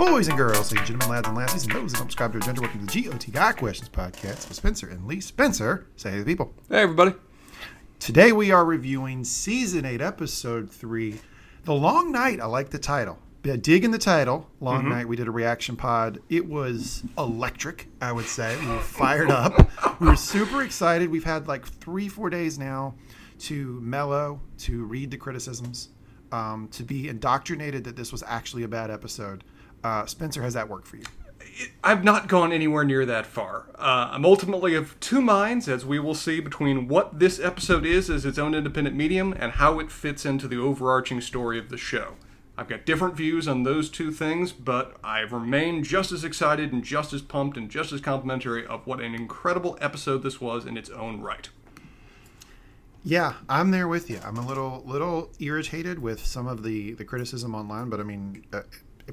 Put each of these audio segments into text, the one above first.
Boys and girls, ladies and gentlemen, lads and lassies, and those that don't subscribe to our gender, welcome to the GOT Guy Questions podcast with Spencer and Lee. Spencer, say hey to the people. Hey, everybody. Today we are reviewing season 8, episode 3, The Long Night. I like the title. Yeah, Dig in the title, Long Night. We did a reaction pod. It was electric, I would say. We were fired up. We were super excited. We've had like three, four days now to mellow, to read the criticisms, um, to be indoctrinated that this was actually a bad episode. Uh, Spencer, has that worked for you? I've not gone anywhere near that far. Uh, I'm ultimately of two minds, as we will see, between what this episode is as its own independent medium and how it fits into the overarching story of the show. I've got different views on those two things, but I remain just as excited and just as pumped and just as complimentary of what an incredible episode this was in its own right. Yeah, I'm there with you. I'm a little little irritated with some of the the criticism online, but I mean, uh,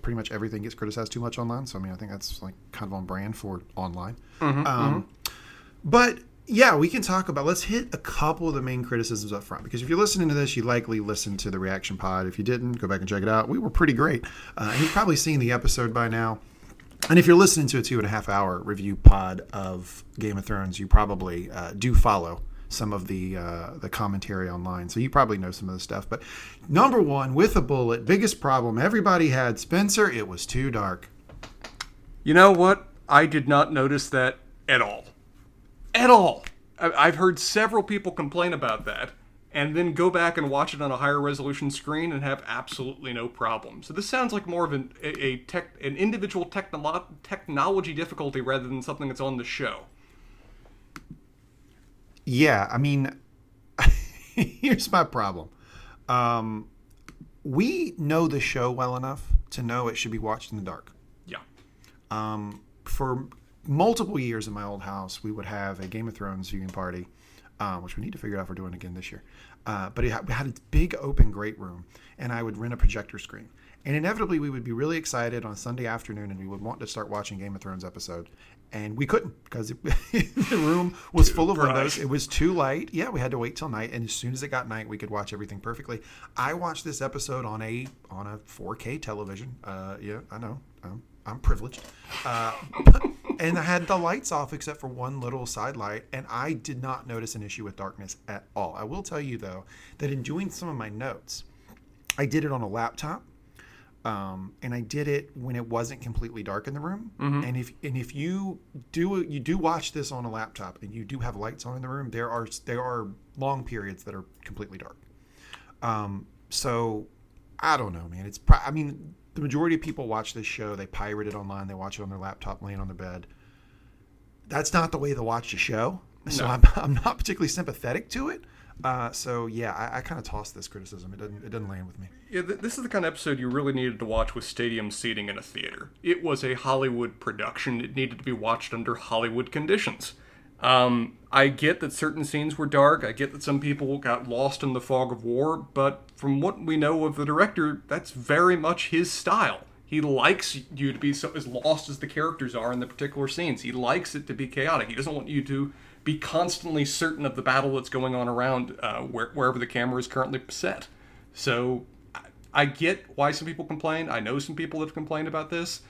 pretty much everything gets criticized too much online. So I mean, I think that's like kind of on brand for online. um, But yeah, we can talk about. Let's hit a couple of the main criticisms up front because if you're listening to this, you likely listened to the reaction pod. If you didn't, go back and check it out. We were pretty great, uh, and you've probably seen the episode by now. And if you're listening to a two and a half hour review pod of Game of Thrones, you probably uh, do follow some of the uh, the commentary online, so you probably know some of the stuff. But number one, with a bullet, biggest problem everybody had, Spencer. It was too dark. You know what? I did not notice that at all. At all. I've heard several people complain about that, and then go back and watch it on a higher resolution screen and have absolutely no problem. So this sounds like more of an a, a tech an individual technolo- technology difficulty rather than something that's on the show. Yeah, I mean, here's my problem. Um, we know the show well enough to know it should be watched in the dark. Yeah. Um, for multiple years in my old house, we would have a Game of Thrones viewing party, um, which we need to figure out if we're doing again this year. Uh, but it had, we had a big open great room, and I would rent a projector screen. And inevitably, we would be really excited on a Sunday afternoon, and we would want to start watching Game of Thrones episode, and we couldn't because it, the room was full of bright. windows. It was too light. Yeah, we had to wait till night, and as soon as it got night, we could watch everything perfectly. I watched this episode on a on a 4K television. Uh, yeah, I know. I'm, I'm privileged. Uh, and I had the lights off except for one little side light, and I did not notice an issue with darkness at all. I will tell you though that in doing some of my notes, I did it on a laptop. Um, and I did it when it wasn't completely dark in the room. And if and if you do you do watch this on a laptop and you do have lights on in the room, there are there are long periods that are completely dark. Um, so I don't know, man. It's pro- I mean the majority of people watch this show. They pirate it online. They watch it on their laptop, laying on their bed. That's not the way to watch the show. So No. I'm, I'm not particularly sympathetic to it. Uh, so yeah, I, I kind of tossed this criticism. It didn't it doesn't land with me. Yeah, th- this is the kind of episode you really needed to watch with stadium seating in a theater. It was a Hollywood production. It needed to be watched under Hollywood conditions. Um, I get that certain scenes were dark. I get that some people got lost in the fog of war, but from what we know of the director, that's very much his style. He likes you to be so as lost as the characters are in the particular scenes. He likes it to be chaotic. He doesn't want you to be constantly certain of the battle that's going on around uh, where, wherever the camera is currently set. So I, I get why some people complain. I know some people that have complained about this.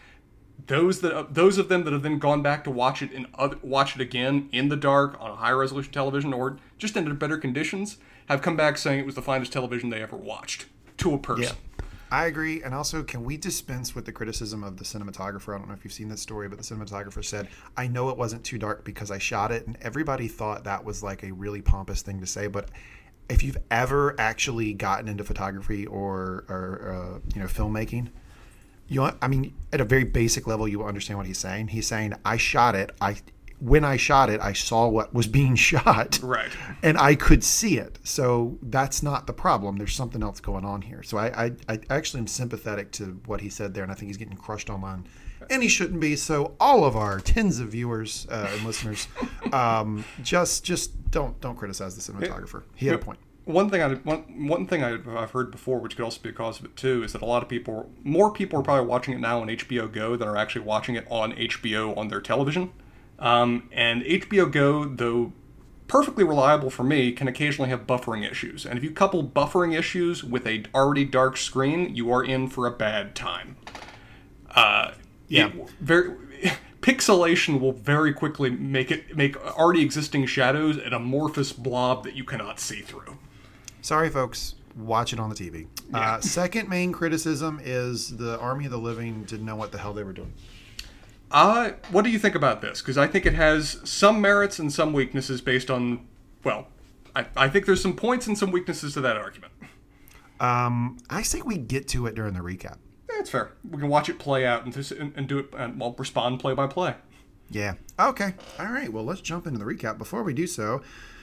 Those that uh, those of them that have then gone back to watch it other, watch it again in the dark on a high resolution television or just under better conditions have come back saying it was the finest television they ever watched to a person. I agree. And also, can we dispense with the criticism of the cinematographer? I don't know if you've seen this story, but the cinematographer said, I know it wasn't too dark because I shot it. And everybody thought that was like a really pompous thing to say. But if you've ever actually gotten into photography or, or uh, you know, filmmaking, you want, I mean, at a very basic level, you will understand what he's saying. He's saying, I shot it. I, when I shot it, I saw what was being shot Right. and I could see it. So that's not the problem. There's something else going on here. So I, I, I actually am sympathetic to what he said there, and I think he's getting crushed online, and he shouldn't be. So all of our tens of viewers uh, and listeners, um, just just don't don't criticize the cinematographer. He had a point. One thing I one one thing I've heard before, which could also be a cause of it too, is that a lot of people, more people are probably watching it now on HBO Go than are actually watching it on HBO on their television. Um, and HBO Go, though perfectly reliable for me, can occasionally have buffering issues. And if you couple buffering issues with a already dark screen, you are in for a bad time. Uh, Yeah. it very pixelation will very quickly make it make already existing shadows an amorphous blob that you cannot see through. Sorry, folks. Watch it on the TV. Uh, second main criticism is the Army of the Living didn't know what the hell they were doing. Uh, what do you think about this? Because I think it has some merits and some weaknesses based on, well, I, I think there's some points and some weaknesses to that argument. Um, I say we get to it during the recap. That's fair. We can watch it play out and, just, and, and do it and well respond play by play. Yeah. Okay. All right. Well, let's jump into the recap. Before we do so,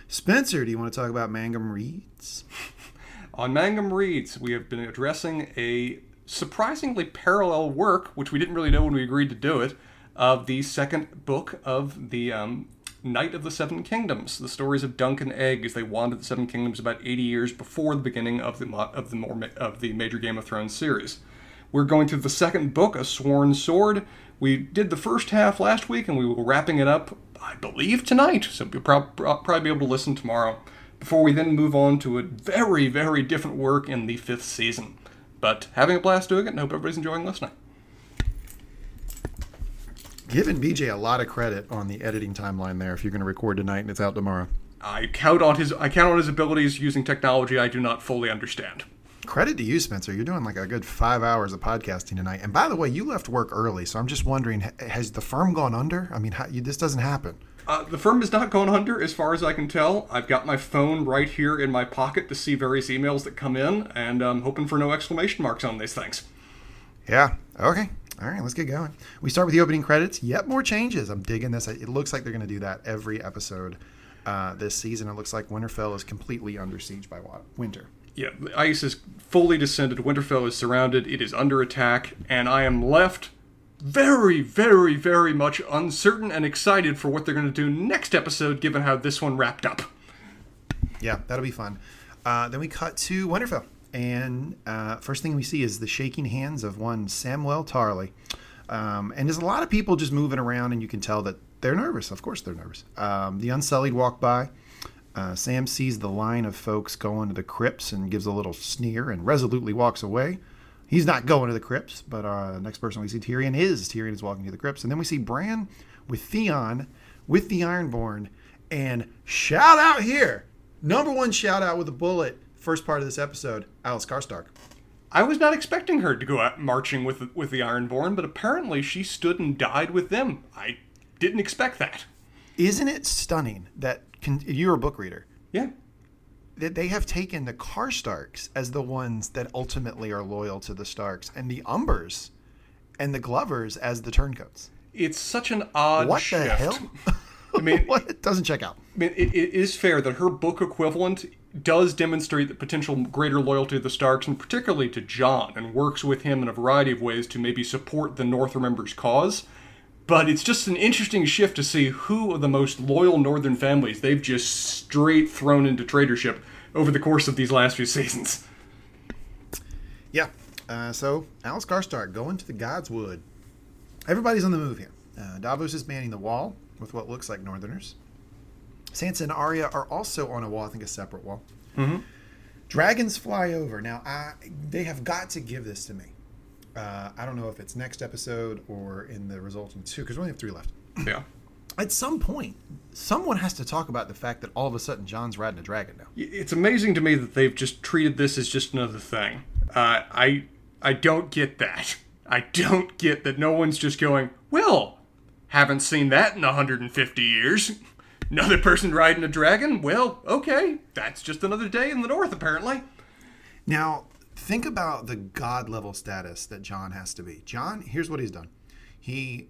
Spencer, do you want to talk about Mangum Reads? On Mangum Reads, we have been addressing a surprisingly parallel work, which we didn't really know when we agreed to do it, of the second book of the um, Knight of the Seven Kingdoms, the stories of Dunk and Egg as they wandered the Seven Kingdoms about 80 years before the beginning of the of the more of the major Game of Thrones series. We're going through the second book, A Sworn Sword. We did the first half last week, and we be wrapping it up, I believe, tonight. So you'll prob- prob- probably be able to listen tomorrow. Before we then move on to a very, very different work in the fifth season. But having a blast doing it, and hope everybody's enjoying listening. Giving BJ a lot of credit on the editing timeline there. If you're going to record tonight and it's out tomorrow, I count on his I count on his abilities using technology I do not fully understand. credit to you, Spencer. You're doing like a good five hours of podcasting tonight. And by the way, you left work early, so I'm just wondering, has the firm gone under? I mean, how, you, this doesn't happen. Uh, the firm is not going under, as far as I can tell. I've got my phone right here in my pocket to see various emails that come in, and I'm hoping for no exclamation marks on these things. Yeah. Okay. All right. Let's get going. We start with the opening credits. Yep. More changes. I'm digging this. It looks like they're going to do that every episode uh, this season. It looks like Winterfell is completely under siege by winter. Yeah, the ice is fully descended. Winterfell is surrounded. It is under attack, and I am left very, very, very much uncertain and excited for what they're going to do next episode, given how this one wrapped up. Yeah, that'll be fun. Uh, then we cut to Winterfell, and uh, first thing we see is the shaking hands of one Samuel Tarly. Um, and there's a lot of people just moving around, and you can tell that they're nervous. Of course, they're nervous. Um, the Unsullied walk by. Uh, Sam sees the line of folks going to the crypts and gives a little sneer and resolutely walks away. He's not going to the crypts, but uh, next person we see Tyrion is. Tyrion is walking to the crypts. And then we see Bran with Theon with the Ironborn. And shout out here, number one shout out with a bullet, first part of this episode, Alys Karstark. I was not expecting her to go out marching with with the Ironborn, but apparently she stood and died with them. I didn't expect that. Isn't it stunning that can, you're a book reader? Yeah. that they have taken the Karstarks as the ones that ultimately are loyal to the Starks, and the Umbers and the Glovers as the turncoats. It's such an odd What shift. the hell? I mean, what? It doesn't check out. I mean, it, it is fair that her book equivalent does demonstrate the potential greater loyalty to the Starks, and particularly to Jon, and works with him in a variety of ways to maybe support the North Remembers cause. But it's just an interesting shift to see who of the most loyal Northern families they've just straight thrown into traitorship over the course of these last few seasons. Yeah. Uh, so Alys Karstark going to the Godswood. Everybody's on the move here. Uh, Davos is manning the wall with what looks like Northerners. Sansa and Arya are also on a wall. I think a separate wall. Mm-hmm. Dragons fly over. Now, I, they have got to give this to me. Uh, I don't know if it's next episode or in the resulting two, because we only have three left. Yeah. At some point, someone has to talk about the fact that all of a sudden Jon's riding a dragon now. It's amazing to me that they've just treated this as just another thing. Uh, I I don't get that. I don't get that no one's just going, well, haven't seen that in 150 years. Another person riding a dragon? Well, okay. That's just another day in the north, apparently. Now, think about the god level status that Jon has to be. Jon, here's what he's done. He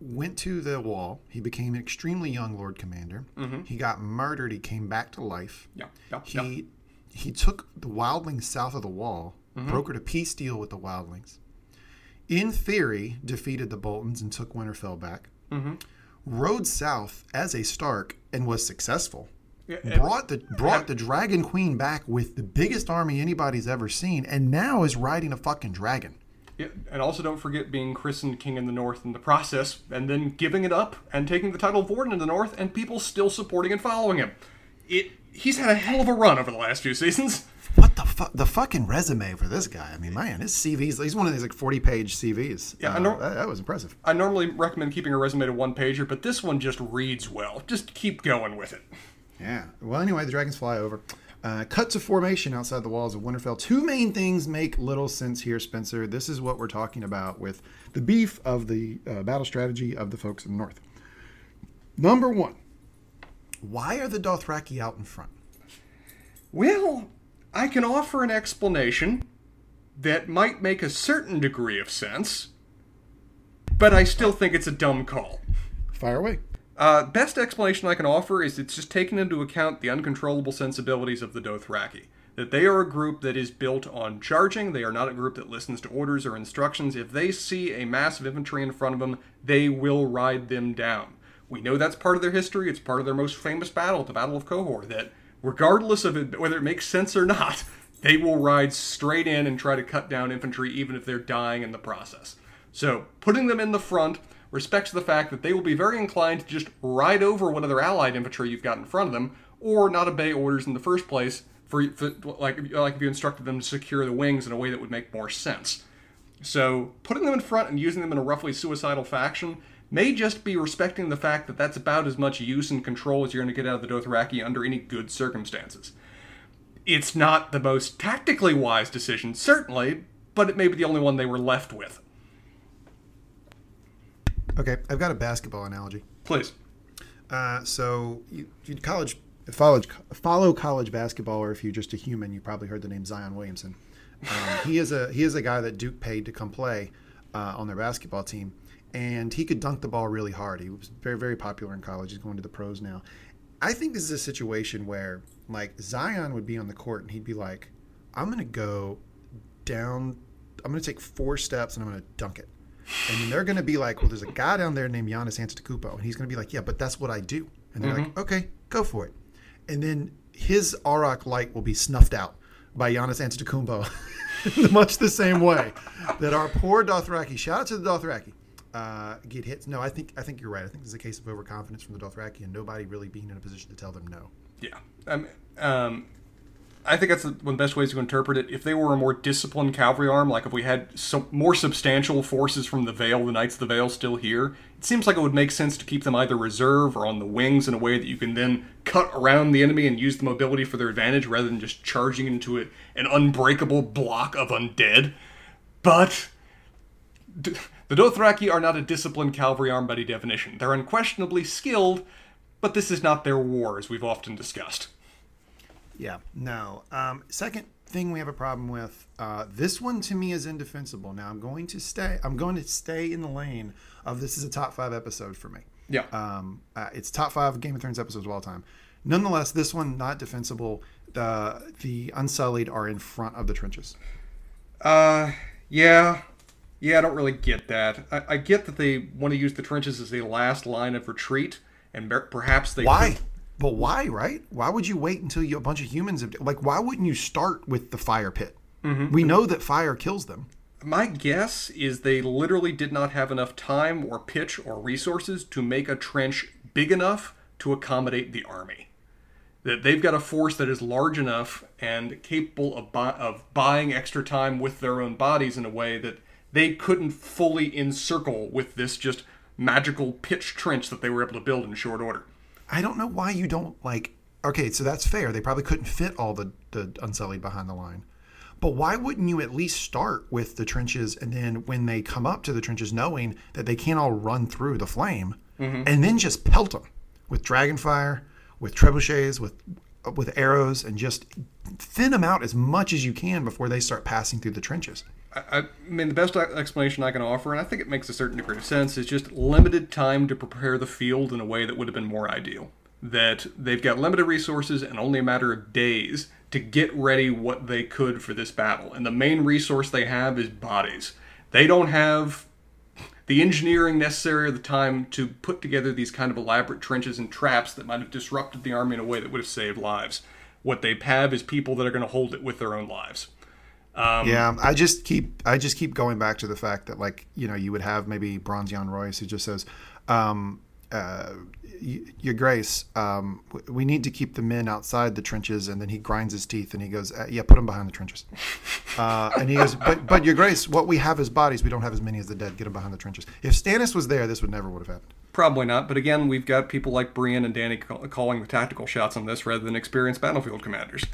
went to the wall. He became an extremely young Lord Commander. Mm-hmm. He got murdered. He came back to life. Yeah, yeah, He yeah. he took the wildlings south of the wall, mm-hmm. brokered a peace deal with the wildlings. In theory, defeated the Boltons and took Winterfell back. Mm-hmm. Rode south as a Stark and was successful. Yeah, and- brought the brought the Dragon Queen back with the biggest army anybody's ever seen, and now is riding a fucking dragon. Yeah, and also don't forget being christened king in the north in the process, and then giving it up and taking the title of warden in the north, and people still supporting and following him. it he's had a hell of a run over the last few seasons. What the fuck? The fucking resume for this guy. I mean, man, his CV's. He's one of these like forty-page CVs. Yeah, I Uh, know- that, that was impressive. I normally recommend keeping a resume to one pager, but this one just reads well. Just keep going with it. Yeah. Well, anyway, the dragons fly over. Uh, cut to formation outside the walls of Winterfell. Two main things make little sense here, Spencer. This is what we're talking about with the beef of the uh, battle strategy of the folks in the north. Number one, why are the Dothraki out in front? Well, I can offer an explanation that might make a certain degree of sense, but I still think it's a dumb call. Fire away. Uh, best explanation I can offer is it's just taking into account the uncontrollable sensibilities of the Dothraki. That they are a group that is built on charging. They are not a group that listens to orders or instructions. If they see a mass of infantry in front of them, they will ride them down. We know that's part of their history. It's part of their most famous battle, the Battle of Qohor. That regardless of it, whether it makes sense or not, they will ride straight in and try to cut down infantry, even if they're dying in the process. So, putting them in the front respects the fact that they will be very inclined to just ride over what other allied infantry you've got in front of them, or not obey orders in the first place, for, for like like if you instructed them to secure the wings in a way that would make more sense. So, putting them in front and using them in a roughly suicidal faction may just be respecting the fact that that's about as much use and control as you're going to get out of the Dothraki under any good circumstances. It's not the most tactically wise decision, certainly, but it may be the only one they were left with. Okay, I've got a basketball analogy. Please. Uh, so, you, you college follow follow college basketball, or if you're just a human, you probably heard the name Zion Williamson. Um, he is a he is a guy that Duke paid to come play uh, on their basketball team, and he could dunk the ball really hard. He was very very popular in college. He's going to the pros now. I think this is a situation where like Zion would be on the court and he'd be like, "I'm going to go down. I'm going to take four steps and I'm going to dunk it." And then they're going to be like, well, there's a guy down there named Giannis Antetokounmpo, and he's going to be like, yeah, but that's what I do. And they're mm-hmm. like, okay, go for it. And then his Arakh light will be snuffed out by Giannis Antetokounmpo, much the same way that our poor Dothraki. Shout out to the Dothraki. Uh, get hits. No, I think I think you're right. I think there's a case of overconfidence from the Dothraki and nobody really being in a position to tell them no. Yeah. Um, um, I think that's one of the best ways to interpret it. If they were a more disciplined cavalry arm, like if we had some more substantial forces from the Vale, the Knights of the Vale still here, it seems like it would make sense to keep them either reserve or on the wings in a way that you can then cut around the enemy and use the mobility for their advantage rather than just charging into it an unbreakable block of undead. But the Dothraki are not a disciplined cavalry arm by definition. They're unquestionably skilled, but this is not their war, as we've often discussed. Yeah, no. Um, second thing we have a problem with. Uh, this one to me is indefensible. Now I'm going to stay. I'm going to stay in the lane of this is a top five episode for me. Yeah. Um, uh, it's top five Game of Thrones episodes of all time. Nonetheless, this one not defensible. The the Unsullied are in front of the trenches. Uh, yeah. Yeah, I don't really get that. I, I get that they want to use the trenches as a last line of retreat, and perhaps they Why? could- But why? Right? Why would you wait until you a bunch of humans have like? Why wouldn't you start with the fire pit? Mm-hmm. We know that fire kills them. My guess is they literally did not have enough time or pitch or resources to make a trench big enough to accommodate the army. That they've got a force that is large enough and capable of, bu- of buying extra time with their own bodies in a way that they couldn't fully encircle with this just magical pitch trench that they were able to build in short order. I don't know why you don't like. Okay, so that's fair. They probably couldn't fit all the the Unsullied behind the line, but why wouldn't you at least start with the trenches and then when they come up to the trenches, knowing that they can't all run through the flame, mm-hmm. and then just pelt them with dragon fire, with trebuchets, with with arrows, and just thin them out as much as you can before they start passing through the trenches. I, I mean, the best explanation I can offer, and I think it makes a certain degree of sense, is just limited time to prepare the field in a way that would have been more ideal. That they've got limited resources and only a matter of days to get ready what they could for this battle. And the main resource they have is bodies. They don't have the engineering necessary or the time to put together these kind of elaborate trenches and traps that might have disrupted the army in a way that would have saved lives. What they have is people that are going to hold it with their own lives. Yeah, I just keep I just keep going back to the fact that like you know you would have maybe Bronze Yohn Royce who just says, um, uh, Your Grace, um, w- we need to keep the men outside the trenches. And then he grinds his teeth and he goes, uh, Yeah, put them behind the trenches. Uh, and he goes, but, but Your Grace, what we have is bodies. We don't have as many as the dead. Get them behind the trenches. If Stannis was there, this would never would have happened. Probably not, but again, we've got people like Brienne and Dany ca- calling the tactical shots on this rather than experienced battlefield commanders.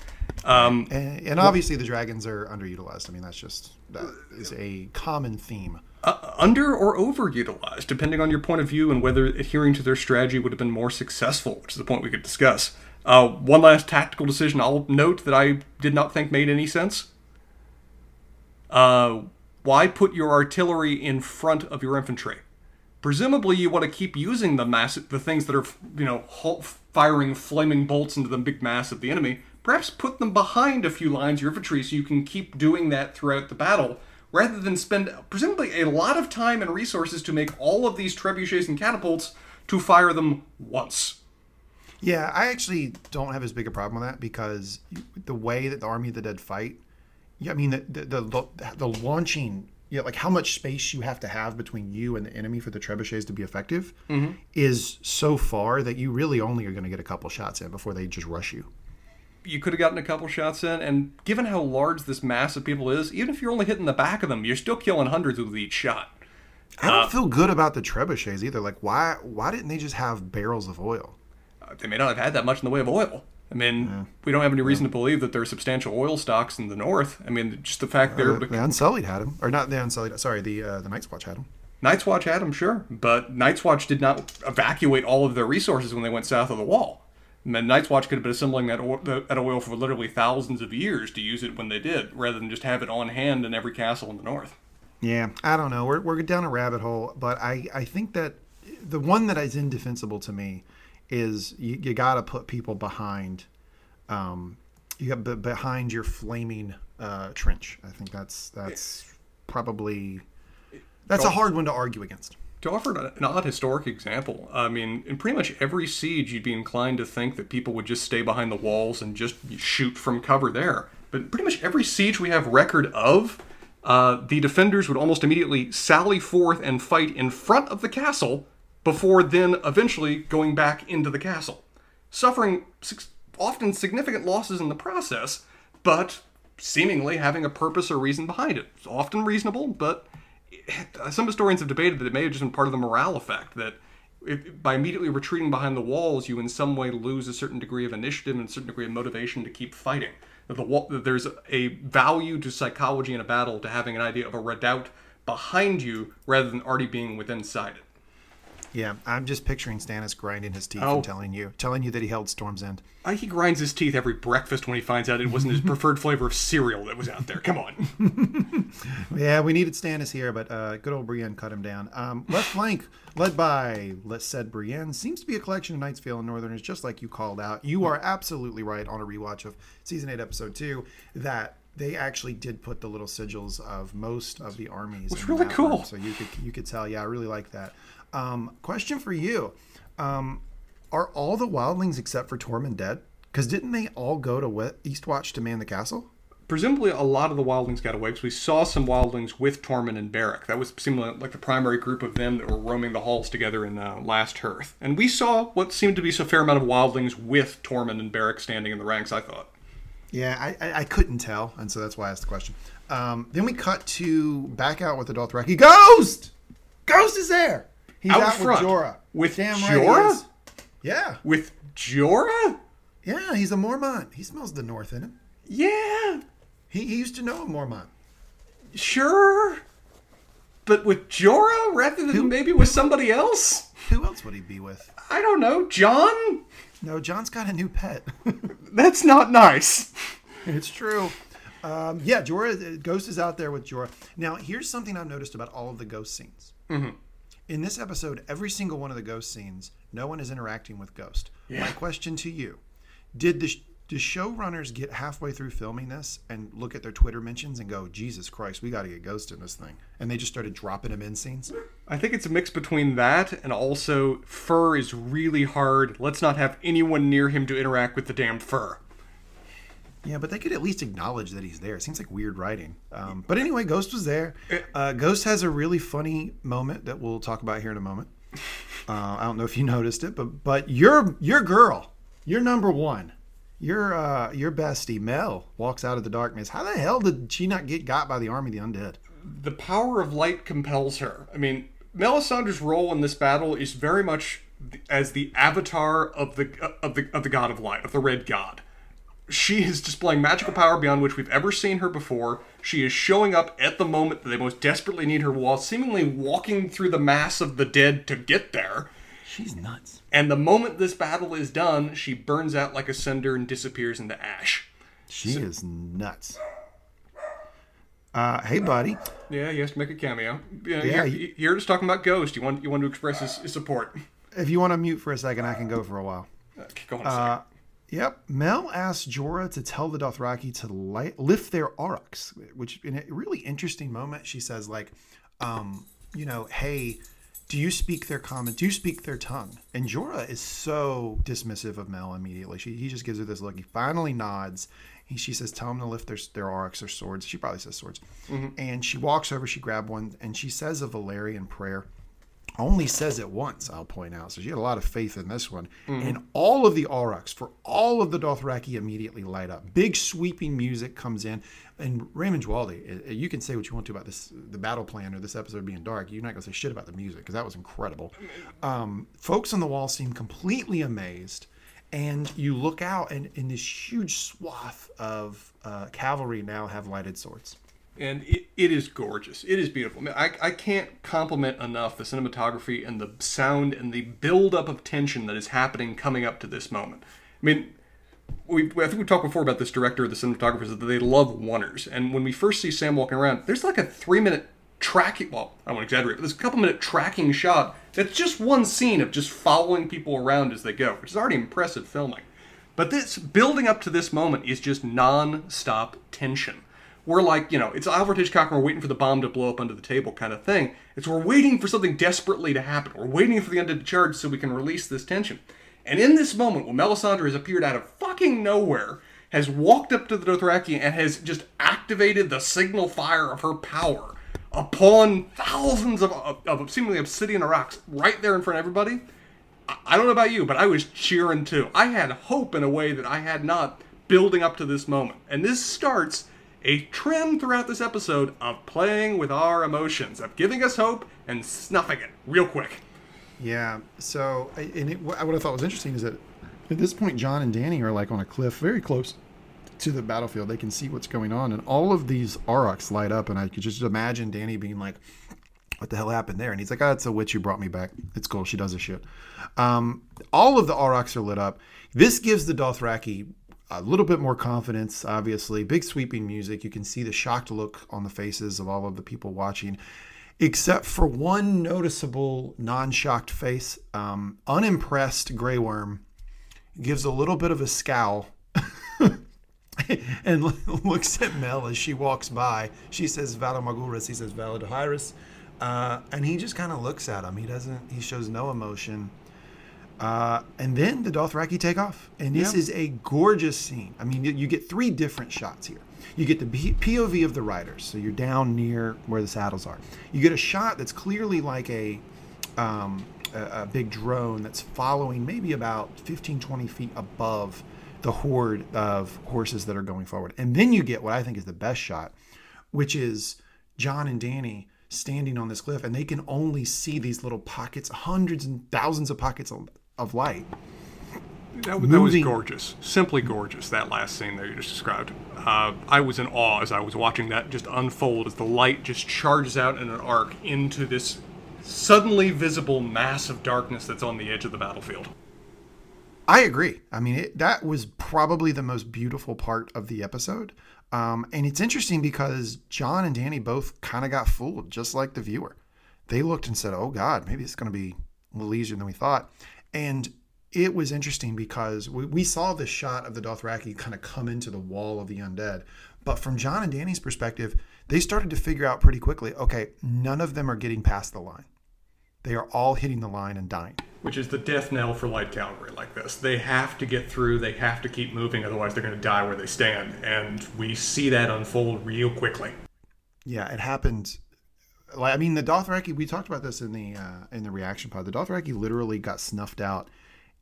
Um, And, and obviously, the dragons are underutilized. I mean, that's just that is a common theme. uh, under or overutilized, depending on your point of view and whether adhering to their strategy would have been more successful, which is the point we could discuss. Uh, one last tactical decision I'll note that I did not think made any sense. Uh, why put your artillery in front of your infantry? Presumably, you want to keep using the mass, the things that are, you know, firing flaming bolts into the big mass of the enemy. Perhaps put them behind a few lines of your infantry so you can keep doing that throughout the battle, rather than spend presumably a lot of time and resources to make all of these trebuchets and catapults to fire them once. Yeah, I actually don't have as big a problem with that because the way that the Army of the Dead fight, yeah, I mean the the the, the launching, yeah, like how much space you have to have between you and the enemy for the trebuchets to be effective is so far that you really only are going to get a couple shots in before they just rush you. you could have gotten a couple shots in, and given how large this mass of people is, even if you're only hitting the back of them, you're still killing hundreds with each shot. I don't feel good about the trebuchets either. Like why why didn't they just have barrels of oil? Uh, They may not have had that much in the way of oil. I mean, we don't have any reason to believe that there are substantial oil stocks in the north. I mean, just the fact they're able The. Unsullied had them, or not the Unsullied. Sorry, the uh, the Night's Watch had them. Night's Watch had them, sure, but Night's Watch did not evacuate all of their resources when they went south of the wall. And then Night's Watch could have been assembling that oil, that oil for literally thousands of years to use it when they did, rather than just have it on hand in every castle in the north. Yeah, I don't know. We're, we're down a rabbit hole, but I, I think that the one that is indefensible to me is you, you got to put people behind, um, you got be- behind your flaming uh, trench. I think that's that's probably that's a hard one to argue against. To offer an an odd historic example, I mean, in pretty much every siege, you'd be inclined to think that people would just stay behind the walls and just shoot from cover there. But pretty much every siege we have record of, uh, the defenders would almost immediately sally forth and fight in front of the castle before then eventually going back into the castle, suffering often significant losses in the process, but seemingly having a purpose or reason behind it. It's often reasonable, but some historians have debated that it may have just been part of the morale effect that by immediately retreating behind the walls, you in some way lose a certain degree of initiative and a certain degree of motivation to keep fighting. That, the, that there's a value to psychology in a battle to having an idea of a redoubt behind you rather than already being within it. Yeah, I'm just picturing Stannis grinding his teeth Oh. and telling you telling you that he held Storm's End. Uh, he grinds his teeth every breakfast when he finds out it wasn't his preferred flavor of cereal that was out there. Come on. Yeah, we needed Stannis here, but uh, good old Brienne cut him down. Um, left flank, led by let's said Brienne, seems to be a collection of Knights Vale and Northerners, just like you called out. You are absolutely right on a rewatch of season eight, episode two, that they actually did put the little sigils of most of the armies. It's really cool. So you could you could tell, yeah, I really like that. Um, question for you: um, Are all the wildlings except for Tormund dead? Because didn't they all go to Eastwatch to man the castle? presumably a lot of the wildlings got away because we saw some wildlings with Tormund and Beric. That was seemingly like the primary group of them that were roaming the halls together in uh, Last Hearth. And we saw what seemed to be a fair amount of wildlings with Tormund and Beric standing in the ranks, I thought. Yeah, I, I, I couldn't tell, and so that's why I asked the question. Um, then we cut to back out with the Dothraki. Ghost! Ghost is there! He's Out out, front. with Jorah. With Damn Jorah? right. Yeah, With Jorah? yeah, he's a Mormont. He smells the North in him. Yeah, He, he used to know a Mormont. sure. But with Jorah rather than maybe with somebody else? Who else would he be with? I don't know. Jon? No, Jon's got a new pet. That's not nice. it's true. Um, yeah, Jorah, Ghost is out there with Jorah. Now, here's something I've noticed about all of the Ghost scenes. In this episode, every single one of the Ghost scenes, no one is interacting with Ghost. My question to you Did the, the showrunners get halfway through filming this and look at their Twitter mentions and go, Jesus Christ, we got to get Ghost in this thing? And they just started dropping him in scenes? I think it's a mix between that and also fur is really hard. Let's not have anyone near him to interact with the damned fur. Yeah, but they could at least acknowledge that he's there. It seems like weird writing. Um, but anyway, Ghost was there. Uh, Ghost has a really funny moment that we'll talk about here in a moment. Uh, I don't know if you noticed it, but but your your girl, your number one, your uh, your bestie Mel walks out of the darkness. How the hell did she not get got by the army of the undead? The power of light compels her. I mean, Melisandre's role in this battle is very much as the avatar of the of the of the god of light, of the red god. She is displaying magical power beyond which we've ever seen her before. She is showing up at the moment that they most desperately need her while seemingly walking through the mass of the dead to get there. She's nuts. And the moment this battle is done, she burns out like a cinder and disappears into ash. She is nuts. Uh, hey, buddy. Yeah, he has to make a cameo. Yeah, Yeah, here, you're, just talking about Ghost. You want you want to express his, his support. If you want to mute for a second, I can go for a while. Uh, go on a second. Yep. Mel asks Jorah to tell the Dothraki to light, lift their arakhs, which in a really interesting moment, she says, like, um, you know, hey, do you speak their common? Do you speak their tongue? And Jorah is so dismissive of Mel immediately. She, he just gives her this look. He finally nods. He, she says, tell them to lift their, their arakhs or swords. She probably says swords. And she walks over, she grabs one, and she says a Valyrian prayer only says it once, I'll point out. So she had a lot of faith in this one. And all of the Arakhs for all of the Dothraki immediately light up. Big sweeping music comes in. And Ramin Djawadi, uh, you can say what you want to about this, the battle plan or this episode being dark. You're not going to say shit about the music because that was incredible. Um, folks on the wall seem completely amazed. And you look out, and in this huge swath of uh, cavalry now have lighted swords. And it, it is gorgeous. It is beautiful. I, I, can't compliment enough the cinematography and the sound and the buildup of tension that is happening coming up to this moment. I mean, we, I think we talked before about this director, the cinematographers, that they love wonders. And when we first see Sam walking around, there's like a three minute tracking, well, I won't exaggerate, but there's a couple minute tracking shot that's just one scene of just following people around as they go, which is already impressive filming. But this building up to this moment is just non-stop tension. We're like, you know, it's Alfred Hitchcock and we're waiting for the bomb to blow up under the table kind of thing. It's we're waiting for something desperately to happen. We're waiting for the undead to charge so we can release this tension. And in this moment, when Melisandre has appeared out of fucking nowhere, has walked up to the Dothraki and has just activated the signal fire of her power upon thousands of, of, of seemingly obsidian rocks right there in front of everybody, I- I don't know about you, but I was cheering too. I had hope in a way that I had not building up to this moment. And this starts a trend throughout this episode of playing with our emotions, of giving us hope and snuffing it real quick. Yeah. So, and it, what I thought was interesting is that at this point, Jon and Dany are like on a cliff, very close to the battlefield. They can see what's going on, and all of these Arakhs light up. And I could just imagine Dany being like, "What the hell happened there?" And he's like, "Oh, it's a witch who brought me back. It's cool. She does a shit." Um, all of the Arakhs are lit up. This gives the Dothraki a little bit more confidence. Obviously, big sweeping music. You can see the shocked look on the faces of all of the people watching except for one noticeable non-shocked face. Um, unimpressed Grey Worm gives a little bit of a scowl and looks at Mel as she walks by. She says Valar morghulis, he says Valar dohaeris. Uh, and he just kind of looks at him. He doesn't, he shows no emotion. Uh, and then the Dothraki take off. And this Yeah. is a gorgeous scene. I mean, you, you get three different shots here. You get the POV of the riders, so you're down near where the saddles are. You get a shot that's clearly like a, um, a, a big drone that's following maybe about 15, 20 feet above the horde of horses that are going forward. And then you get what I think is the best shot, which is Jon and Dany standing on this cliff, and they can only see these little pockets, hundreds and thousands of pockets of, light. That, was- that was gorgeous. Simply gorgeous, that last scene there you just described. Uh, I was in awe as I was watching that just unfold as the light just charges out in an arc into this suddenly visible mass of darkness that's on the edge of the battlefield. I agree. I mean, it, that was probably the most beautiful part of the episode. Um, and it's interesting because Jon and Dany both kind of got fooled, just like the viewer. They looked and said, oh, God, maybe it's going to be a little easier than we thought. And it was interesting because we, we saw this shot of the Dothraki kind of come into the wall of the undead. But from Jon and Dany's perspective, they started to figure out pretty quickly okay, none of them are getting past the line. They are all hitting the line and dying. Which is the death knell for light cavalry like this. They have to get through, they have to keep moving, otherwise they're going to die where they stand. And we see that unfold real quickly. Yeah, it happened like I mean, the Dothraki. We talked about this in the uh, in the reaction pod. The Dothraki literally got snuffed out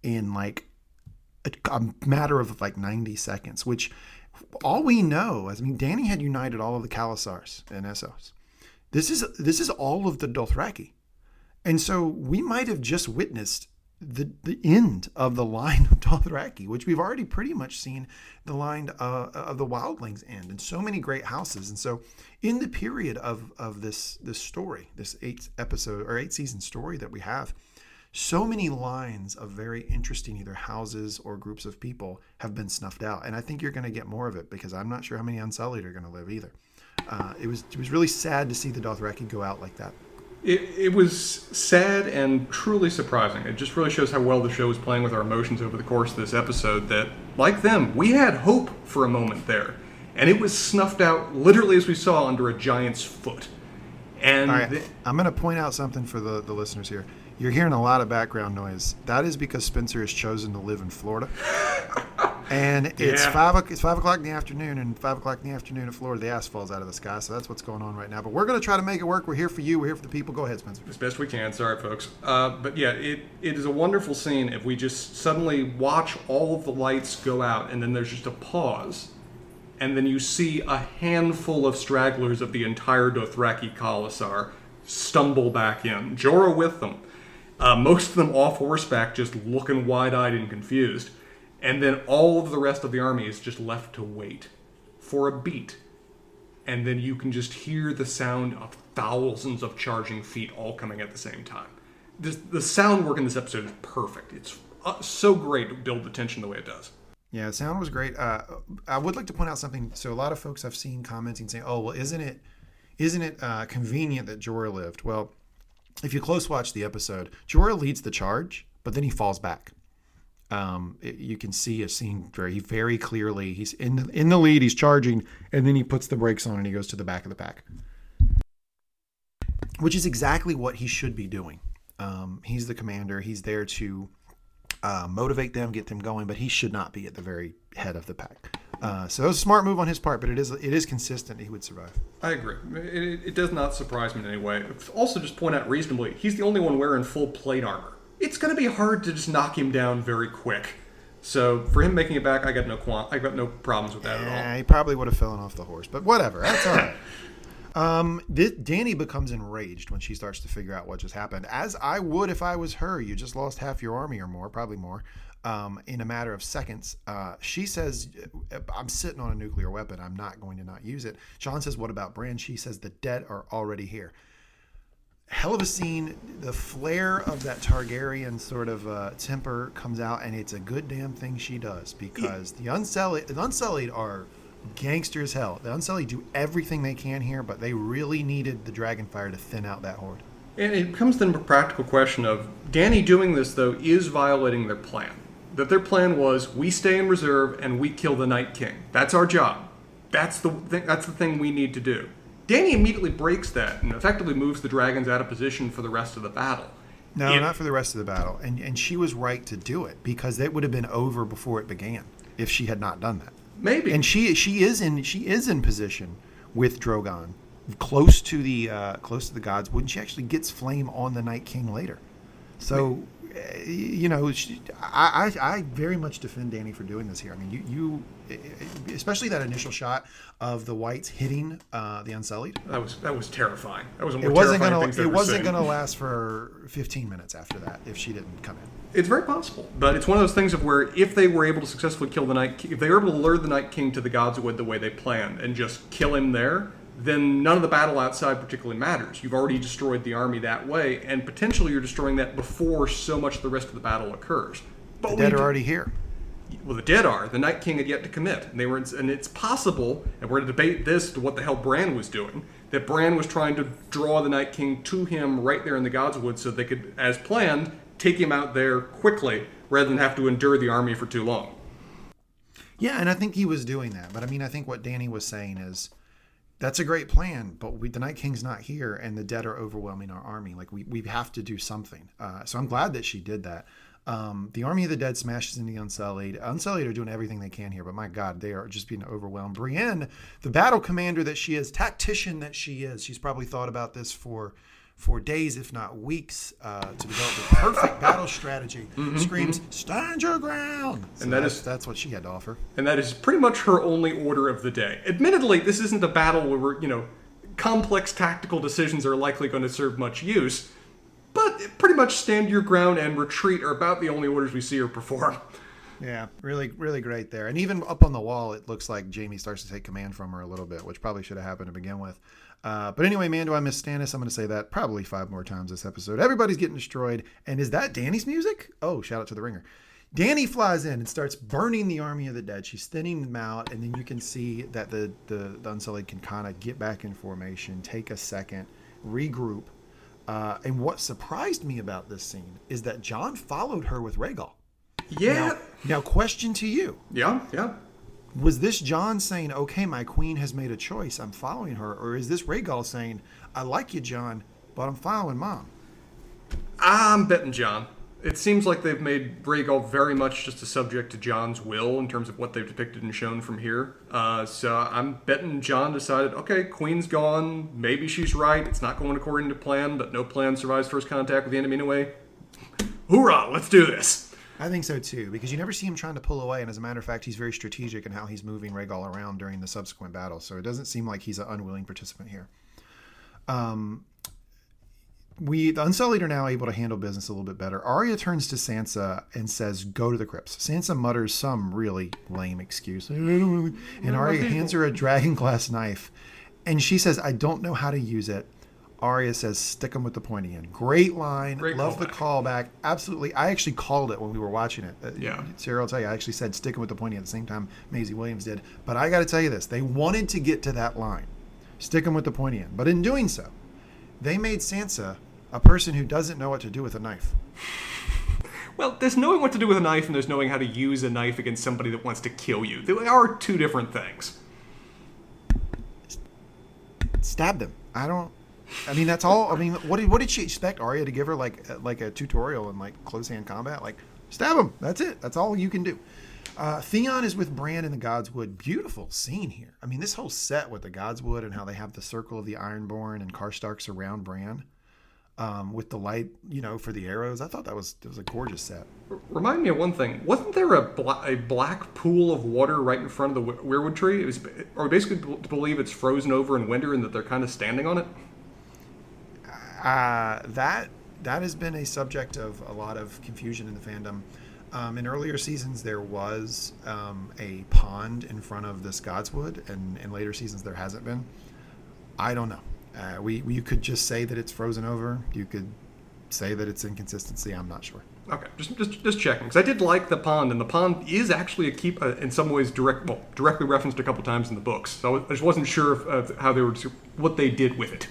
in like a, a matter of like ninety seconds. Which all we know is, I mean, Dany had united all of the Khalasars and Essos. This is this is all of the Dothraki, and so we might have just witnessed the the end of the line of Dothraki, which we've already pretty much seen the line uh, of the Wildlings end, and so many great houses. And so, in the period of of this this story, this eight episode or eight season story that we have, so many lines of very interesting either houses or groups of people have been snuffed out, and I think you're going to get more of it because I'm not sure how many Unsullied are going to live either. Uh, it was it was really sad to see the Dothraki go out like that. It, it was sad and truly surprising. It just really shows how well the show is playing with our emotions over the course of this episode. That, like them, we had hope for a moment there, and it was snuffed out literally as we saw under a giant's foot. And All right, the- I'm going to point out something for the, the listeners here. You're hearing a lot of background noise. That is because Spencer has chosen to live in Florida, and it's Yeah. five. It's five o'clock in the afternoon, and five o'clock in the afternoon in Florida, the ass falls out of the sky. So that's what's going on right now. But we're going to try to make it work. We're here for you. We're here for the people. Go ahead, Spencer. as best we can. Sorry, folks. Uh, but yeah, it, it is a wonderful scene if we just suddenly watch all of the lights go out and then there's just a pause. And then you see a handful of stragglers of the entire Dothraki Khalasar stumble back in, Jorah with them. Uh, most of them off horseback, just looking wide eyed and confused. And then all of the rest of the army is just left to wait for a beat and then you can just hear the sound of thousands of charging feet all coming at the same time. This, the sound work in this episode is perfect. It's uh, so great to build the tension the way it does. Yeah, sound was great. Uh, I would like to point out something. So a lot of folks I've seen commenting saying, "Oh, well, isn't it, isn't it uh, convenient that Jorah lived?" Well, if you close watch the episode, Jorah leads the charge, but then he falls back. Um, it- you can see a scene very, very clearly. He's in the, in the lead. He's charging, and then he puts the brakes on and he goes to the back of the pack, which is exactly what he should be doing. Um, he's the commander. He's there to uh, motivate them, get them going, but he should not be at the very head of the pack. Uh, so it was a smart move on his part, but it is it is consistent. He would survive. I agree. It, it does not surprise me in any way. Also, just point out reasonably, he's the only one wearing full plate armor. It's going to be hard to just knock him down very quick. So for him making it back, I got no qualm- I got no problems with that at all. He probably would have fallen off the horse, but whatever. That's all right. Um, Dany becomes enraged when she starts to figure out what just happened, as I would if I was her. You just lost half your army or more, probably more, um, in a matter of seconds. Uh, she says, "I'm sitting on a nuclear weapon. I'm not going to not use it." Sean says, "What about Bran?" She says, "The dead are already here." Hell of a scene. The flare of that Targaryen sort of uh, temper comes out, and it's a good damn thing she does because the Unsullied, the Unsullied are gangster as hell. The Unsullied do everything they can here, but they really needed the Dragonfire to thin out that horde. And it comes to the practical question of Dany doing this though is violating their plan. That their plan was we stay in reserve and we kill the Night King. That's our job. That's the thing, that's the thing we need to do. Dany immediately breaks that and effectively moves the dragons out of position for the rest of the battle. No, If- not for the rest of the battle. And and she was right to do it because it would have been over before it began if she had not done that. Maybe. And she she is in she is in position with Drogon, close to the uh, close to the gods. When she actually gets flame on the Night King later, so you know she, I, I I very much defend Dany for doing this here. I mean you you especially that initial shot of the whites hitting uh, the Unsullied. that was that was terrifying. That was one of the It wasn't gonna it wasn't seen. gonna last for 15 minutes after that if she didn't come in. It's very possible, but it's one of those things of where if they were able to successfully kill the Night, King, if they were able to lure the Night King to the Godswood the way they planned and just kill him there, then none of the battle outside particularly matters. You've already destroyed the army that way, and potentially you're destroying that before so much of the rest of the battle occurs. But The dead are do- already here. well, the dead are. The Night King had yet to commit, and they were. And it's possible, and we're going to debate this to what the hell Bran was doing. That Bran was trying to draw the Night King to him right there in the Godswood, so they could, as planned, take him out there quickly rather than have to endure the army for too long. Yeah, and I think he was doing that. But I mean, I think what Dany was saying is that's a great plan, but we, the Night King's not here, and the dead are overwhelming our army. Like we, we have to do something. Uh, so I'm glad that she did that. Um, the Army of the Dead smashes into the Unsullied. Unsullied are doing everything they can here, but my God, they are just being overwhelmed. Brienne, the battle commander that she is, tactician that she is, she's probably thought about this for for days, if not weeks, uh, to develop the perfect battle strategy. Screams, "Stand your ground!" So And that that's, is- that's what she had to offer. and that is pretty much her only order of the day. Admittedly, this isn't a battle where we're, you know, complex tactical decisions are likely going to serve much use, but pretty much stand your ground and retreat are about the only orders we see her perform. Yeah, really, really great there. And even up on the wall, it looks like Jaime starts to take command from her a little bit, which probably should have happened to begin with. Uh, but anyway, man, do I miss Stannis? I'm going to say that probably five more times this episode. Everybody's getting destroyed. And is that Dany's music? Oh, shout out to the ringer. Dany flies in and starts burning the army of the dead. She's thinning them out, and then you can see that the the, the Unsullied can kind of get back in formation, take a second, regroup. Uh, and what surprised me about this scene is that Jon followed her with Rhaegal. Yeah. Now, now, question to you: Yeah, yeah. Was this Jon saying, "Okay, my queen has made a choice. I'm following her," or is this Rhaegal saying, "I like you, Jon, but I'm following mom"? I'm betting Jon. It seems like they've made Rhaegal very much just a subject to Jon's will in terms of what they've depicted and shown from here. Uh, so I'm betting Jon decided, okay, Queen's gone. Maybe she's right. It's not going according to plan, but no plan survives first contact with the enemy anyway. Hoorah! Let's do this. I think so too, because you never see him trying to pull away, and as a matter of fact, he's very strategic in how he's moving Rhaegal around during the subsequent battle. So it doesn't seem like he's an unwilling participant here. Um, we the Unsullied are now able to handle business a little bit better. Arya turns to Sansa and says, "Go to the crypts." Sansa mutters some really lame excuse, "I don't really-" and Arya hands her a dragon glass knife, and she says, "I don't know how to use it." Arya says, "Stick them with the pointy end." Great line. Great Love the callback. callback. Absolutely. I actually called it when we were watching it. Uh, Yeah. Sarah I'll tell you, I actually said stick 'em with the pointy end" at the same time Maisie Williams did. But I got to tell you this: they wanted to get to that line, stick 'em with the pointy end. But in doing so, they made Sansa a person who doesn't know what to do with a knife. Well, there's knowing what to do with a knife and there's knowing how to use a knife against somebody that wants to kill you. They are two different things. Stab them. I don't. I mean, that's all. I mean, what did what did she expect Arya to give her like uh, like a tutorial in like close hand combat? Like stab him. That's it. That's all you can do. Uh, Theon is with Bran in the Godswood. Beautiful scene here. I mean, this whole set with the Godswood and how they have the circle of the Ironborn and Karstarks around Bran, um, with the light, you know, for the arrows. I thought that was it was a gorgeous set. Remind me of one thing. Wasn't there a, bla- a black pool of water right in front of the weirwood tree? It was, or basically to believe it's frozen over in winter and that they're kind of standing on it. Uh, that that has been a subject of a lot of confusion in the fandom. Um, in earlier seasons, there was um, a pond in front of this Godswood, and in later seasons, there hasn't been. I don't know. Uh, we you could just say that it's frozen over. You could say that it's inconsistency. I'm not sure. Okay, just just just checking because I did like the pond, and the pond is actually a keep uh, in some ways direct, well, directly referenced a couple times in the books. So I just wasn't sure if, uh, how they were what they did with it.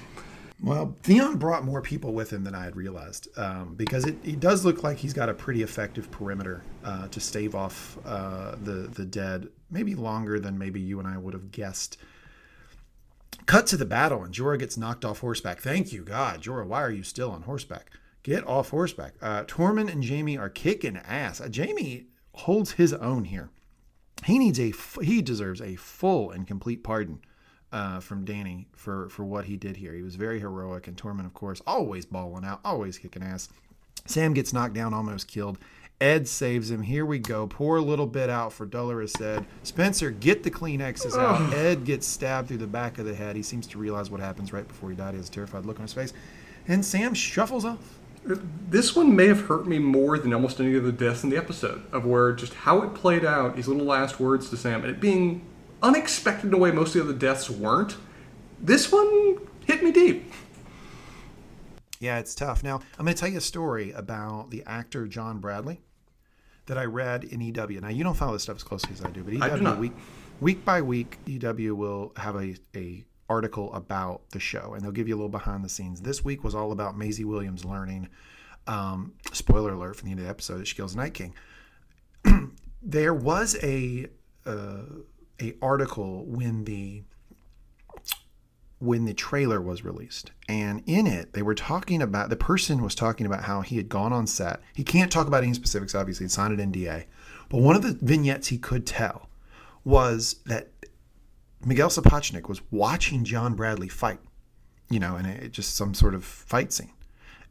Well, Theon brought more people with him than I had realized um, because it, it does look like he's got a pretty effective perimeter uh, to stave off uh, the the dead, maybe longer than maybe you and I would have guessed. Cut to the battle, and Jorah gets knocked off horseback. Thank you, God, Jorah. Why are you still on horseback? Get off horseback. Uh, Tormund and Jaime are kicking ass. Uh, Jaime holds his own here. He needs a he deserves a full and complete pardon uh, from Dany for for what he did here. He was very heroic, and Tormund, of course, always balling out, always kicking ass. Sam gets knocked down, almost killed. Edd saves him. Here we go. Poor little bit out for Dolorous Edd. Spencer, get the Kleenexes out. Edd gets stabbed through the back of the head. He seems to realize what happens right before he died. He has a terrified look on his face. And Sam shuffles off. This one may have hurt me more than almost any of the deaths in the episode, of where just how it played out, his little last words to Sam, and it being unexpected in a way most of the other deaths weren't. This one hit me deep. Yeah, it's tough. Now, I'm going to tell you a story about the actor John Bradley that I read in EW. Now, you don't follow this stuff as closely as I do, but do EW not. week week by week, EW will have a, a article about the show, and they'll give you a little behind the scenes. This week was all about Maisie Williams learning. Um, spoiler alert from the end of the episode that she kills Night King. there was a uh, a article when the when the trailer was released. And in it, they were talking about the person was talking about how he had gone on set. He can't talk about any specifics, obviously, he signed an NDA. But one of the vignettes he could tell was that Miguel Sapochnik was watching John Bradley fight, you know, and it just some sort of fight scene.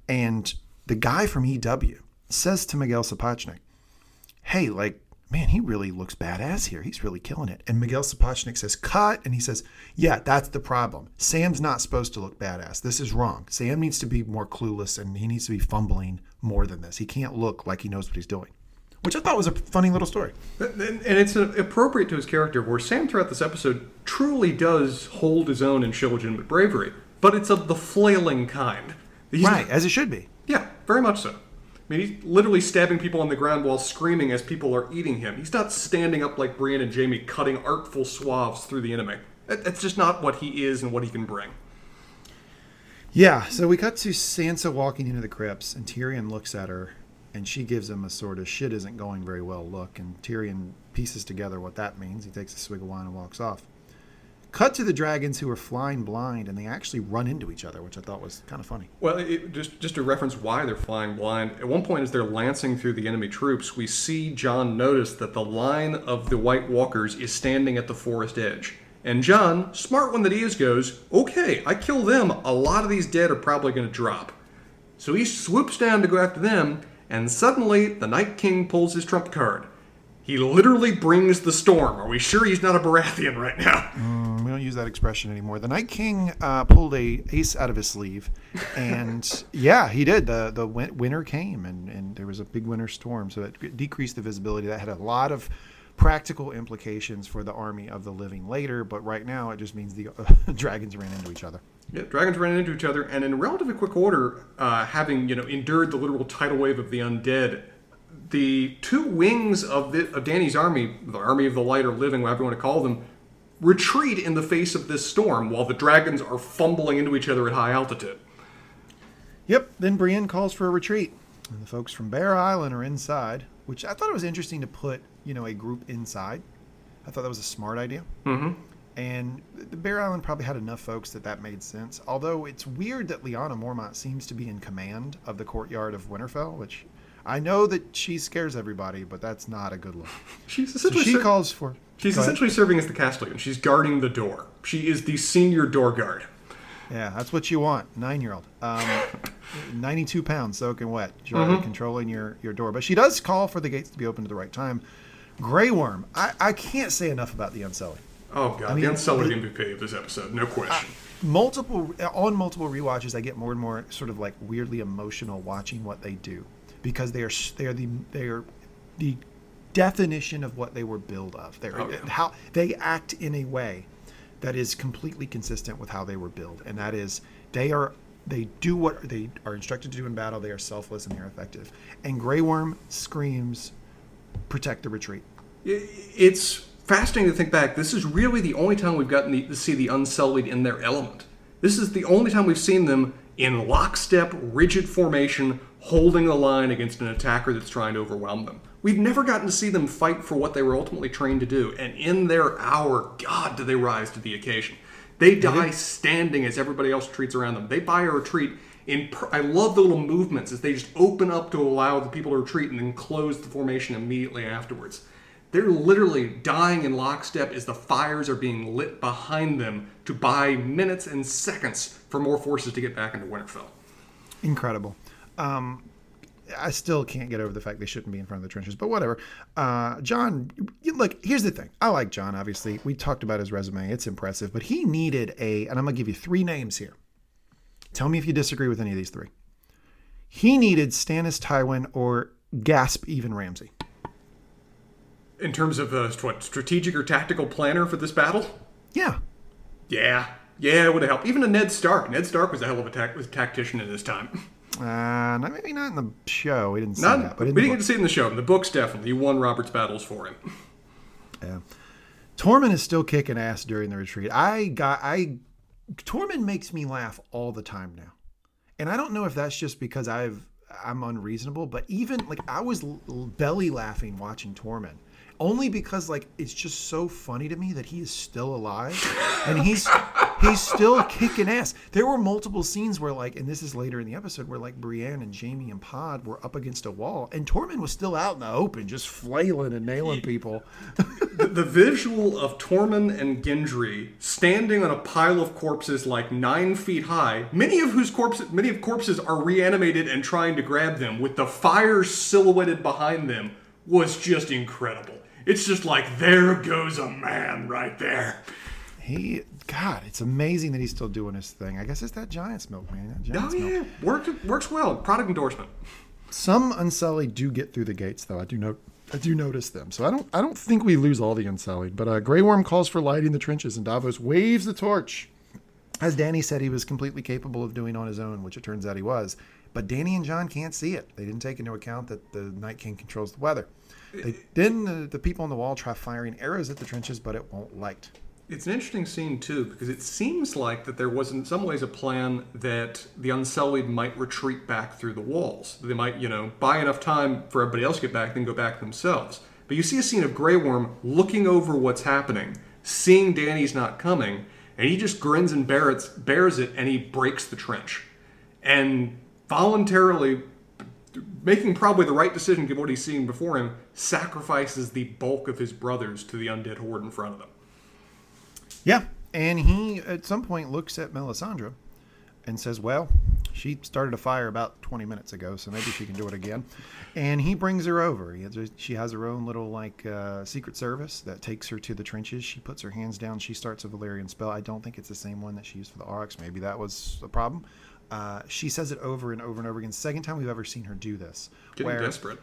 And the guy from EW says to Miguel Sapochnik, Hey, like, man, he really looks badass here. He's really killing it. And Miguel Sapochnik says, cut. And he says, yeah, that's the problem. Sam's not supposed to look badass. This is wrong. Sam needs to be more clueless and he needs to be fumbling more than this. He can't look like he knows what he's doing. Which I thought was a funny little story. And it's appropriate to his character, where Sam throughout this episode truly does hold his own and show legitimate bravery, but it's of the flailing kind. He's- Right, as it should be. Yeah, very much so. I mean, he's literally stabbing people on the ground while screaming as people are eating him. He's not standing up like Brienne and Jaime, cutting artful swaths through the enemy. That- That's just not what he is and what he can bring. Yeah, so we cut to Sansa walking into the crypts, and Tyrion looks at her, and she gives him a sort of shit isn't going very well look, and Tyrion pieces together what that means. He takes a swig of wine and walks off. Cut to the dragons who are flying blind, and they actually run into each other, which I thought was kind of funny. Well, it, just just to reference why they're flying blind. At one point, as they're lancing through the enemy troops, we see Jon notice that the line of the White Walkers is standing at the forest edge. And Jon, smart one that he is, goes, "Okay, I kill them. A lot of these dead are probably going to drop." So he swoops down to go after them, and suddenly the Night King pulls his trump card. He literally brings the storm. Are we sure he's not a Baratheon right now? We don't use that expression anymore. The Night King uh, pulled a ace out of his sleeve, and yeah, he did. the The win- winter came, and, and there was a big winter storm, so it decreased the visibility. That had a lot of practical implications for the army of the living later, but right now it just means the uh, dragons ran into each other. Yeah, dragons ran into each other, and in relatively quick order, uh, having you know endured the literal tidal wave of the undead, the two wings of the of Dany's army, the army of the light or living, whatever you want to call them, retreat in the face of this storm, while the dragons are fumbling into each other at high altitude. Yep. Then Brienne calls for a retreat, and the folks from Bear Island are inside, which I thought it was interesting to put you know a group inside. I thought that was a smart idea. Mm-hmm. And the Bear Island probably had enough folks that that made sense. Although it's weird that Lyanna Mormont seems to be in command of the courtyard of Winterfell, which I know that she scares everybody, but that's not a good look. She's So she ser- calls for. she's Go ahead. essentially serving as the castellan. She's guarding the door. She is the senior door guard. Yeah, that's what you want. Nine year old. Um, 92 pounds soaking wet. She's already controlling your, your door. But she does call for the gates to be open at the right time. Grey Worm. I, I can't say enough about the Unsullied. Oh god, mean, the unsullied it- MVP of this episode, no question. multiple on multiple rewatches i get more and more sort of like weirdly emotional watching what they do because they are they are the they are the definition of what they were built of they're Oh, yeah. how they act in a way that is completely consistent with how they were built and that is they are they do what they are instructed to do in battle they are selfless and they're effective and Grey Worm screams protect the retreat it's fascinating to think back. This is really the only time we've gotten the, to see the Unsullied in their element. This is the only time we've seen them in lockstep, rigid formation, holding the line against an attacker that's trying to overwhelm them. We've never gotten to see them fight for what they were ultimately trained to do, and in their hour, God, do they rise to the occasion. They mm-hmm. die standing as everybody else retreats around them. They buy a retreat in. Per- I love the little movements as they just open up to allow the people to retreat and then close the formation immediately afterwards. They're literally dying in lockstep as the fires are being lit behind them to buy minutes and seconds for more forces to get back into Winterfell. incredible. Um, I still can't get over the fact they shouldn't be in front of the trenches, but whatever. Uh, Jon, look, here's the thing. I like Jon, obviously. We talked about his resume, it's impressive, but he needed a, and I'm going to give you three names here. Tell me if you disagree with any of these three. He needed Stannis Tywin or gasp even Ramsay. In terms of uh, what strategic or tactical planner for this battle, Yeah. yeah, yeah, it would have helped. Even a Ned Stark. Ned Stark was a hell of a tac- was a tactician in his time. Uh, not, maybe not in the show. We didn't see Not, that, but we didn't book. get to see it in the show. In the books, definitely, he won Robert's battles for him. Yeah. Tormund is still kicking ass during the retreat. I got I Tormund makes me laugh all the time now. And I don't know if that's just because I've I'm unreasonable, but even like I was l- belly laughing watching Tormund. Only because like it's just so funny to me that he is still alive and he's He's still kicking ass. There were multiple scenes where, like, and this is later in the episode, where like Brienne and Jaime and Pod were up against a wall, and Tormund was still out in the open, just flailing and nailing people. the, the visual of Tormund and Gendry standing on a pile of corpses like nine feet high, many of whose corpses, many of corpses are reanimated and trying to grab them, with the fire silhouetted behind them, was just incredible. It's just like there goes a man right there. He, God, it's amazing that he's still doing his thing. I guess it's that Giant's milk, man. That Giant's Oh milk. yeah, works works well. Product endorsement. Some Unsullied do get through the gates, though. I do know. I do notice them, so I don't. I don't think we lose all the Unsullied. But uh, Grey Worm calls for lighting the trenches, and Davos waves the torch, as Dany said he was completely capable of doing on his own, which it turns out he was. But Dany and Jon can't see it. They didn't take into account that the Night King controls the weather. They then the, the people on the wall try firing arrows at the trenches, but it won't light. It's an interesting scene too because it seems like that there was in some ways a plan that the Unsullied might retreat back through the walls. They might, you know, buy enough time for everybody else to get back, then go back themselves. But you see a scene of Grey Worm looking over what's happening, seeing Dany's not coming, and he just grins and bears, bears it, and he breaks the trench, and voluntarily making probably the right decision given what he's seeing before him, sacrifices the bulk of his brothers to the undead horde in front of them. Yeah, and he at some point looks at Melisandre and says, "Well, she started a fire about 20 minutes ago, so maybe she can do it again." And he brings her over. She has her own little like uh, secret service that takes her to the trenches. She puts her hands down. She starts a Valyrian spell. I don't think it's the same one that she used for the arakhs. Maybe that was a problem. Uh, she says it over and over and over again. Second time we've ever seen her do this. Getting desperate.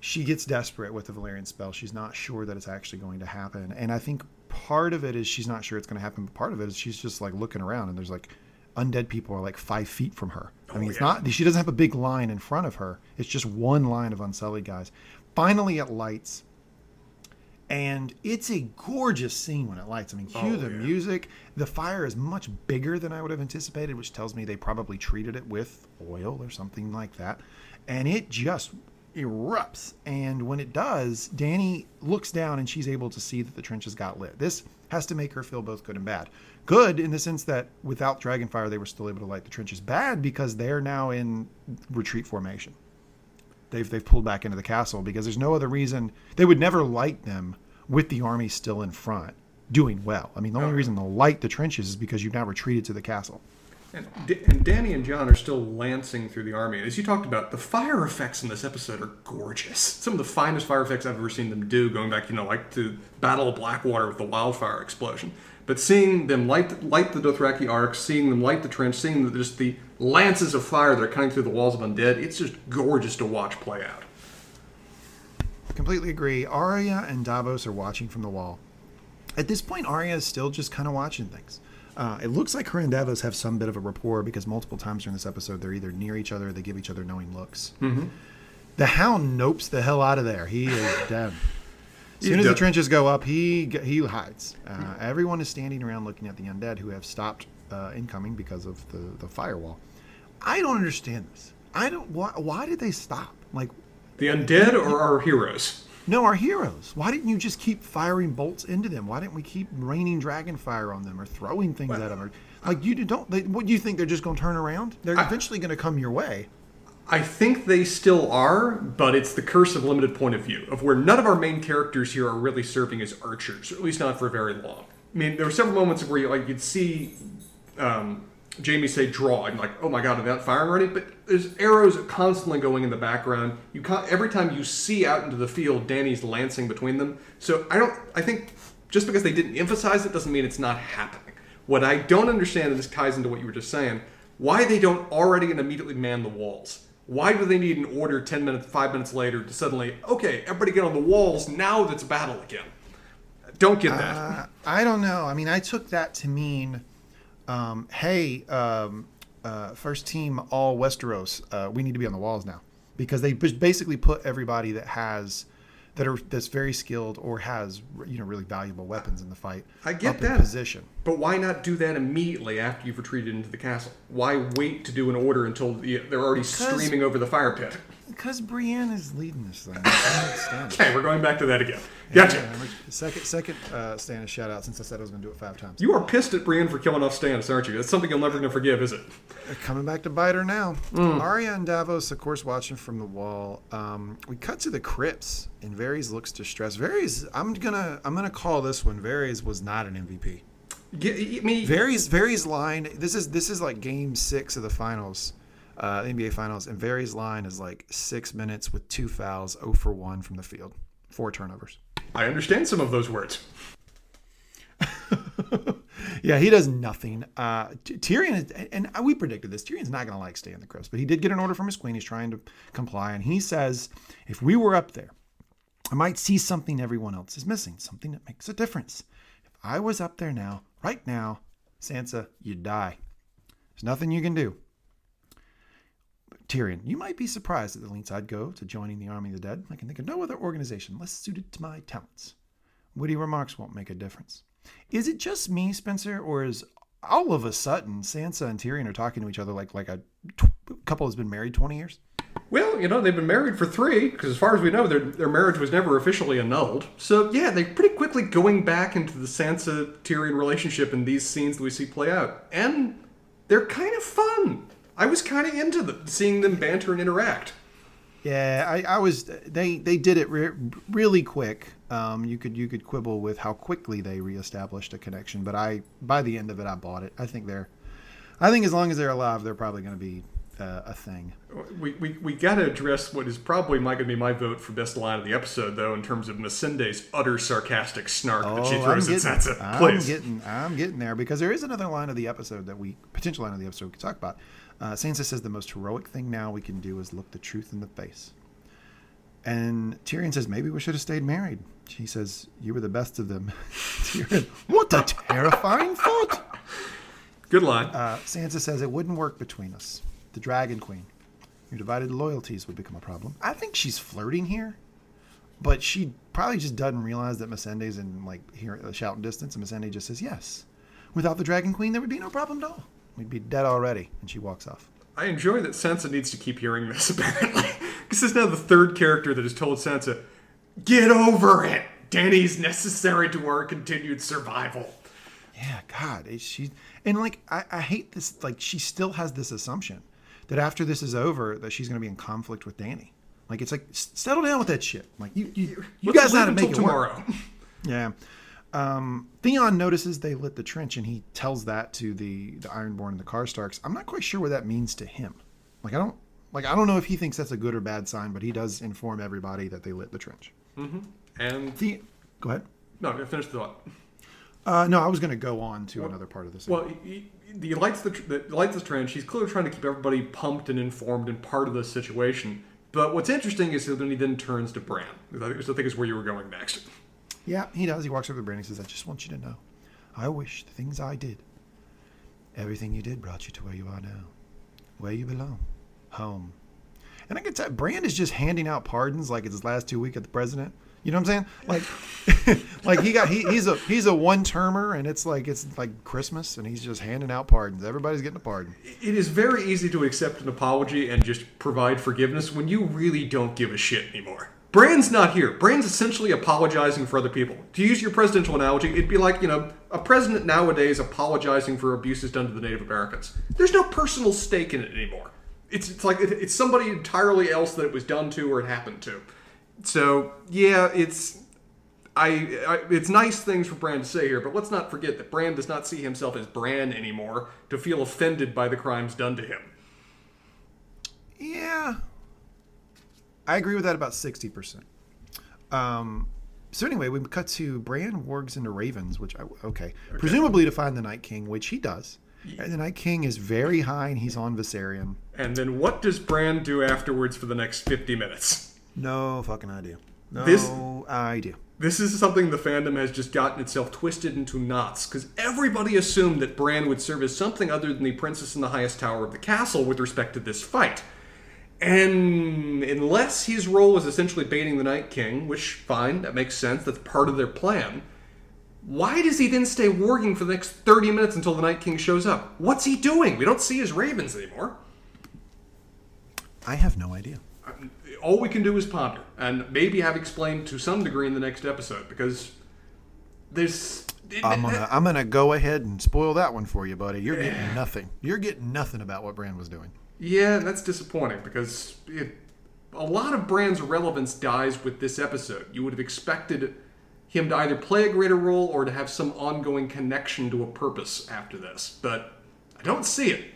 she gets desperate with the Valyrian spell. She's not sure that it's actually going to happen. And I think part of it is she's not sure it's going to happen, but part of it is she's just like looking around and there's like undead people are like five feet from her. I mean, it's yeah. not, she doesn't have a big line in front of her. It's just one line of unsullied guys. Finally, it lights. And it's a gorgeous scene when it lights. I mean, cue Oh, the yeah. music. The fire is much bigger than I would have anticipated, which tells me they probably treated it with oil or something like that. And it just erupts. And when it does, Dany looks down and she's able to see that the trenches got lit. This has to make her feel both good and bad. Good in the sense that without Dragonfire, they were still able to light the trenches. Bad because they're now in retreat formation they've they've pulled back into the castle because there's no other reason they would never light them with the army still in front doing well. I mean, the only reason they'll light the trenches is because you've now retreated to the castle. And, D- and Dany and Jon are still lancing through the army. And as you talked about, the fire effects in this episode are gorgeous. Some of the finest fire effects I've ever seen them do, going back, you know, like to Battle of Blackwater with the wildfire explosion. But seeing them light light the Dothraki arakhs, seeing them light the trench, seeing the, just the lances of fire that are cutting through the walls of undead, it's just gorgeous to watch play out. Completely agree. Arya and Davos are watching from the wall. At this point, Arya is still just kind of watching things. Uh, it looks like her and Davos have some bit of a rapport because multiple times during this episode they're either near each other or they give each other knowing looks. The Hound nopes the hell out of there. He is dead. As soon as the trenches go up, he he hides. Uh, everyone is standing around looking at the undead who have stopped uh, incoming because of the, the firewall. I don't understand this. I don't. Why, why did they stop? Like, The undead or our heroes. no, our heroes. Why didn't you just keep firing bolts into them? Why didn't we keep raining dragon fire on them or throwing things at them? Or, like you don't. They, what do you think? They're just going to turn around? They're eventually going to come your way. I think they still are, but it's the curse of limited point of view, of where none of our main characters here are really serving as archers, or at least not for very long. I mean, there were several moments where you, like you'd see um, Jaime say "draw," and like, "Oh my god, are not firing already?" But there's arrows constantly going in the background. You can't, every time you see out into the field, Dany's lancing between them. So I don't. I think just because they didn't emphasize it doesn't mean it's not happening. What I don't understand, and this ties into what you were just saying, why they don't already and immediately man the walls. Why do they need an order 10 minutes, 5 minutes later to suddenly, okay, everybody get on the walls, now that's a battle again? Don't get that. Uh, I don't know. I mean, I took that to mean, um, hey, um, uh, first team all Westeros, uh, we need to be on the walls now because they basically put everybody that has that are that's very skilled or has you know really valuable weapons in the fight. I get that. position. but why not do that immediately after you've retreated into the castle? Why wait to do an order until the, they're already streaming over the fire pit? Because Brienne is leading this thing. I. Okay, we're going back to that again. Gotcha. Yeah, second, second uh, Stannis shout out since I said I was going to do it five times. You are pissed at Brienne for killing off Stannis, aren't you? That's something you're never going to forgive, is it? Coming back to bite her now. Arya and Davos, of course, watching from the wall. Um, we cut to the crypts, and Varys looks distressed. Varys, I'm gonna, I'm gonna call this one. Varys was not an MVP. Get, me. Varys, Varys line. This is this is like Game Six of the finals, uh, NBA Finals, and Varys line is like six minutes with two fouls, 0 for one from the field, four turnovers. I understand some of those words. Yeah, he does nothing. Uh, Tyrion, is, and we predicted this. Tyrion's not going to like staying in the crypts, but he did get an order from his queen. He's trying to comply, and he says, "If we were up there, I might see something everyone else is missing, something that makes a difference. If I was up there now, right now, Sansa, you'd die. There's nothing you can do." Tyrion, you might be surprised at the lengths I'd go to joining the army of the dead. I can think of no other organization less suited to my talents. Witty remarks won't make a difference. Is it just me, Spencer, or is all of a sudden Sansa and Tyrion are talking to each other like like a t- couple has been married twenty years? Well, you know, they've been married for three, because as far as we know, their, their marriage was never officially annulled. So, yeah, they're pretty quickly going back into the Sansa Tyrion relationship in these scenes that we see play out. And they're kind of fun. I was kind of into the, seeing them banter and interact. Yeah, I, I was. They they did it re- really quick. Um, you could you could quibble with how quickly they reestablished a connection, but I by the end of it, I bought it. I think they're, I think as long as they're alive, they're probably going to be uh, a thing. We, we, we got to address what is probably my going to be my vote for best line of the episode, though, in terms of Missandei's utter sarcastic snark that she Oh, throws I'm at getting, Sansa. I'm Please. getting, I'm getting there because there is another line of the episode that we potential line of the episode we could talk about. Uh, Sansa says the most heroic thing now we can do is look the truth in the face. And Tyrion says maybe we should have stayed married. She says you were the best of them. Tyrion, what a terrifying thought. Good line. Uh, Sansa says it wouldn't work between us. The Dragon Queen. Your divided loyalties would become a problem. I think she's flirting here, but she probably just doesn't realize that Missandei's in like here a shouting distance, and Missandei just says yes. Without the Dragon Queen, there would be no problem at all. We'd be dead already, and she walks off. I enjoy that Sansa needs to keep hearing this, apparently. Because this is now the third character that has told Sansa, get over it! Dany's necessary to our continued survival. Yeah, God, she and like I, I hate this. Like she still has this assumption that after this is over, that she's going to be in conflict with Dany. Like it's like settle down with that shit. Like you, you, you Let's guys how to make it until work. tomorrow. Yeah. Um, Theon notices they lit the trench, and he tells that to the the Ironborn and the Karstarks. I'm not quite sure what that means to him. Like I don't like I don't know if he thinks that's a good or bad sign, but he does inform everybody that they lit the trench. Mm-hmm. And The go ahead. no, I finish the thought. Uh, no, I was going to go on to another part of this. Well, he, he, lights the tr- the- lights the trench. He's clearly trying to keep everybody pumped and informed and part of the situation. But what's interesting is that when he then turns to Bran, I think I think is where you were going next. Yeah, he does. He walks over to Bran and says, I just want you to know. I wish the things I did, everything you did brought you to where you are now. Where you belong. Home. And I can tell Bran is just handing out pardons like it's his last two week at the president. You know what I'm saying? Like like he got he, he's a he's a one termer and it's like it's like Christmas and he's just handing out pardons. Everybody's getting a pardon. It is very easy to accept an apology and just provide forgiveness when you really don't give a shit anymore. Bran's not here. Bran's essentially apologizing for other people. To use your presidential analogy, it'd be like, you know, a president nowadays apologizing for abuses done to the Native Americans. There's no personal stake in it anymore. It's, it's like it's somebody entirely else that it was done to or it happened to. So, yeah, it's I, I it's nice things for Bran to say here, but let's not forget that Bran does not see himself as Bran anymore to feel offended by the crimes done to him. Yeah. I agree with that about 60%. Um, so anyway, we cut to Bran wargs into Ravens, which I, okay. presumably to find the Night King, which he does. And the Night King is very high, and he's on Viserion. And then what does Bran do afterwards for the next 50 minutes? No fucking idea. No This- idea. This is something the fandom has just gotten itself twisted into knots, because everybody assumed that Bran would serve as something other than the princess in the highest tower of the castle with respect to this fight. And unless his role is essentially baiting the Night King, which, fine, that makes sense, that's part of their plan, why does he then stay warging for the next 30 minutes until the Night King shows up? What's he doing? We don't see his ravens anymore. I have no idea. Uh, all we can do is ponder and maybe have explained to some degree in the next episode because there's. I'm gonna I'm gonna go ahead and spoil that one for you, buddy. You're getting nothing. You're getting nothing about what Bran was doing. Yeah, that's disappointing because it, a lot of Bran's relevance dies with this episode. You would have expected him to either play a greater role or to have some ongoing connection to a purpose after this, but I don't see it.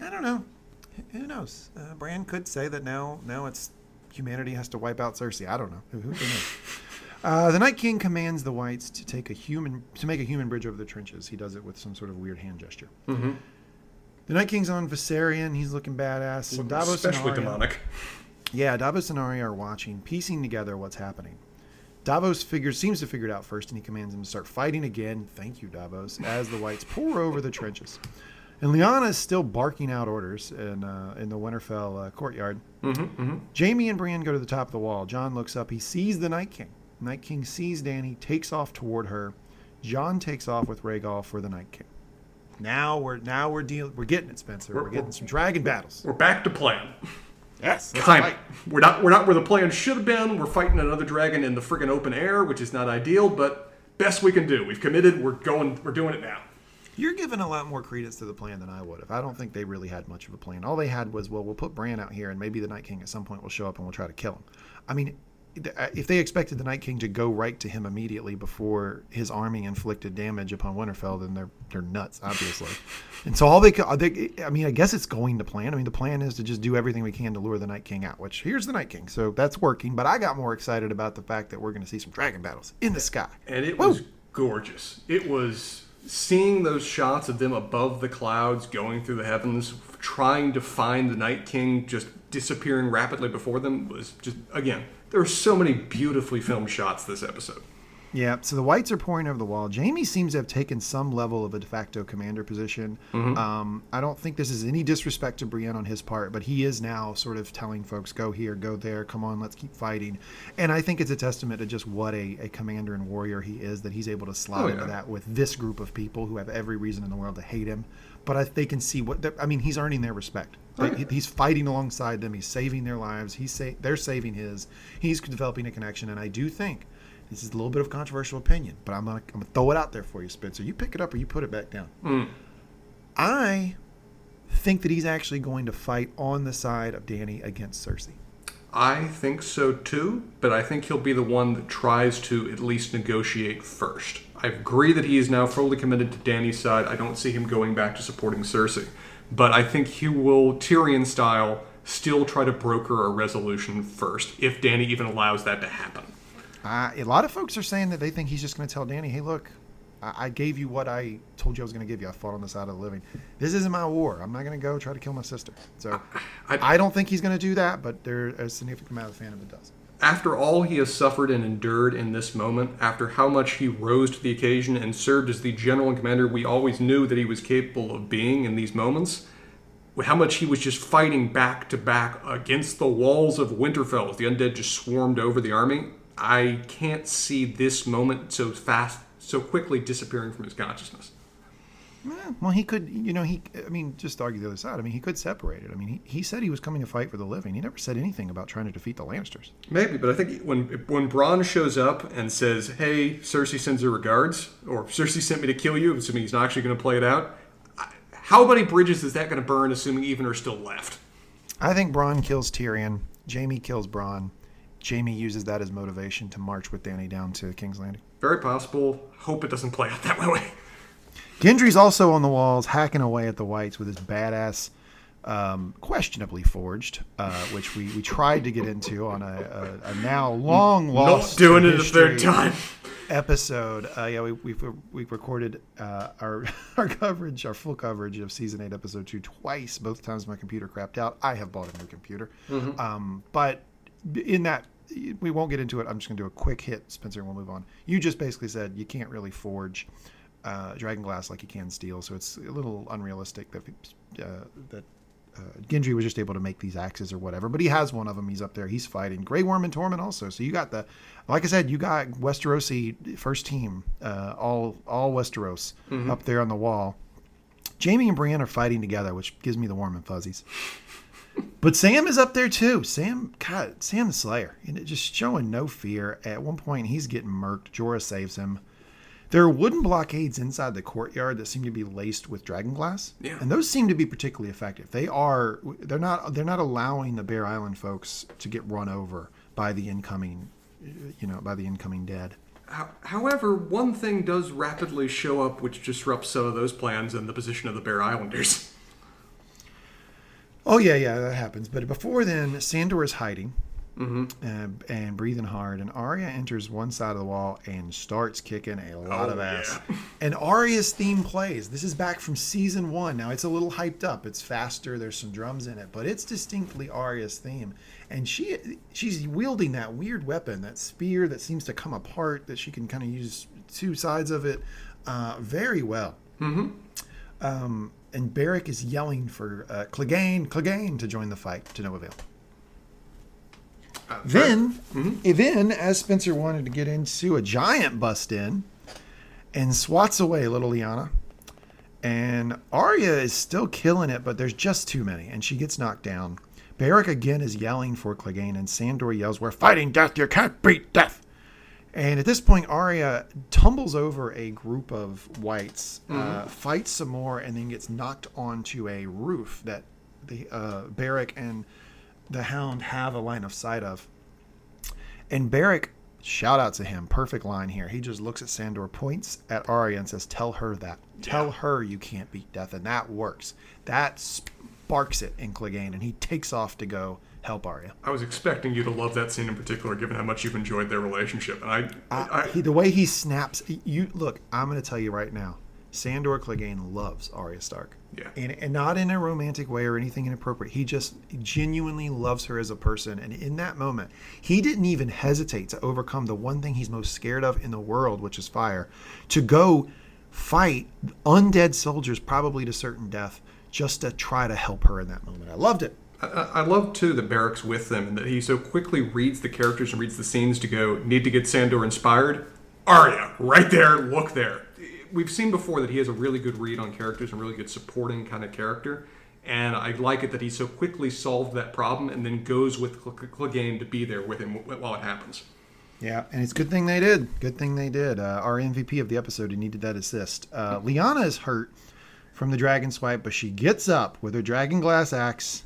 I don't know. Who knows? Uh, Bran could say that now now it's humanity has to wipe out Cersei. I don't know. Who, who knows? Uh, the Night King commands the Whites to take a human to make a human bridge over the trenches. He does it with some sort of weird hand gesture. Mm-hmm. The Night King's on Viserion. He's looking badass. And Davos Especially and Arya, demonic. Yeah, Davos and Arya are watching, piecing together what's happening. Davos figures seems to figure it out first, and he commands them to start fighting again. Thank you, Davos. As the Whites pour over the trenches, and Lyanna is still barking out orders in uh, in the Winterfell uh, courtyard. Mm-hmm, mm-hmm. Jaime and Brienne go to the top of the wall. Jon looks up. He sees the Night King. Night King sees Dany, takes off toward her. Jon takes off with Rhaegal for the Night King. Now we're now we're dealing. We're getting it, Spencer. We're, We're- getting some dragon battles. We're back to plan. Yes, Kind of. We're not. We're not where the plan should have been. We're fighting another dragon in the friggin' open air, which is not ideal, but best we can do. We've committed. We're going. We're doing it now. You're giving a lot more credence to the plan than I would have. I don't think they really had much of a plan. All they had was, well, we'll put Bran out here, and maybe the Night King at some point will show up and we'll try to kill him. I mean, Uh, if they expected the Night King to go right to him immediately before his army inflicted damage upon Winterfell, then they're they're nuts, obviously. and so all they, could, uh, they, I mean, I guess it's going to plan. I mean, the plan is to just do everything we can to lure the Night King out. Which here's the Night King, so that's working. But I got more excited about the fact that we're going to see some dragon battles in the sky. and it Woo! was gorgeous. It was seeing those shots of them above the clouds, going through the heavens, trying to find the Night King, just disappearing rapidly before them was just again. There are so many beautifully filmed shots this episode. Yeah, so the whites are pouring over the wall. Jaime seems to have taken some level of a de facto commander position. Um, I don't think this is any disrespect to Brienne on his part, but he is now sort of telling folks, go here, go there, come on, let's keep fighting. And I think it's a testament to just what a, a commander and warrior he is that he's able to slide Oh, into that with this group of people who have every reason in the world to hate him. But I, they can see what, I mean, he's earning their respect. They-. He's fighting alongside them. He's saving their lives. He's sa- they're saving his. He's developing a connection, and I do think this is a little bit of controversial opinion, but I'm gonna, I'm gonna throw it out there for you, Spencer. You pick it up or you put it back down. Mm. I think that he's actually going to fight on the side of Dany against Cersei. I think so too, but I think he'll be the one that tries to at least negotiate first. I agree that he is now fully committed to Dany's side. I don't see him going back to supporting Cersei. But I think he will, Tyrion style, still try to broker a resolution first, if Dany even allows that to happen. Uh, a lot of folks are saying that they think he's just going to tell Dany, "Hey, look, I, I gave you what I told you I was going to give you. I fought on the side of the living. This isn't my war. I'm not going to go try to kill my sister." So I- I don't think he's going to do that, but there a significant amount of fan of it does. After all he has suffered and endured in this moment, after how much he rose to the occasion and served as the general and commander we always knew that he was capable of being in these moments, how much he was just fighting back to back against the walls of Winterfell as the undead just swarmed over the army, I can't see this moment so fast, so quickly disappearing from his consciousness. Well, he could, you know, he, I mean, just argue the other side. I mean, he could separate it. I mean, he, he said he was coming to fight for the living. He never said anything about trying to defeat the Lannisters. Maybe, but I think when when Bronn shows up and says, "Hey, Cersei sends her regards," or "Cersei sent me to kill you," assuming he's not actually going to play it out, how many bridges is that going to burn? Assuming even are still left. I think Bronn kills Tyrion. Jaime kills Bronn. Jaime uses that as motivation to march with Dany down to King's Landing. Very possible. Hope it doesn't play out that way. Gendry's also on the walls, hacking away at the whites with his badass, um, questionably forged, uh, which we, we tried to get into on a, a, a now long lost not doing it a third time. episode. Uh, yeah, we, we've we've recorded uh, our our coverage, our full coverage of season eight, episode two, twice. Both times my computer crapped out. I have bought a new computer, um, but in that we won't get into it. I'm just going to do a quick hit, Spencer, and we'll move on. You just basically said you can't really forge uh, dragon glass like you can steel, so it's a little unrealistic that uh, that. Uh, Gendry was just able to make these axes or whatever, but he has one of them. He's up there. He's fighting Grey Worm and Tormund also. So you got the, like I said, you got Westerosi first team, uh, all all Westeros up there on the wall. Jaime and Brienne are fighting together, which gives me the warm and fuzzies. But Sam is up there too. Sam, God, Sam the Slayer, and just showing no fear. At one point, he's getting murked. Jorah saves him. There are wooden blockades inside the courtyard that seem to be laced with dragon glass, Yeah. and those seem to be particularly effective. They are. They're not. They're not allowing the Bear Island folks to get run over by the incoming, you know, by the incoming dead. However, one thing does rapidly show up which disrupts some of those plans and the position of the Bear Islanders. Oh yeah, yeah, that happens. But before then, Sandor is hiding uh, and breathing hard, and Arya enters one side of the wall and starts kicking a lot Oh, of ass. yeah. And Arya's theme plays. This is back from season one. Now it's a little hyped up. It's faster. There's some drums in it, but it's distinctly Arya's theme. And she she's wielding that weird weapon, that spear that seems to come apart. That she can kind of use two sides of it uh, very well. Mm-hmm. Um, and Beric is yelling for uh, Clegane, Clegane to join the fight to no avail. Then, then, as Spencer wanted to get into, a giant bust in and swats away little Lyanna. And Arya is still killing it, but there's just too many, and she gets knocked down. Beric again is yelling for Clegane, and Sandor yells, We're fighting death, you can't beat death. And at this point, Arya tumbles over a group of whites, uh, fights some more, and then gets knocked onto a roof that the uh, Beric and the Hound have a line of sight of. And Beric, shout out to him, perfect line here. He just looks at Sandor, points at Arya, and says, "Tell her that. Tell her you can't beat death," and that works. That sparks it in Clegane, and he takes off to go help Arya. I was expecting you to love that scene in particular, given how much you've enjoyed their relationship. And I, I, he, the way he snaps, you look. I'm going to tell you right now, Sandor Clegane loves Arya Stark. Yeah. and, and not in a romantic way or anything inappropriate. He just genuinely loves her as a person, and in that moment, he didn't even hesitate to overcome the one thing he's most scared of in the world, which is fire, to go fight undead soldiers, probably to certain death, just to try to help her in that moment. I loved it. I, I love too that Beric's with them and that he so quickly reads the characters and reads the scenes to go need to get Sandor inspired. Arya, right there, look there. We've seen before that he has a really good read on characters and really good supporting kind of character, and I like it that he so quickly solved that problem and then goes with Cl- Clegane to be there with him while it happens. Yeah, and it's good thing they did. Good thing they did. Uh, our MVP of the episode, he needed that assist. Uh, Lyanna is hurt from the dragon swipe, but she gets up with her dragon glass axe,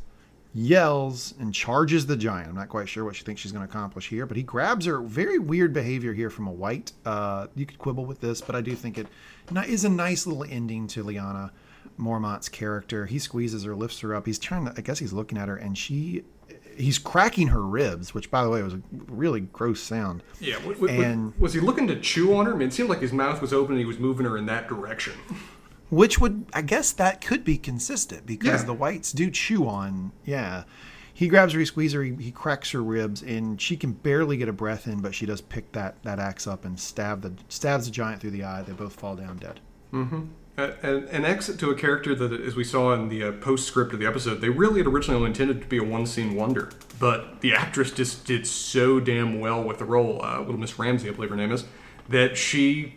yells, and charges the giant. I'm not quite sure what she thinks she's going to accomplish here, but he grabs her. Very weird behavior here from a white. Uh, you could quibble with this, but I do think it is a nice little ending to Lyanna Mormont's character. He squeezes her, lifts her up. He's trying to, I guess he's looking at her, and she. He's cracking her ribs, which, by the way, was a really gross sound. Yeah, w- w- And- was he looking to chew on her? I mean, it seemed like his mouth was open and he was moving her in that direction. Which would, I guess, that could be consistent because Yeah. the whites do chew on. Yeah, he grabs her, he squeezes her, he, he cracks her ribs, and she can barely get a breath in, but she does pick that that axe up and stab the stabs the giant through the eye. They both fall down dead. Uh, an, an exit to a character that, as we saw in the uh, postscript of the episode, they really had originally only intended to be a one-scene wonder, but the actress just did so damn well with the role, uh, Little Miss Ramsey, I believe her name is, that she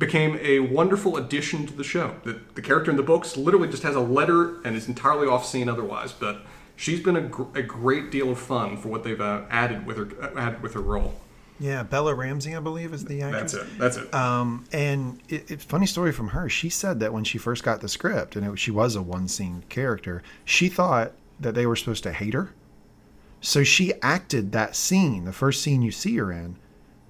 became a wonderful addition to the show. The, the character in the books literally just has a letter and is entirely off-scene otherwise, but she's been a, gr- a great deal of fun for what they've uh, added with her uh, added with her role. Yeah, Bella Ramsey, I believe, is the actress. That's it. That's it. Um, and it, it, funny story from her. She said that when she first got the script, and it, she was a one scene character, she thought that they were supposed to hate her. So she acted that scene, the first scene you see her in,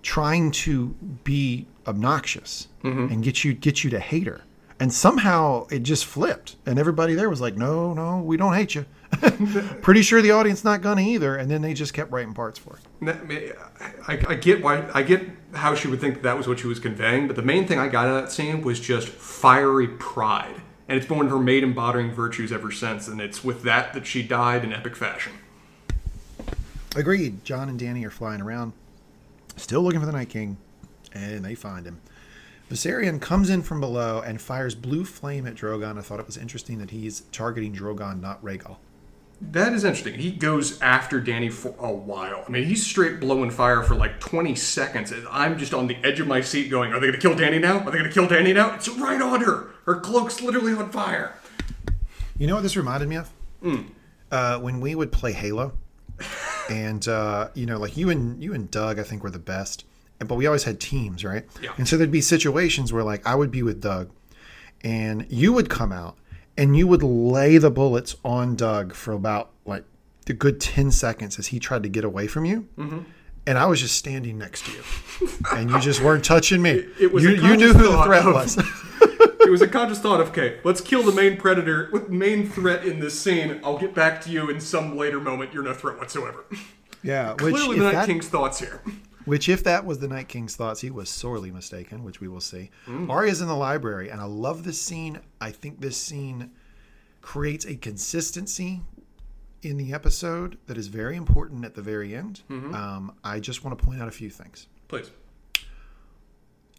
trying to be obnoxious Mm-hmm. and get you get you to hate her. And somehow it just flipped, and everybody there was like, "No, no, we don't hate you." Pretty sure the audience not gonna either. And then they just kept writing parts for her. That- I, I get why I get how she would think that was what she was conveying, but the main thing I got out of that scene was just fiery pride, and it's been one of her maiden embodying virtues ever since, and it's with that that she died in epic fashion. Agreed. Jon and Dany are flying around, still looking for the Night King, and they find him. Viserion comes in from below and fires blue flame at Drogon. I thought it was interesting that he's targeting Drogon, not Rhaegal. That is interesting. He goes after Dany for a while. I mean, he's straight blowing fire for like 20 seconds, and I'm just on the edge of my seat going, Are they going to kill Dany now? Are they going to kill Dany now? It's right on her. Her cloak's literally on fire. You know what this reminded me of? uh, when we would play Halo, and uh, you know, like you and you and Doug, I think were the best. And- But we always had teams, right? Yeah. And so there'd be situations where, like, I would be with Doug, and you would come out, and you would lay the bullets on Doug for about like a good ten seconds as he tried to get away from you. Mm-hmm. And I was just standing next to you, and you just weren't touching me. it was you, you knew who the threat of- was. it was a conscious thought of, okay, let's kill the main predator, with main threat in this scene. I'll get back to you in some later moment. You're no threat whatsoever. yeah, which Clearly, the Night that- King's thoughts here. Which, if that was the Night King's thoughts, he was sorely mistaken, which we will see. Arya's in the library, and I love this scene. I think this scene creates a consistency in the episode that is very important at the very end. Um, I just want to point out a few things. Please.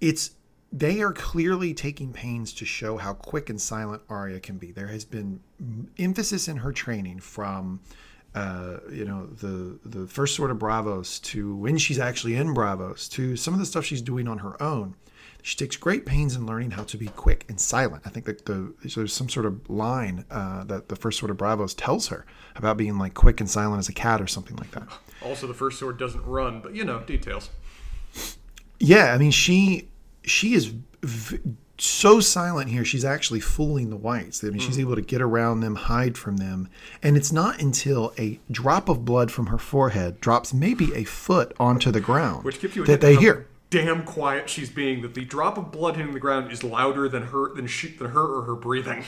It's they are clearly taking pains to show how quick and silent Arya can be. There has been emphasis in her training from uh, you know the the first Sword of Braavos to when she's actually in Braavos to some of the stuff she's doing on her own. She takes great pains in learning how to be quick and silent. I think that the there's some sort of line uh, that the first Sword of Braavos tells her about being like quick and silent as a cat or something like that. Also, the first sword doesn't run, but you know, details. Yeah, I mean she she is v- so silent here. She's actually fooling the whites. I mean, she's able to get around them, hide from them, and it's not until a drop of blood from her forehead drops maybe a foot onto the ground Which gives you that they hear. Damn quiet she's being. That the drop of blood hitting the ground is louder than her than she than her or her breathing.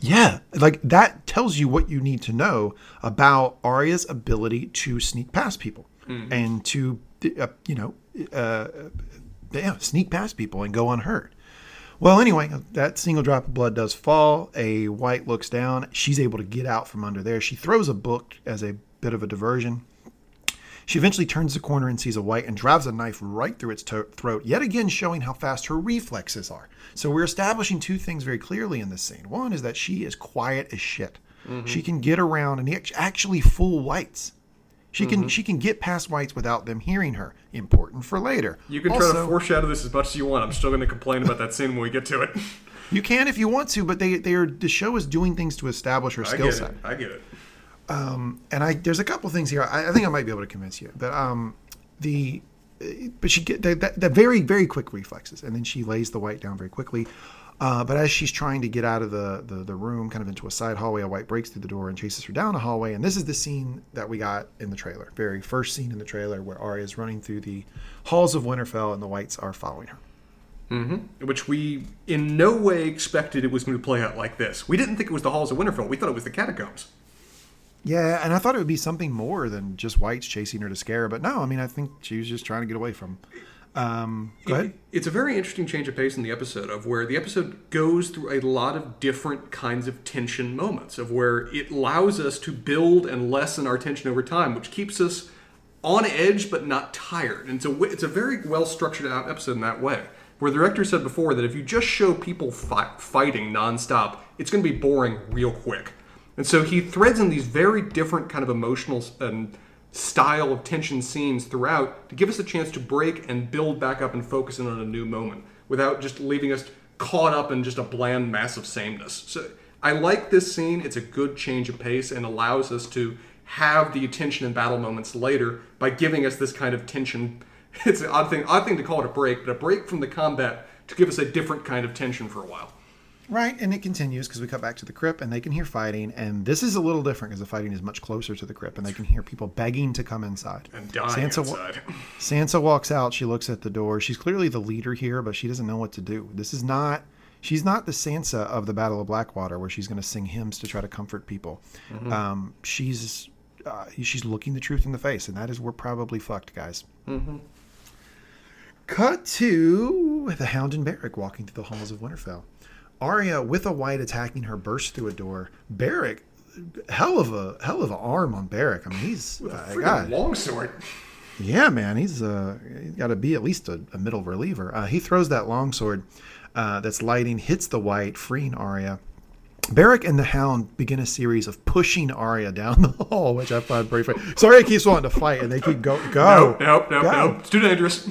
Yeah, like that tells you what you need to know about Arya's ability to sneak past people and to, uh, you know, uh, yeah, sneak past people and go unhurt. Well, anyway, that single drop of blood does fall. A white looks down. She's able to get out from under there. She throws a book as a bit of a diversion. She eventually turns the corner and sees a white and drives a knife right through its to- throat, yet again showing how fast her reflexes are. So we're establishing two things very clearly in this scene. One is that she is quiet as shit. Mm-hmm. She can get around and actually fool whites. She can she can get past whites without them hearing her. Important for later. You can try to foreshadow this as much as you want. I'm still going to complain about that scene when we get to it. You can if you want to, but they they are the show is doing things to establish her skill set. I get it. and I there's a couple things here. I, I think I might be able to convince you, but um, the but she get the, the, the very very quick reflexes, and then she lays the white down very quickly. Uh, but as she's trying to get out of the, the the room, kind of into a side hallway, a white breaks through the door and chases her down a hallway. And this is the scene that we got in the trailer, very first scene in the trailer, where Arya is running through the halls of Winterfell, and the whites are following her. Which we in no way expected it was going to play out like this. We didn't think it was the halls of Winterfell. We thought it was the catacombs. Yeah, and I thought it would be something more than just whites chasing her to scare her, but no, I mean I think she was just trying to get away from. Um, go ahead. It's a very interesting change of pace in the episode of where the episode goes through a lot of different kinds of tension moments of where it allows us to build and lessen our tension over time, which keeps us on edge but not tired. And it's a w- it's a very well structured out episode in that way. Where the director said before that if you just show people fi- fighting nonstop, it's going to be boring real quick. And so he threads in these very different kind of emotional and style of tension scenes throughout to give us a chance to break and build back up and focus in on a new moment without just leaving us caught up in just a bland mass of sameness. So I like this scene. It's a good change of pace and allows us to have the tension and battle moments later by giving us this kind of tension. It's an odd thing, odd thing to call it a break, but a break from the combat to give us a different kind of tension for a while. Right, and it continues because we cut back to the crypt and they can hear fighting, and this is a little different because the fighting is much closer to the crypt, and they can hear people begging to come inside. And dying Sansa, outside. Sansa walks out. She looks at the door. She's clearly the leader here, but she doesn't know what to do. This is not. She's not the Sansa of the Battle of Blackwater, where she's going to sing hymns to try to comfort people. Um, she's uh, she's looking the truth in the face, and that is we're probably fucked, guys. Cut to the Hound and Beric walking through the halls of Winterfell. Arya, with a white attacking her, bursts through a door. Beric, hell of a hell of a arm on Beric. I mean, he's uh, Freaking God. longsword. Yeah, man, he's uh, he's got to be at least a, a middle reliever. Uh, he throws that longsword uh, that's lighting, hits the white, freeing Arya. Beric and the Hound begin a series of pushing Arya down the hall, which I find pretty funny. Sorry, Arya keeps wanting to fight, and they keep go go. Nope, nope, nope, go. nope. It's too dangerous.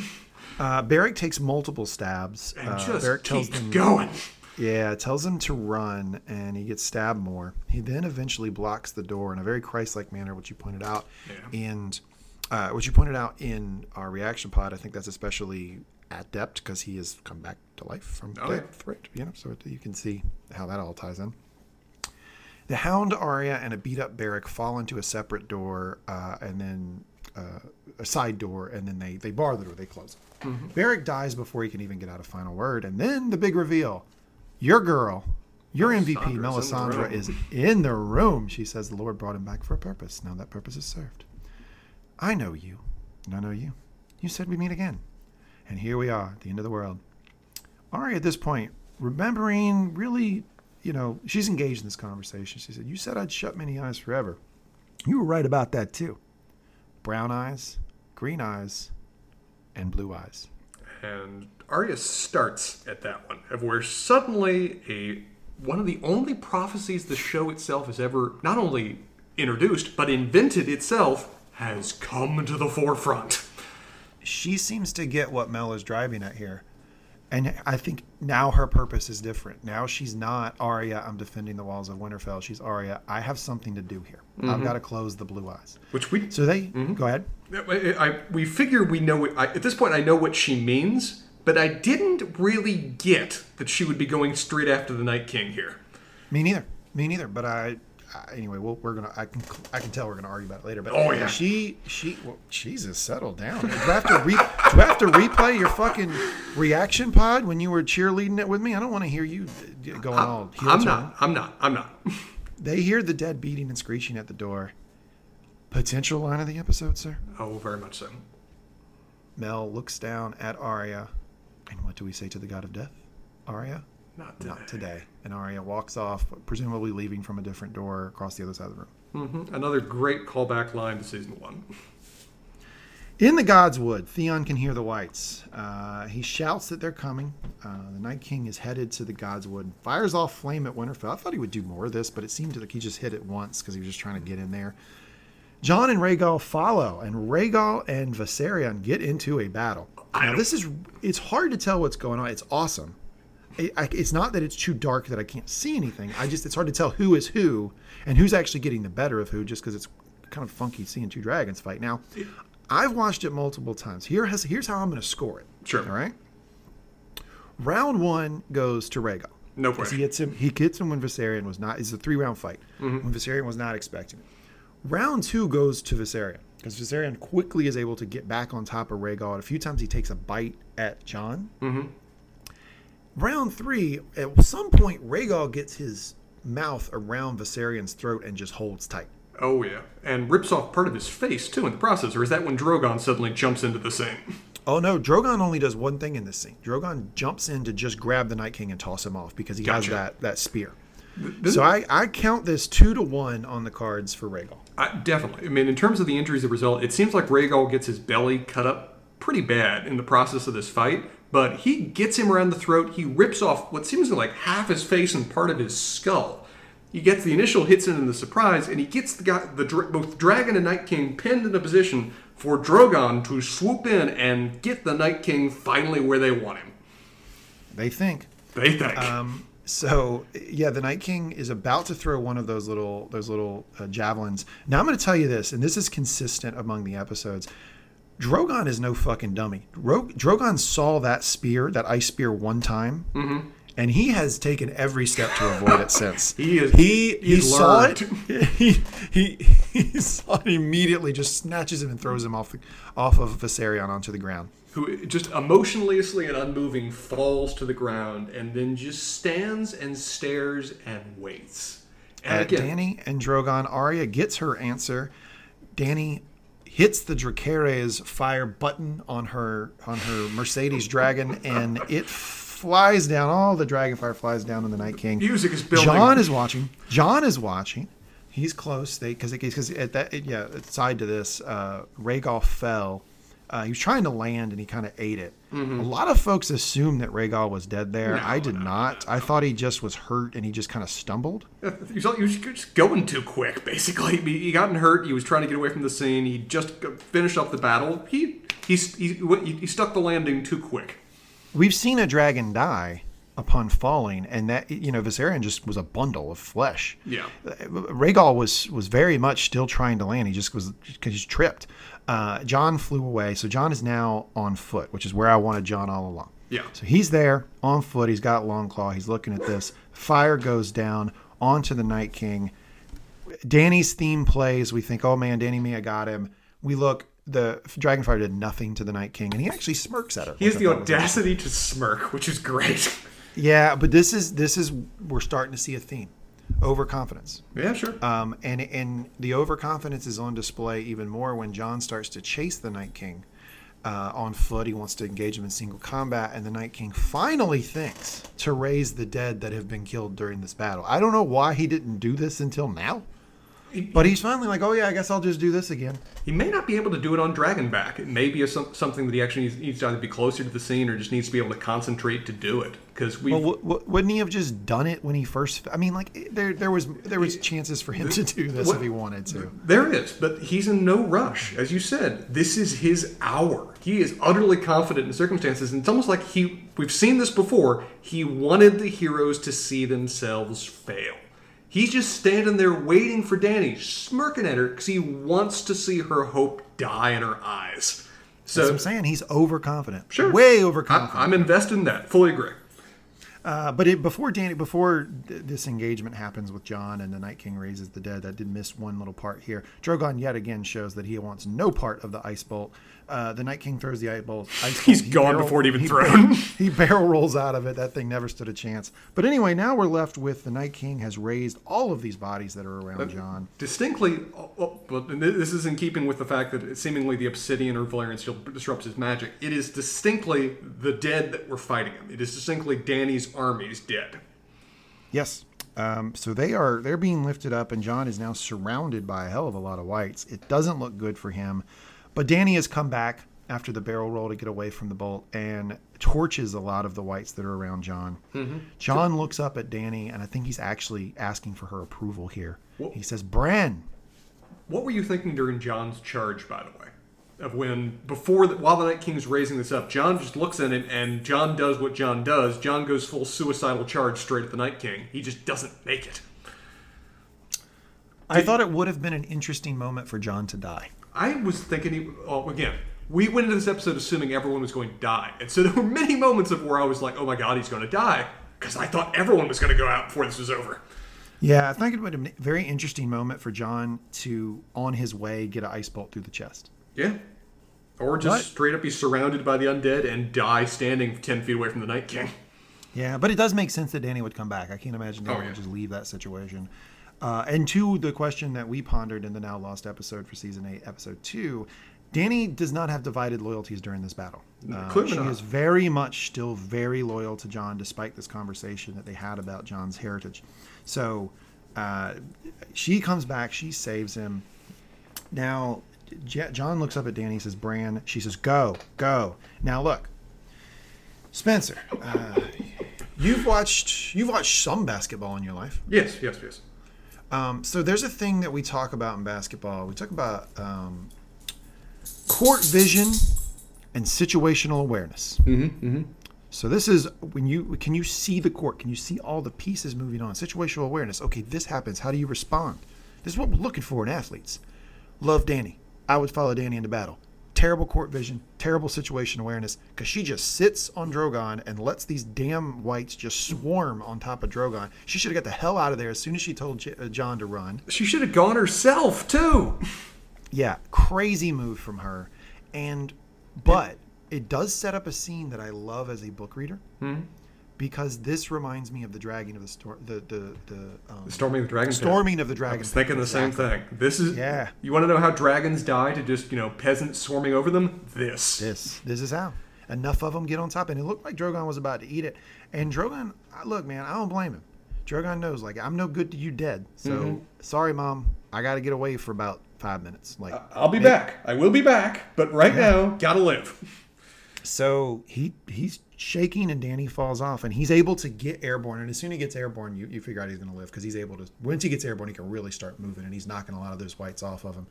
Uh, Beric takes multiple stabs. And uh, just Beric tells keeps them going. Yeah, tells him to run, and he gets stabbed more. He then eventually blocks the door in a very Christ-like manner, which you pointed out, Yeah. and uh, which you pointed out in our reaction pod. I think that's especially adept because he has come back to life from Oh, death, right? You know, so you can see how that all ties in. The Hound, Arya, and a beat-up Beric fall into a separate door, uh, and then uh, a side door, and then they they bar the door. They close. it. Beric dies before he can even get out a final word, and then the big reveal: your girl, your MVP, Melisandre, is in the room. She says the Lord brought him back for a purpose. Now that purpose is served. I know you, and I know you. You said we meet again, and here we are, at the end of the world. Arya, at this point, remembering really, you know, she's engaged in this conversation. She said, You said I'd shut many eyes forever. You were right about that, too. Brown eyes, green eyes, and blue eyes. And Arya starts at that one, of where suddenly a one of the only prophecies the show itself has ever not only introduced but invented itself has come to the forefront. She seems to get what Mel is driving at here. And I think now her purpose is different. Now she's not Arya, I'm defending the walls of Winterfell. She's Arya, I have something to do here. I've mm-hmm. got to close the blue eyes. Which we So they, mm-hmm. go ahead. I, I- we figure we know what, I, at this point I know what she means, but I didn't really get that she would be going straight after the Night King here. Me neither. Me neither. But I, Anyway, we'll, we're gonna. I can. I can tell we're gonna argue about it later. But Oh, yeah. she she. Well, Jesus, settle down. Do I have to re, Do I have to replay your fucking reaction pod when you were cheerleading it with me? I don't want to hear you going all. heel I'm turn. not. I'm not. I'm not. They hear the dead beating and screeching at the door. Potential line of the episode, sir. Oh, very much so. Mel looks down at Arya, and what do we say to the god of death? Arya, Not today. not today. And Arya walks off, presumably leaving from a different door across the other side of the room. hmm Another great callback line to season one. In the Godswood, Theon can hear the Whites. Uh, he shouts that they're coming. Uh, the Night King is headed to the Godswood, fires off flame at Winterfell. I thought he would do more of this, but it seemed like he just hit it once because he was just trying to get in there. Jon and Rhaegal follow, and Rhaegal and Viserion get into a battle. Now, this is, it's hard to tell what's going on. It's awesome. It, I, it's not that it's too dark that I can't see anything. I just, it's hard to tell who is who and who's actually getting the better of who just because it's kind of funky seeing two dragons fight. Now, I've watched it multiple times. Here has, here's how I'm going to score it. Sure. All right. Round one goes to Rhaegal. No question. He hits him. He gets him when Viserion was not. It's a three round fight. Mm-hmm. When Viserion was not expecting it. Round two goes to Viserion because Viserion quickly is able to get back on top of Rhaegal. And a few times he takes a bite at Jon. Mhm. Round three, at some point, Rhaegal gets his mouth around Viserion's throat and just holds tight. Oh yeah, and rips off part of his face too in the process. Or is that when Drogon suddenly jumps into the scene? Oh no, Drogon only does one thing in this scene. Drogon jumps in to just grab the Night King and toss him off because he has that that spear. So I, I count this two to one on the cards for Rhaegal. I, definitely. I mean, in terms of the injuries that result, it seems like Rhaegal gets his belly cut up pretty bad in the process of this fight. But he gets him around the throat. He rips off what seems like half his face and part of his skull. He gets the initial hits in the surprise, and he gets the guy, the both Dragon and Night King pinned in a position for Drogon to swoop in and get the Night King finally where they want him. They think. They think. Um, so yeah, the Night King is about to throw one of those little those little uh, javelins. Now I'm going to tell you this, and this is consistent among the episodes. Drogon is no fucking dummy. Ro- Drogon saw that spear, that ice spear, one time, mm-hmm. and he has taken every step to avoid it since. He is- He he he's saw it. He, he he saw it immediately. Just snatches him and throws him off the, off of Viserion onto the ground. who just emotionlessly and unmoving falls to the ground and then just stands and stares and waits. And At again, Dany and Drogon, Arya gets her answer. Dany hits the Dracarys fire button on her on her Mercedes Dragon, and it flies down. All the dragon fire flies down on the Night King. music is building. Jon is watching. Jon is watching. He's close. They because because at that it, yeah side to this, uh, Rhaegal fell. Uh, he was trying to land and he kind of ate it. A lot of folks assumed that Rhaegal was dead there. Mm-hmm. No, I did no, no, not. I thought he just was hurt and he just kind of stumbled. He was, he was just going too quick, basically. He he gotten hurt. He was trying to get away from the scene. He just finished up the battle. He he, he, he stuck the landing too quick. We've seen a dragon die upon falling, and that you know Viserion just was a bundle of flesh. Yeah. Rhaegal was was very much still trying to land. He just was because he's tripped. Uh, Jon flew away, so Jon is now on foot, which is where I wanted Jon all along. Yeah. So he's there on foot. He's got Longclaw. He's looking at this. Fire goes down onto the Night King. Dany's theme plays. We think, oh man, Dany Mia got him. We look. The Dragonfire did nothing to the Night King, and he actually smirks at her. He has the audacity to smirk, which is great. Yeah, but this is this is we're starting to see a theme, overconfidence. yeah, sure. Um, and and the overconfidence is on display even more when Jon starts to chase the Night King uh, on foot. He wants to engage him in single combat, and the Night King finally thinks to raise the dead that have been killed during this battle. I don't know why he didn't do this until now, but he's finally like, oh yeah, I guess I'll just do this again. He may not be able to do it on Dragonback. It may be a, something that he actually needs, needs to either be closer to the scene or just needs to be able to concentrate to do it. Because we, Well, w- w- wouldn't he have just done it when he first? I mean, like there there was there was chances for him to do this if he wanted to. there is, but he's in no rush. As you said, this is his hour. He is utterly confident in circumstances, and it's almost like he. We've seen this before. He wanted the heroes to see themselves fail. He's just standing there waiting for Dany, smirking at her because he wants to see her hope die in her eyes. That's what So I'm saying. He's overconfident. Sure. way overconfident. I'm invested in that. Fully agree. Uh, but it, before Dany, before th- this engagement happens with Jon and the Night King raises the dead, that did miss one little part here. Drogon yet again shows that he wants no part of the ice bolt. Uh, the Night King throws the bolt. Ice He's. He gone before it even he- thrown. He barrel rolls out of it. That thing never stood a chance. But anyway, now we're left with the Night King has raised all of these bodies that are around Jon. distinctly, oh, oh, but this is in keeping with the fact that seemingly the obsidian or Valyrian steel disrupts his magic. It is distinctly the dead that we're fighting him. It is distinctly Dany's armies dead. Yes. Um, so they are they're being lifted up, and Jon is now surrounded by a hell of a lot of whites. It doesn't look good for him, but Dany has come back after the barrel roll to get away from the bolt and torches a lot of the whites that are around Jon. Mm-hmm. Jon looks up at Dany, and I think he's actually asking for her approval here. Well- he says, "Bran, What were you thinking during Jon's charge, by the way? Of when before the, while the Night King's raising this up, Jon just looks at it and Jon does what Jon does. Jon goes full suicidal charge straight at the Night King. He just doesn't make it. I thought it would have been an interesting moment for Jon to die." I was thinking, he, oh, again, we went into this episode assuming everyone was going to die. And so there were many moments of where I was like, oh my god, he's going to die. Because I thought everyone was going to go out before this was over. Yeah, I think it would have been a very interesting moment for Jon to, on his way, get an ice bolt through the chest. Yeah. Or just What? straight up be surrounded by the undead and die standing 10 feet away from the Night King. Yeah, but it does make sense that Dany would come back. I can't imagine oh, Dany Oh, yeah. would just leave that situation. Uh, and to the question that we pondered in the now lost episode for season eight, episode two, Dany does not have divided loyalties during this battle. Uh, she is very much still very loyal to Jon, despite this conversation that they had about Jon's heritage. So uh, she comes back, she saves him. Now, J- Jon looks up at Dany, says, Bran. She says, Go, go. Now, look, Spencer, uh, you've watched you've watched some basketball in your life. Yes, yes, yes. Um, so there's a thing that we talk about in basketball. We talk about um, court vision and situational awareness. Mm-hmm, mm-hmm. So this is when you can you see the court? Can you see all the pieces moving on? Situational awareness. Okay, this happens. How do you respond? This is what we're looking for in athletes. Love Dany. I would follow Dany into battle. Terrible court vision, terrible situation awareness, because she just sits on Drogon and lets these damn whites just swarm on top of Drogon. She should have got the hell out of there as soon as she told J- uh, Jon to run. She should have gone herself, too. Yeah, crazy move from her. And but it does set up a scene that I love as a book reader. Because this reminds me of the dragging of the storm, the the the um, Storming of the Dragon Pit. storming of the I was thinking the same thing. This is Yeah. You want to know how dragons die to just you know peasants swarming over them? This. This this is how enough of them get on top, and it looked like Drogon was about to eat it. And Drogon, look, man, I don't blame him. Drogon knows, like, I'm no good to you dead. So Mm-hmm. sorry, mom, I got to get away for about five minutes. Like, I'll be back. I will be back. But right now, gotta live. So he he's shaking and Dany falls off and he's able to get airborne and as soon as he gets airborne you, you figure out he's going to live because he's able to once he gets airborne he can really start moving and he's knocking a lot of those whites off of him.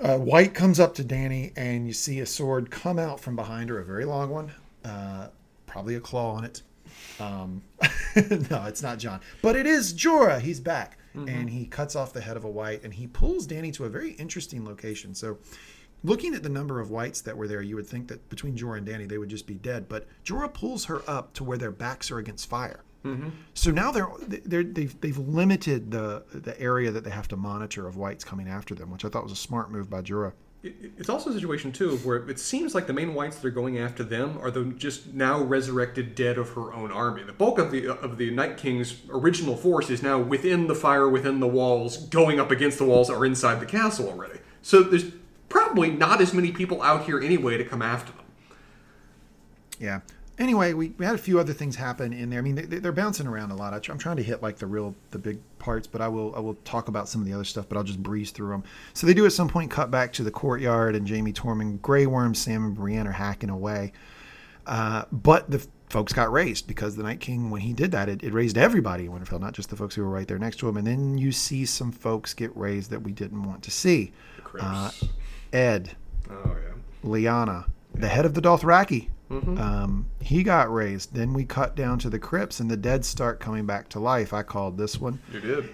Uh, White comes up to Dany and you see a sword come out from behind her, a very long one. Uh, probably a claw on it. Um, no, it's not Jon, but it is Jorah. He's back, and he cuts off the head of a white, and he pulls Dany to a very interesting location. So, looking at the number of whites that were there, you would think that between Jorah and Dany, they would just be dead. But Jorah pulls her up to where their backs are against fire. Mm-hmm. So now they're, they're they've they've limited the the area that they have to monitor of whites coming after them, which I thought was a smart move by Jorah. It's also a situation too where it seems like the main whites that are going after them are the just now resurrected dead of her own army. The bulk of the of the Night King's original force is now within the fire, within the walls, going up against the walls, or inside the castle already. So there's probably not as many people out here anyway to come after them. Yeah. Anyway, we, we had a few other things happen in there. I mean, they, they're bouncing around a lot. I I'm trying to hit like the real, the big parts, but I will I will talk about some of the other stuff, but I'll just breeze through them. So they do at some point cut back to the courtyard, and Jaime Tormund, Grey Worm, Sam, and Brienne are hacking away. Uh, but the folks got raised because the Night King, when he did that, it, it raised everybody in Winterfell, not just the folks who were right there next to him. And then you see some folks get raised that we didn't want to see. Uh. Edd, oh yeah. Lyanna, the head of the Dothraki. Um, he got raised. Then we cut down to the crypts, and the dead start coming back to life. I called this one. You did.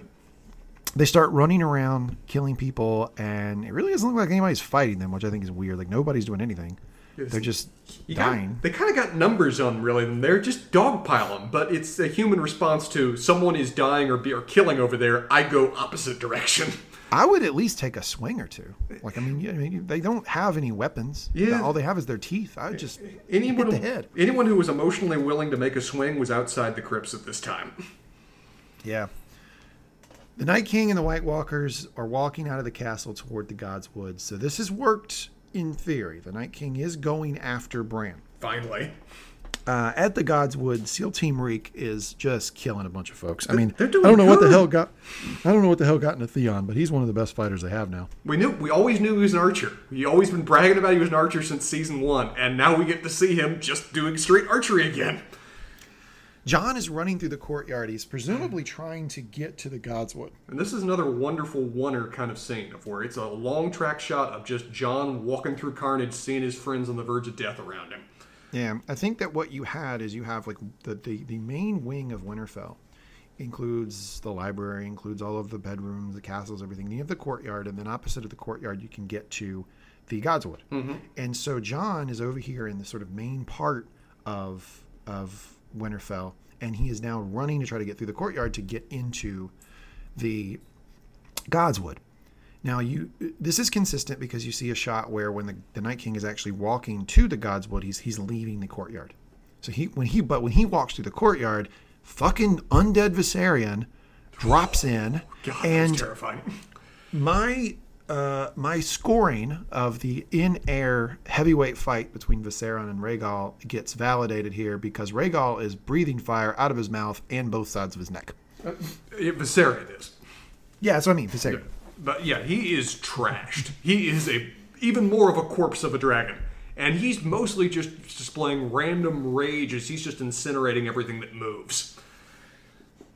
They start running around, killing people, and it really doesn't look like anybody's fighting them, which I think is weird. Like nobody's doing anything. They're just You got- dying. they kind of got numbers on them, really. and They're just dogpile them, but it's a human response to someone is dying or, be, or killing over there. I go opposite direction. I would at least take a swing or two. Like I mean, yeah, I mean, they don't have any weapons. Yeah. all they have is their teeth. I just Anyone, hit the head. anyone who was emotionally willing to make a swing was outside the crypts at this time. Yeah. The Night King and the White Walkers are walking out of the castle toward the God's Wood. So this has worked in theory. The Night King is going after Bran. Finally, Uh, at the Godswood, SEAL Team Reek is just killing a bunch of folks. I mean, they're I don't know what the hell got. I don't know what the hell got into Theon, but he's one of the best fighters they have now. we knew we always knew he was an archer. He always been bragging about he was an archer since season one, and now we get to see him just doing straight archery again. Jon is running through the courtyard. He's presumably trying to get to the Godswood. And this is another wonderful oneer kind of scene of where it's a long track shot of just Jon walking through carnage, seeing his friends on the verge of death around him. Yeah, I think that what you had is you have like the, the, the main wing of Winterfell includes the library, includes all of the bedrooms, the castles, everything. Then you have the courtyard, and then opposite of the courtyard, you can get to the Godswood. Mm-hmm. And so Jon is over here in the sort of main part of of Winterfell, and he is now running to try to get through the courtyard to get into the Godswood. Now you this is consistent because you see a shot where when the, the Night King is actually walking to the Godswood, he's he's leaving the courtyard. So he when he but when he walks through the courtyard, fucking undead Viserion drops in God, and that's terrifying. my uh, my scoring of the in-air heavyweight fight between Viserion and Rhaegal gets validated here because Rhaegal is breathing fire out of his mouth and both sides of his neck. It, Viserion is. Yeah, that's what I mean. Viserion. But yeah, he is trashed. He is a even more of a corpse of a dragon. And he's mostly just displaying random rage as he's just incinerating everything that moves.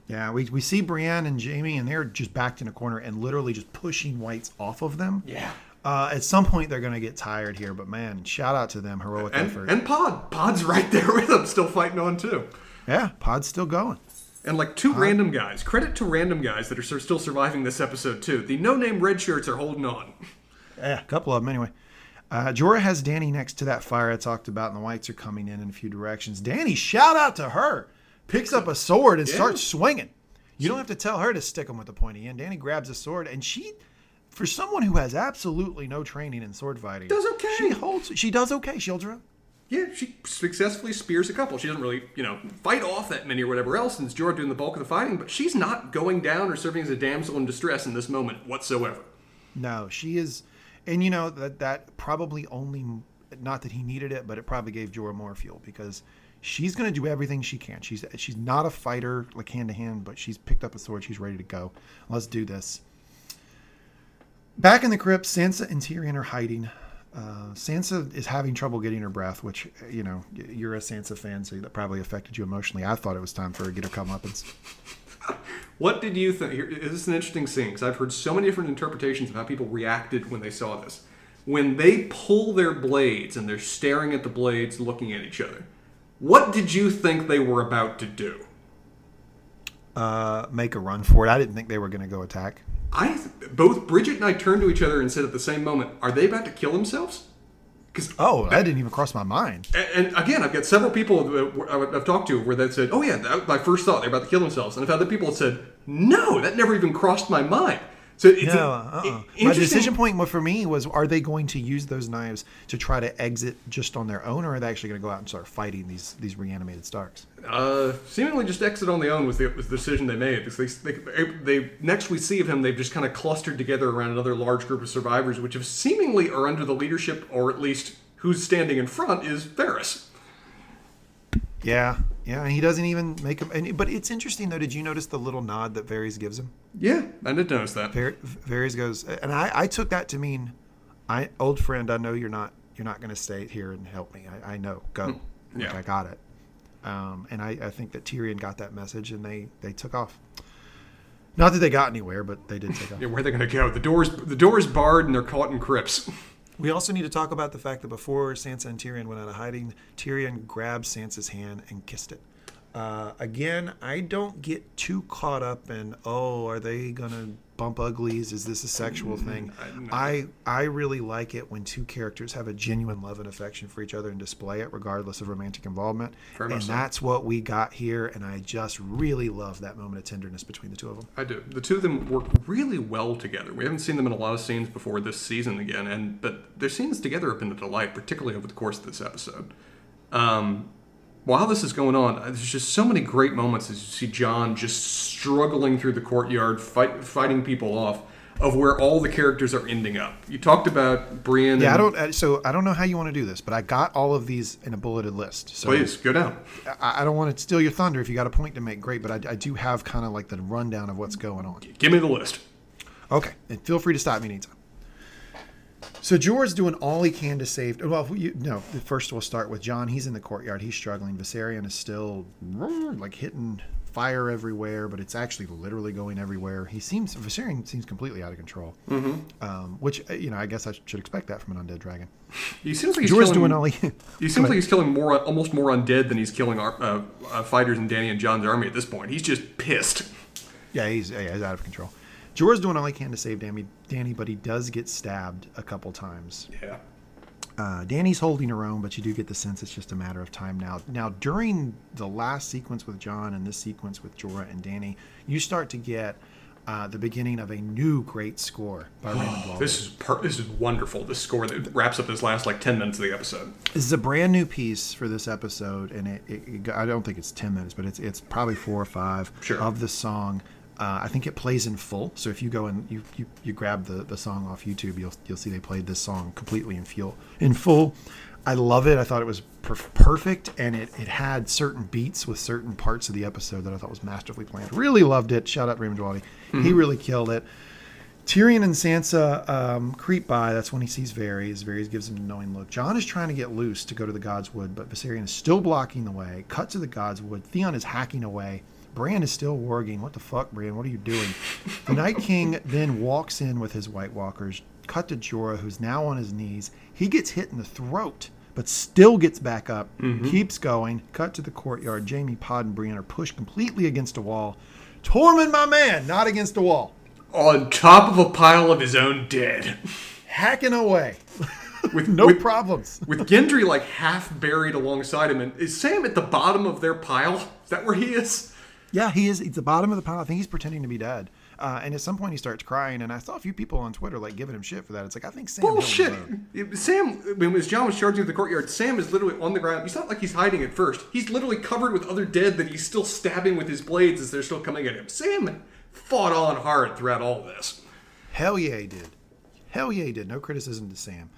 Yeah, we, we see Brienne and Jaime, and they're just backed in a corner and literally just pushing whites off of them. Yeah. Uh, at some point, they're going to get tired here, but man, shout out to them. Heroic And, effort. and Pod. Pod's right there with them, still fighting on too. yeah, Pod's still going. And like two random guys. Credit to random guys that are still surviving this episode too. The no-name red shirts are holding on. Yeah, a couple of them anyway. Uh, Jorah has Dany next to that fire I talked about, and the whites are coming in in a few directions. Dany, shout out to her. Picks up a sword and starts swinging. You don't have to tell her to stick him with the pointy end. Dany grabs a sword, and she, for someone who has absolutely no training in sword fighting, Does okay. She holds. She does okay. She holds her own. Yeah, she successfully spears a couple. She doesn't really, you know, fight off that many or whatever else, and it's Jorah doing the bulk of the fighting, but she's not going down or serving as a damsel in distress in this moment whatsoever. No, she is, and you know that that probably only not that he needed it, but it probably gave Jorah more fuel because she's going to do everything she can. She's she's not a fighter like hand to hand, but she's picked up a sword. She's ready to go. Let's do this. Back in the crypt, Sansa and Tyrion are hiding. Uh, Sansa is having trouble getting her breath, which you know you're a Sansa fan, so that probably affected you emotionally. I thought it was time for her to get her comeuppance. What did you think? Here, this is an interesting scene because I've heard so many different interpretations of how people reacted when they saw this. When they pull their blades and they're staring at the blades, looking at each other, What did you think they were about to do? Uh, make a run for it. I didn't think they were going to go attack. I both Bridget and I turned to each other and said at the same moment, "Are they about to kill themselves?" Because Oh, that didn't even cross my mind. and, and again, I've got several people that I've I've talked to where they said, "Oh yeah, that, my first thought they're about to kill themselves," and I've had other people that said, "No, that never even crossed my mind." So it's No, a- uh-uh. i- My decision point for me was: Are they going to use those knives to try to exit just on their own, or are they actually going to go out and start fighting these these reanimated Starks? Uh, seemingly just exit on their own was the, was the decision they made. Because they, they, they next we see of him, they've just kind of clustered together around another large group of survivors, which have seemingly are under the leadership, or at least who's standing in front is Varys. Yeah, yeah. And he doesn't even make him. And, but it's interesting though. Did you notice the little nod that Varys gives him? Yeah, I did notice that. Var- Varys goes, and I, I took that to mean, I old friend, I know you're not you're not going to stay here and help me. I, I know. Go. Like, yeah. I got it. Um, and I, I think that Tyrion got that message, and they they took off. Not that they got anywhere, but they did take off. Yeah, where are they going to go? The doors the doors barred and they're caught in crypts. We also need to talk about the fact that before Sansa and Tyrion went out of hiding, Tyrion grabbed Sansa's hand and kissed it. Uh, again, I don't get too caught up in oh, are they gonna bump uglies? Is this a sexual thing? I I really like it when two characters have a genuine love and affection for each other and display it, regardless of romantic involvement. Very and so. that's what we got here, and I just really love that moment of tenderness between the two of them. I do. The two of them work really well together. We haven't seen them in a lot of scenes before this season again, and but their scenes together have been a delight, particularly over the course of this episode. Um, while this is going on, there's just so many great moments as you see John just struggling through the courtyard, fight, fighting people off, of where all the characters are ending up. You talked about Brienne. Yeah, I don't. uh, So I don't know how you want to do this, but I got all of these in a bulleted list. So Please go down. I, I don't want to steal your thunder. If you got a point to make, great. But I, I do have kind of like the rundown of what's going on. Give me the list. Okay, and feel free to stop me anytime. So Jorah's doing all he can to save. Well, you, no. First, we'll start with Jon. He's in the courtyard. He's struggling. Viserion is still like hitting fire everywhere, but it's actually literally going everywhere. He seems Viserion seems completely out of control. Mm-hmm. Um, which uh, you know, I guess I should expect that from an undead dragon. He seems like he's killing, doing all he. He seems like he's killing more, almost more undead than he's killing our, uh, uh, fighters in Dany and Jon's army at this point. He's just pissed. Yeah, he's, yeah, he's out of control. Jorah's doing all he can to save Dany, Dany, but he does get stabbed a couple times. Yeah. Uh, Dany's holding her own, but you do get the sense it's just a matter of time now. Now, during the last sequence with Jon and this sequence with Jorah and Dany, you start to get uh, the beginning of a new great score by Ramin Djawadi. This is per- this is wonderful. This score that wraps up this last like ten minutes of the episode. This is a brand new piece for this episode, and it, it, it- I don't think it's ten minutes, but it's it's probably four or five Sure. of the song. Uh, I think it plays in full. So if you go and you, you, you grab the, the song off YouTube, you'll you'll see they played this song completely in full. In full, I love it. I thought it was perf- perfect, and it, it had certain beats with certain parts of the episode that I thought was masterfully planned. Really loved it. Shout out Ramin Djawadi. He really killed it. Tyrion and Sansa um, creep by. That's when he sees Varys. Varys gives him a knowing look. Jon is trying to get loose to go to the God's Wood, but Viserion is still blocking the way. Cut to the God's Wood. Theon is hacking away. Bran is still warging. What the fuck, Bran? What are you doing? the Night King then walks in with his White Walkers. Cut to Jorah, who's now on his knees. He gets hit in the throat, but still gets back up. Mm-hmm. Keeps going. Cut to the courtyard. Jaime, Pod, and Brienne are pushed completely against a wall. Tormund, my man, not against a wall On top of a pile of his own dead, hacking away. with No with, problems. with Gendry like half buried alongside him. And is Sam at the bottom of their pile? Is that where he is? Yeah, he is. He's the bottom of the pile. I think he's pretending to be dead. Uh, and at some point, he starts crying. And I saw a few people on Twitter like giving him shit for that. It's like I think Sam. Bullshit. It- Sam, when as John was charging through the courtyard, Sam is literally on the ground. It's not like he's hiding at first. He's literally covered with other dead that he's still stabbing with his blades as they're still coming at him. Sam fought on hard throughout all this. Hell yeah, he did. Hell yeah, he did. No criticism to Sam.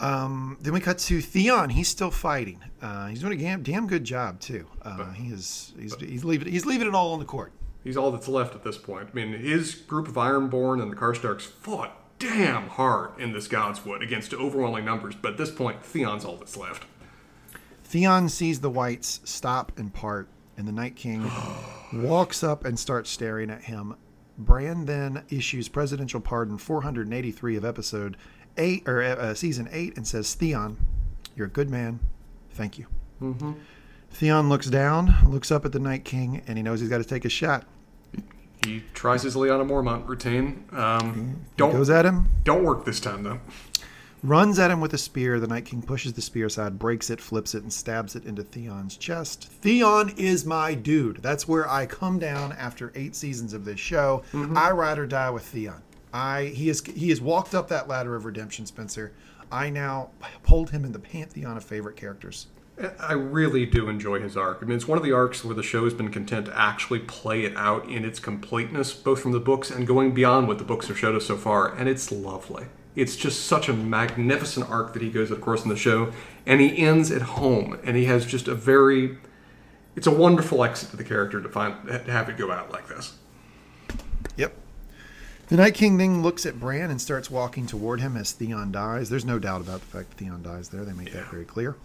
Um, then we cut to Theon. He's still fighting. Uh, he's doing a damn, damn good job too. Uh, he is. He's, he's leaving. He's leaving it all on the court. He's all that's left at this point. I mean, his group of Ironborn and the Karstarks fought damn hard in this Godswood against overwhelming numbers, but at this point, Theon's all that's left. Theon sees the whites stop and part, and the Night King walks up and starts staring at him. Bran then issues presidential pardon 483 of episode eight or uh, season eight and says, "Theon, you're a good man. Thank you." Mm-hmm. Theon looks down, looks up at the Night King, and he knows he's got to take a shot. He tries his Lyanna Mormont routine. Um, don't goes at him, don't work this time though. runs at him with a spear. The Night King pushes the spear aside, breaks it, flips it, and stabs it into Theon's chest. Theon is my dude. That's where I come down after eight seasons of this show. I ride or die with Theon. I he is he has walked up that ladder of redemption, Spencer. I now hold him in the pantheon of favorite characters. I really do enjoy his arc. I mean, it's one of the arcs where the show has been content to actually play it out in its completeness, both from the books and going beyond what the books have showed us so far, and it's lovely. It's just such a magnificent arc that he goes, of course, in the show, and he ends at home, and he has just a very. It's a wonderful exit to the character to find to have it go out like this. The Night King then looks at Bran and starts walking toward him as Theon dies. There's no doubt about the fact that Theon dies there. They make that very clear.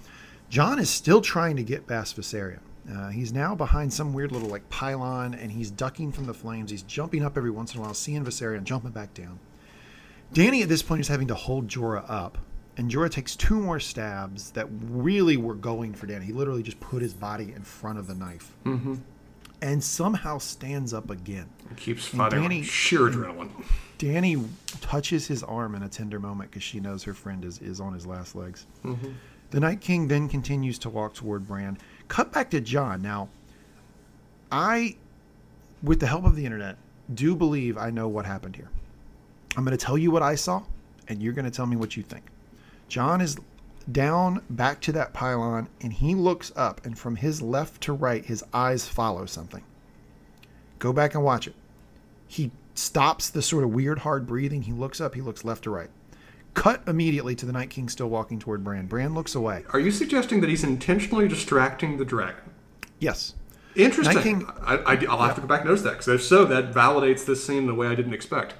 Jon is still trying to get past Viserion. Uh, he's now behind some weird little like pylon, and he's ducking from the flames. He's jumping up every once in a while, seeing Viserion, jumping back down. Dany at this point is having to hold Jorah up, and Jorah takes two more stabs that really were going for Dany. He literally just put his body in front of the knife, mm-hmm. And somehow stands up again. He keeps fighting Dany- sheer adrenaline. Dany touches his arm in a tender moment because she knows her friend is, is on his last legs. Mm-hmm. The Night King then continues to walk toward Bran. Cut back to Jon. Now, I, with the help of the internet, do believe I know what happened here. I'm going to tell you what I saw, and you're going to tell me what you think. Jon is down back to that pylon, and he looks up, and from his left to right, his eyes follow something. Go back and watch it. He stops the sort of weird, hard breathing. He looks up, he looks left to right. Cut immediately to the Night King still walking toward Bran. Bran looks away. Are you suggesting that he's intentionally distracting the dragon? Yes. Interesting. King- I, I, will have to go back and notice that because if so, that validates this scene in a way I didn't expect.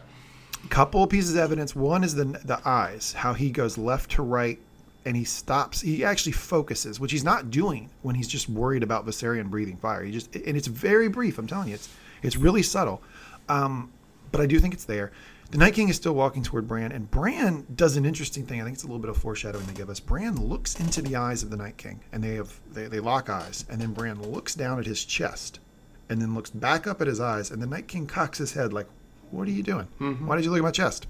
Couple of pieces of evidence. One is the the eyes, how he goes left to right and he stops. He actually focuses, which he's not doing when he's just worried about Viserion breathing fire. He just and it's very brief. I'm telling you, it's it's really subtle. Um, but I do think it's there. The Night King is still walking toward Bran, and Bran does an interesting thing. I think it's a little bit of foreshadowing they give us. Bran looks into the eyes of the Night King, and they have they, they lock eyes, and then Bran looks down at his chest, and then looks back up at his eyes, and the Night King cocks his head like, "What are you doing? Why did you look at my chest?"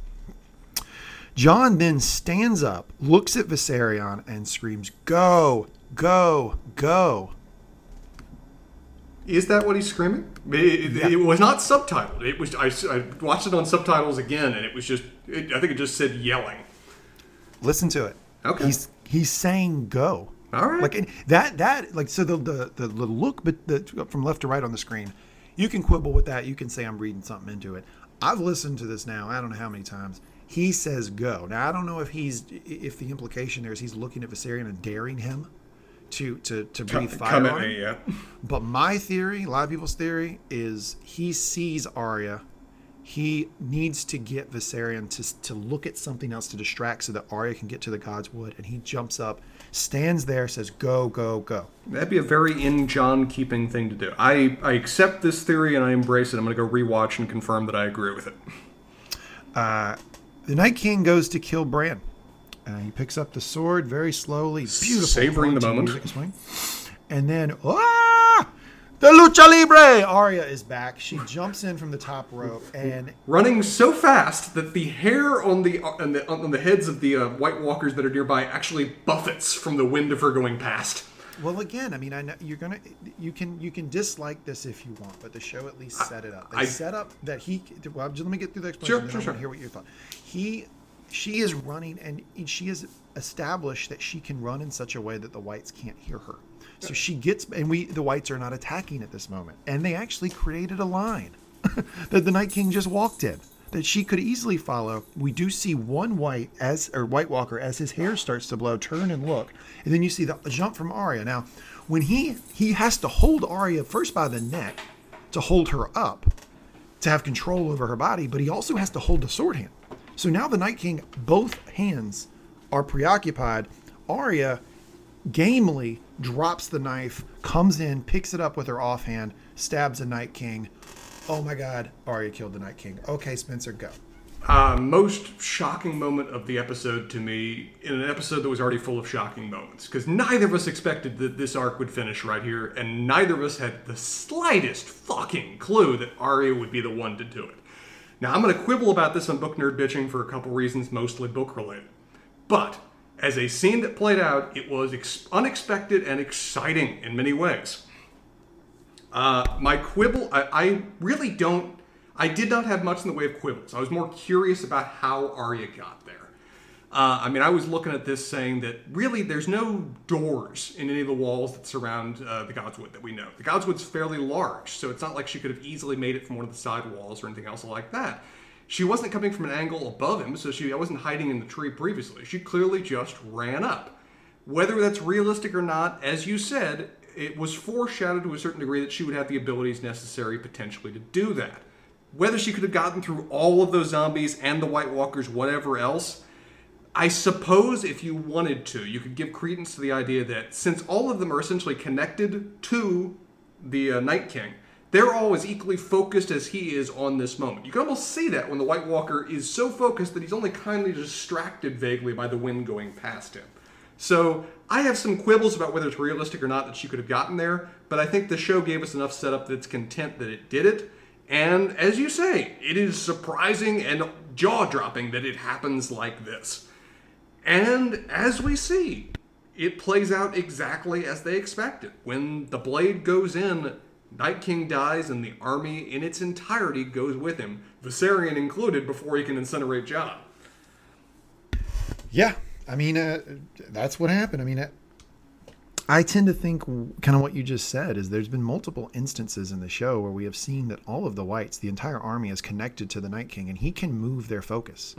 Jon then stands up, looks at Viserion, and screams, "Go, go, go!" Is that what he's screaming? It, it- it was not subtitled. It was. I, I watched it on subtitles again, and it was just. It, I think it just said yelling. Listen to it. Okay. He's he's saying go. All right. Like that that like so the the the, the look but the from left to right on the screen, you can quibble with that. You can say I'm reading something into it. I've listened to this now. I don't know how many times. He says go. Now I don't know if he's if the implication there is he's looking at Viserion and daring him to to to breathe fire Come on at him. me, yeah. But my theory, a lot of people's theory, is he sees Arya. He needs to get Viserion to, to look at something else to distract so that Arya can get to the God's Wood. And he jumps up, stands there, says, Go, go, go. That'd be a very in Jon keeping thing to do. I, I accept this theory and I embrace it. I'm going to go rewatch and confirm that I agree with it. Uh, The Night King goes to kill Bran. Uh, he picks up the sword very slowly. Beautiful. Savoring the moment. And then, ah! The Lucha Libre! Arya is back. She jumps in from the top rope and Running so fast that the hair on the on the, on the heads of the uh, White Walkers that are nearby actually buffets from the wind of her going past. Well, again, I mean, I know you're gonna, you can, you can dislike this if you want, but the show at least set it up. They I- set up that he. Well, just let me get through the explanation. Sure, sure, sure. Hear what you thought. He, she is running, and she has established that she can run in such a way that the whites can't hear her. So she gets, and we, the whites are not attacking at this moment, and they actually created a line that the Night King just walked in. That she could easily follow. We do see one white as or White Walker as his hair starts to blow, turn and look, and then you see the jump from Arya. Now, when he he has to hold Arya first by the neck to hold her up, to have control over her body, but he also has to hold the sword hand. So now the Night King, both hands are preoccupied. Arya gamely drops the knife, comes in, picks it up with her offhand, stabs the Night King. Oh my God, Arya killed the Night King. Okay, Spencer, go. Uh, most shocking moment of the episode to me, in an episode that was already full of shocking moments, because neither of us expected that this arc would finish right here, and neither of us had the slightest fucking clue that Arya would be the one to do it. Now, I'm going to quibble about this on Book Nerd Bitching for a couple reasons, mostly book related. But as a scene that played out, it was ex- unexpected and exciting in many ways. Uh, my quibble, I, I really don't. I did not have much in the way of quibbles. I was more curious about how Arya got there. Uh, I mean, I was looking at this saying that really there's no doors in any of the walls that surround uh, the Godswood that we know. The Godswood's fairly large, so it's not like she could have easily made it from one of the side walls or anything else like that. She wasn't coming from an angle above him, so she wasn't hiding in the tree previously. She clearly just ran up. Whether that's realistic or not, as you said, it was foreshadowed to a certain degree that she would have the abilities necessary potentially to do that. Whether she could have gotten through all of those zombies and the White Walkers, whatever else, I suppose if you wanted to, you could give credence to the idea that since all of them are essentially connected to the uh, Night King, they're all as equally focused as he is on this moment. You can almost see that when the White Walker is so focused that he's only kindly distracted vaguely by the wind going past him. So I have some quibbles about whether it's realistic or not that she could have gotten there, but I think the show gave us enough setup that it's content that it did it. And as you say, it is surprising and jaw dropping that it happens like this. And as we see, it plays out exactly as they expected. When the blade goes in, Night King dies and the army in its entirety goes with him, Viserion included, before he can incinerate Jon. Yeah, I mean, uh, that's what happened. I mean, uh, I tend to think kind of what you just said is there's been multiple instances in the show where we have seen that all of the whites, the entire army, is connected to the Night King, and he can move their focus.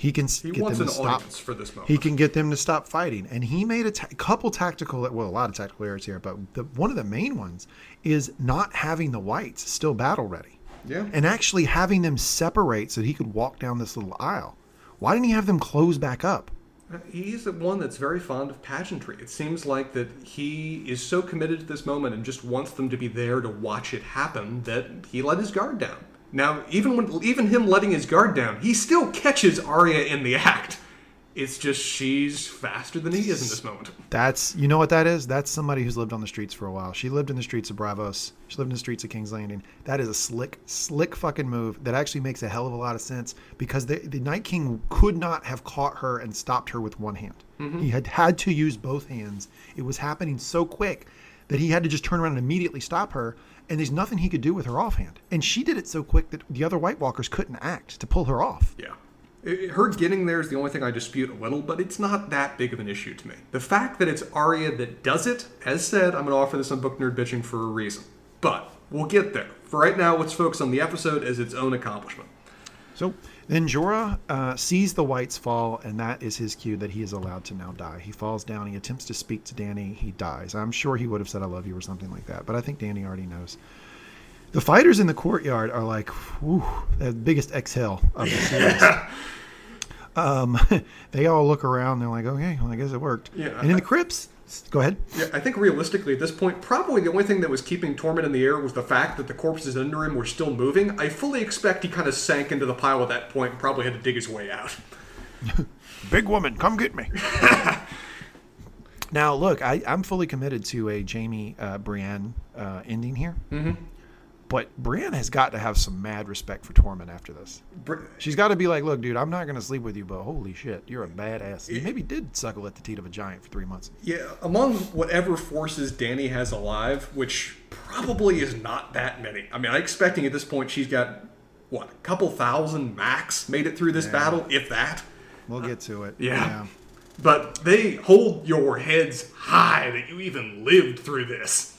He can He get wants them an to stop. audience for this moment. He can get them to stop fighting, and he made a ta- couple tactical, well, a lot of tactical errors here, but the, one of the main ones is not having the whites still battle ready, Yeah. and actually having them separate so that he could walk down this little aisle. Why didn't he have them close back up? Uh, he's the one that's very fond of pageantry. It seems like that he is so committed to this moment and just wants them to be there to watch it happen that he let his guard down. Now, even when even him letting his guard down, he still catches Arya in the act. It's just she's faster than he is in this moment. That's you know what that is. That's somebody who's lived on the streets for a while. She lived in the streets of Braavos. She lived in the streets of King's Landing. That is a slick, slick fucking move that actually makes a hell of a lot of sense because the the Night King could not have caught her and stopped her with one hand. Mm-hmm. He had had to use both hands. It was happening so quick that he had to just turn around and immediately stop her. And there's nothing he could do with her offhand. And she did it so quick that the other White Walkers couldn't act to pull her off. Yeah. It- her getting there is the only thing I dispute a little, but it's not that big of an issue to me. The fact that it's Arya that does it, as said, I'm going to offer this on Book Nerd Bitching for a reason. But we'll get there. For right now, let's focus on the episode as its own accomplishment. So then Jorah uh, sees the whites fall, and that is his cue that he is allowed to now die. He falls down. He attempts to speak to Dany. He dies. I'm sure he would have said "I love you" or something like that, but I think Dany already knows. The fighters in the courtyard are like, whew, the biggest exhale of the series. um, they all look around. They're like, okay, well, I guess it worked. Yeah, and in the crypts, go ahead. Yeah, I think realistically at this point, probably the only thing that was keeping Tormund in the air was the fact that the corpses under him were still moving. I fully expect he kind of sank into the pile at that point and probably had to dig his way out. Big woman, come get me. now, look, I, I'm fully committed to a Jaime uh, Brienne uh, ending here. Mm-hmm. But Brienne has got to have some mad respect for Tormund after this. She's got to be like, look, dude, I'm not going to sleep with you, but holy shit, you're a badass. You maybe did suckle at the teat of a giant for three months. Yeah, among whatever forces Dany has alive, which probably is not that many. I mean, I'm expecting at this point she's got, what, a couple thousand max made it through this battle, if that. We'll get to it. Yeah. But they hold your heads high that you even lived through this.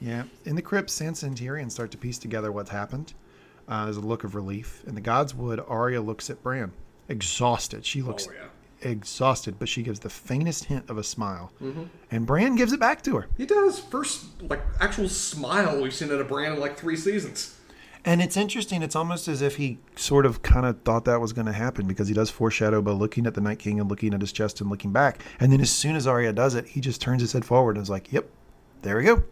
Yeah. In the crypt, Sansa and Tyrion start to piece together what's happened. Uh, there's a look of relief. In the Godswood, Arya looks at Bran, exhausted. She looks Oh, yeah. exhausted, but she gives the faintest hint of a smile. And Bran gives it back to her. He does. First, like, actual smile we've seen out of Bran in like three seasons. And it's interesting. It's almost as if he sort of kind of thought that was going to happen because he does foreshadow by looking at the Night King and looking at his chest and looking back. And then as soon as Arya does it, he just turns his head forward and is like, yep, there we go.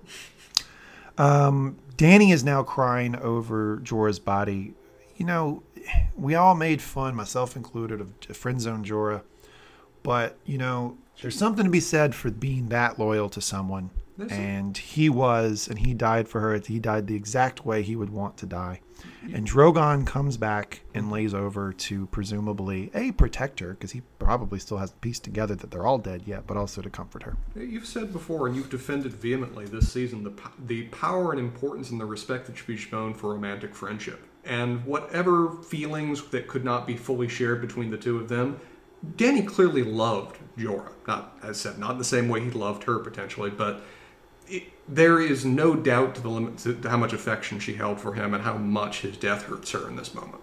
Um, Dany is now crying over Jorah's body. you know, we all made fun, myself included, of friend zone Jorah, but you know, there's something to be said for being that loyal to someone. It. and he was, and he died for her. He died the exact way he would want to die. And Drogon comes back and lays over to presumably a protect her because he probably still hasn't pieced together that they're all dead yet, but also to comfort her. You've said before, and you've defended vehemently this season, the, the power and importance and the respect that should be shown for romantic friendship. And whatever feelings that could not be fully shared between the two of them, Dany clearly loved Jorah. Not, as said, not the same way he loved her potentially, but there is no doubt to the limit to, how much affection she held for him and how much his death hurts her in this moment.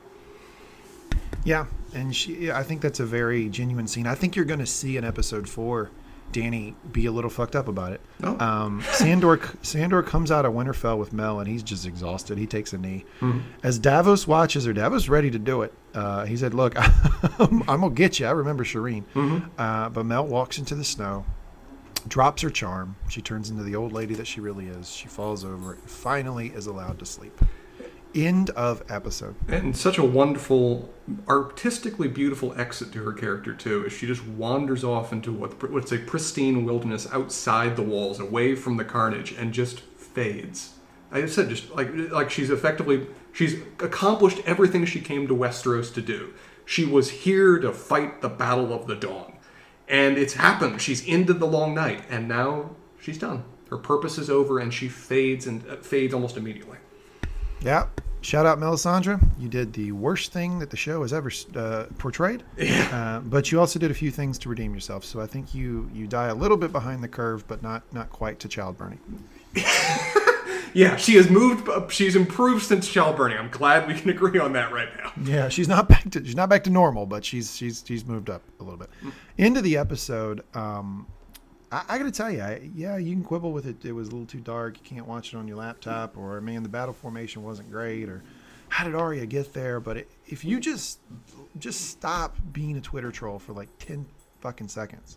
Yeah, and she. I think that's a very genuine scene. I think you're going to see in episode four, Dany be a little fucked up about it. Oh. Um, Sandor Sandor comes out of Winterfell with Mel, and he's just exhausted. He takes a knee. As Davos watches her, Davos ready to do it. Uh, he said, "Look, I'm, gonna get you." I remember Shireen, uh, but Mel walks into the snow, drops her charm. She turns into the old lady that she really is. She falls over and finally is allowed to sleep. End of episode. And such a wonderful, artistically beautiful exit to her character too, as she just wanders off into what what's a pristine wilderness outside the walls, away from the carnage, and just fades. I said just like like she's effectively she's accomplished everything she came to Westeros to do. She was here to fight the battle of the dawn, and it's happened. She's ended the long night, and now she's done. Her purpose is over, and she fades and uh, fades almost immediately. Yeah. Shout out Melisandre. You did the worst thing that the show has ever uh, portrayed. Uh, but you also did a few things to redeem yourself. So I think you you die a little bit behind the curve, but not not quite to child burning. Yeah, she has moved. uh, She's improved since child burning. I'm glad we can agree on that right now. Yeah, she's not back to she's not back to normal, but she's she's she's moved up a little bit. Into the episode, um, I, I got to tell you, I, yeah, you can quibble with it. It was a little too dark. You can't watch it on your laptop, or man, the battle formation wasn't great, or how did Arya get there? But it, if you just just stop being a Twitter troll for like ten fucking seconds,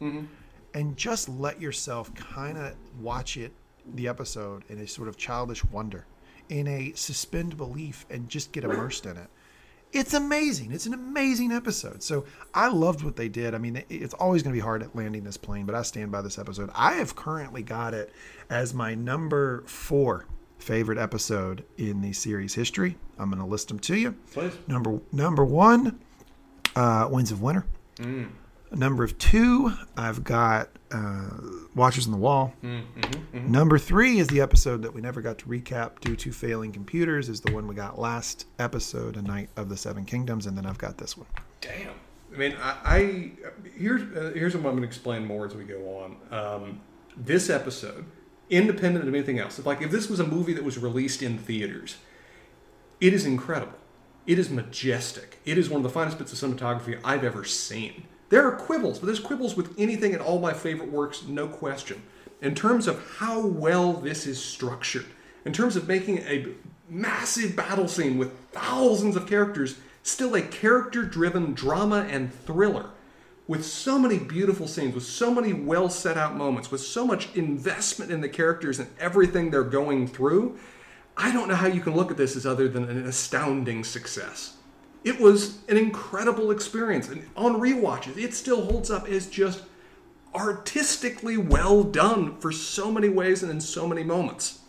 and just let yourself kind of watch it, the episode, in a sort of childish wonder, in a suspend belief, and just get immersed in it it's amazing. It's an amazing episode. So I loved what they did. I mean, it's always going to be hard at landing this plane, but I stand by this episode. I have currently got it as my number four favorite episode in the series history. I'm going to list them to you. Please. Number number one, uh, Winds of Winter. Number of two, I've got uh, Watchers on the Wall. Number three is the episode that we never got to recap due to failing computers. Is the one we got last episode, A Night of the Seven Kingdoms, and then I've got this one. Damn. I mean, I, I here's uh, here's what I'm going to explain more as we go on. Um, this episode, independent of anything else, like if this was a movie that was released in theaters, it is incredible. It is majestic. It is one of the finest bits of cinematography I've ever seen. There are quibbles, but there's quibbles with anything in all my favorite works, no question. In terms of how well this is structured, in terms of making a massive battle scene with thousands of characters still a character driven drama and thriller with so many beautiful scenes, with so many well set out moments, with so much investment in the characters and everything they're going through, I don't know how you can look at this as other than an astounding success. It was an incredible experience, and on rewatches, it still holds up as just artistically well done for so many ways and in so many moments.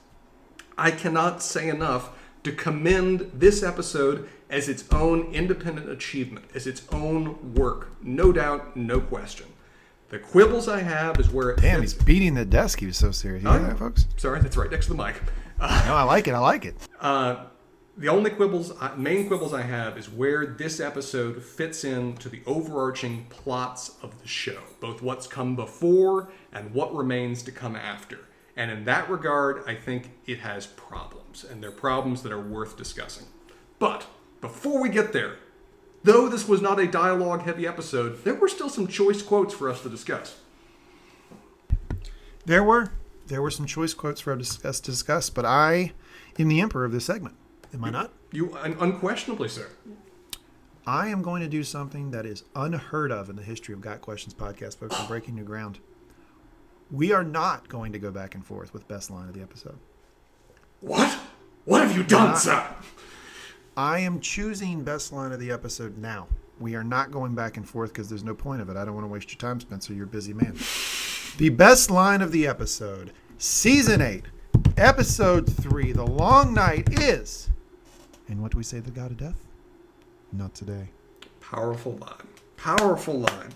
I cannot say enough to commend this episode as its own independent achievement, as its own work. No doubt, no question. The quibbles I have is where it Damn, fits- he's beating the desk. He was so serious. You Oh, that, folks? Sorry, that's right next to the mic. Uh, No, I like it. I like it. uh, the only quibbles, uh, main quibbles I have is where this episode fits into the overarching plots of the show, both what's come before and what remains to come after. And in that regard, I think it has problems, and they're problems that are worth discussing. But before we get there, though this was not a dialogue heavy episode, there were still some choice quotes for us to discuss. There were there were some choice quotes for us to discuss, to discuss, but I am the emperor of this segment. Am I not? You un- unquestionably, sir. I am going to do something that is unheard of in the history of Got Questions podcast, folks. I'm breaking new ground. We are not going to go back and forth with best line of the episode. What? What have you done, sir? I am choosing best line of the episode now. We are not going back and forth because there's no point of it. I don't want to waste your time, Spencer. You're a busy man. The best line of the episode, season eight, episode three, The Long Night is. And what do we say to the God of Death? Not today. Powerful line. Powerful line.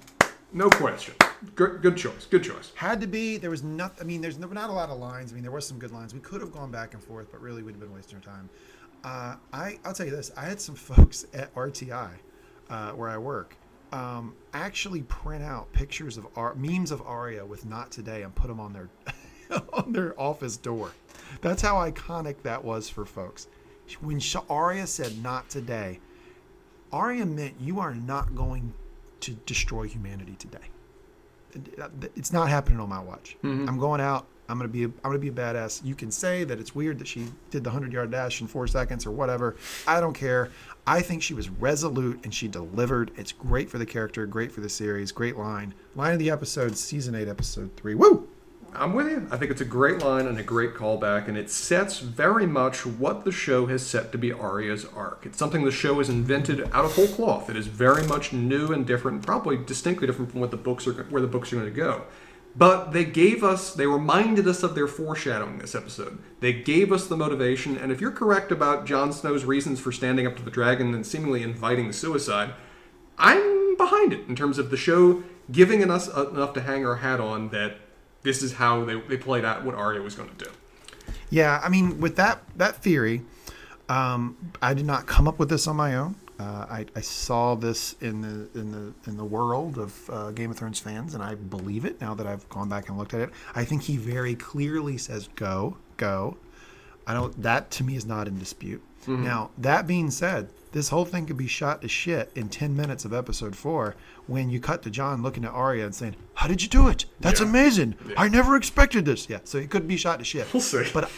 No question. Good, good choice. Good choice. Had to be. There was not. I mean, there's no, not a lot of lines. I mean, there was some good lines. We could have gone back and forth, but really, we'd have been wasting our time. Uh, I I'll tell you this. I had some folks at RTI, uh, where I work, um, actually print out pictures of Ar- memes of Arya with "Not Today" and put them on their on their office door. That's how iconic that was for folks. When Arya said "Not today," Arya meant you are not going to destroy humanity today. Uh, it's not happening on my watch. Mm-hmm. I'm going out. I'm gonna be. A, I'm gonna be a badass. You can say that it's weird that she did the hundred yard dash in four seconds or whatever. I don't care. I think she was resolute and she delivered. It's great for the character. Great for the series. Great line. Line of the episode, season eight, episode three. Woo! I'm with you. I think it's a great line and a great callback, and it sets very much what the show has set to be Arya's arc. It's something the show has invented out of whole cloth. It is very much new and different, probably distinctly different from what the books are, where the books are going to go. But they gave us, they reminded us of their foreshadowing this episode. They gave us the motivation, and if you're correct about Jon Snow's reasons for standing up to the dragon and seemingly inviting the suicide, I'm behind it in terms of the show giving us enough to hang our hat on that this is how they, they played out what Arya was going to do. Yeah, I mean, with that that theory, um, I did not come up with this on my own. Uh, I, I saw this in the in the in the world of uh, Game of Thrones fans, and I believe it now that I've gone back and looked at it. I think he very clearly says, "Go, go." I don't. That to me is not in dispute. Now that being said, this whole thing could be shot to shit in ten minutes of episode four when you cut to Jon looking at Arya and saying, "How did you do it? That's Yeah. amazing. I never expected this." Yeah, so it could be shot to shit. We'll see. But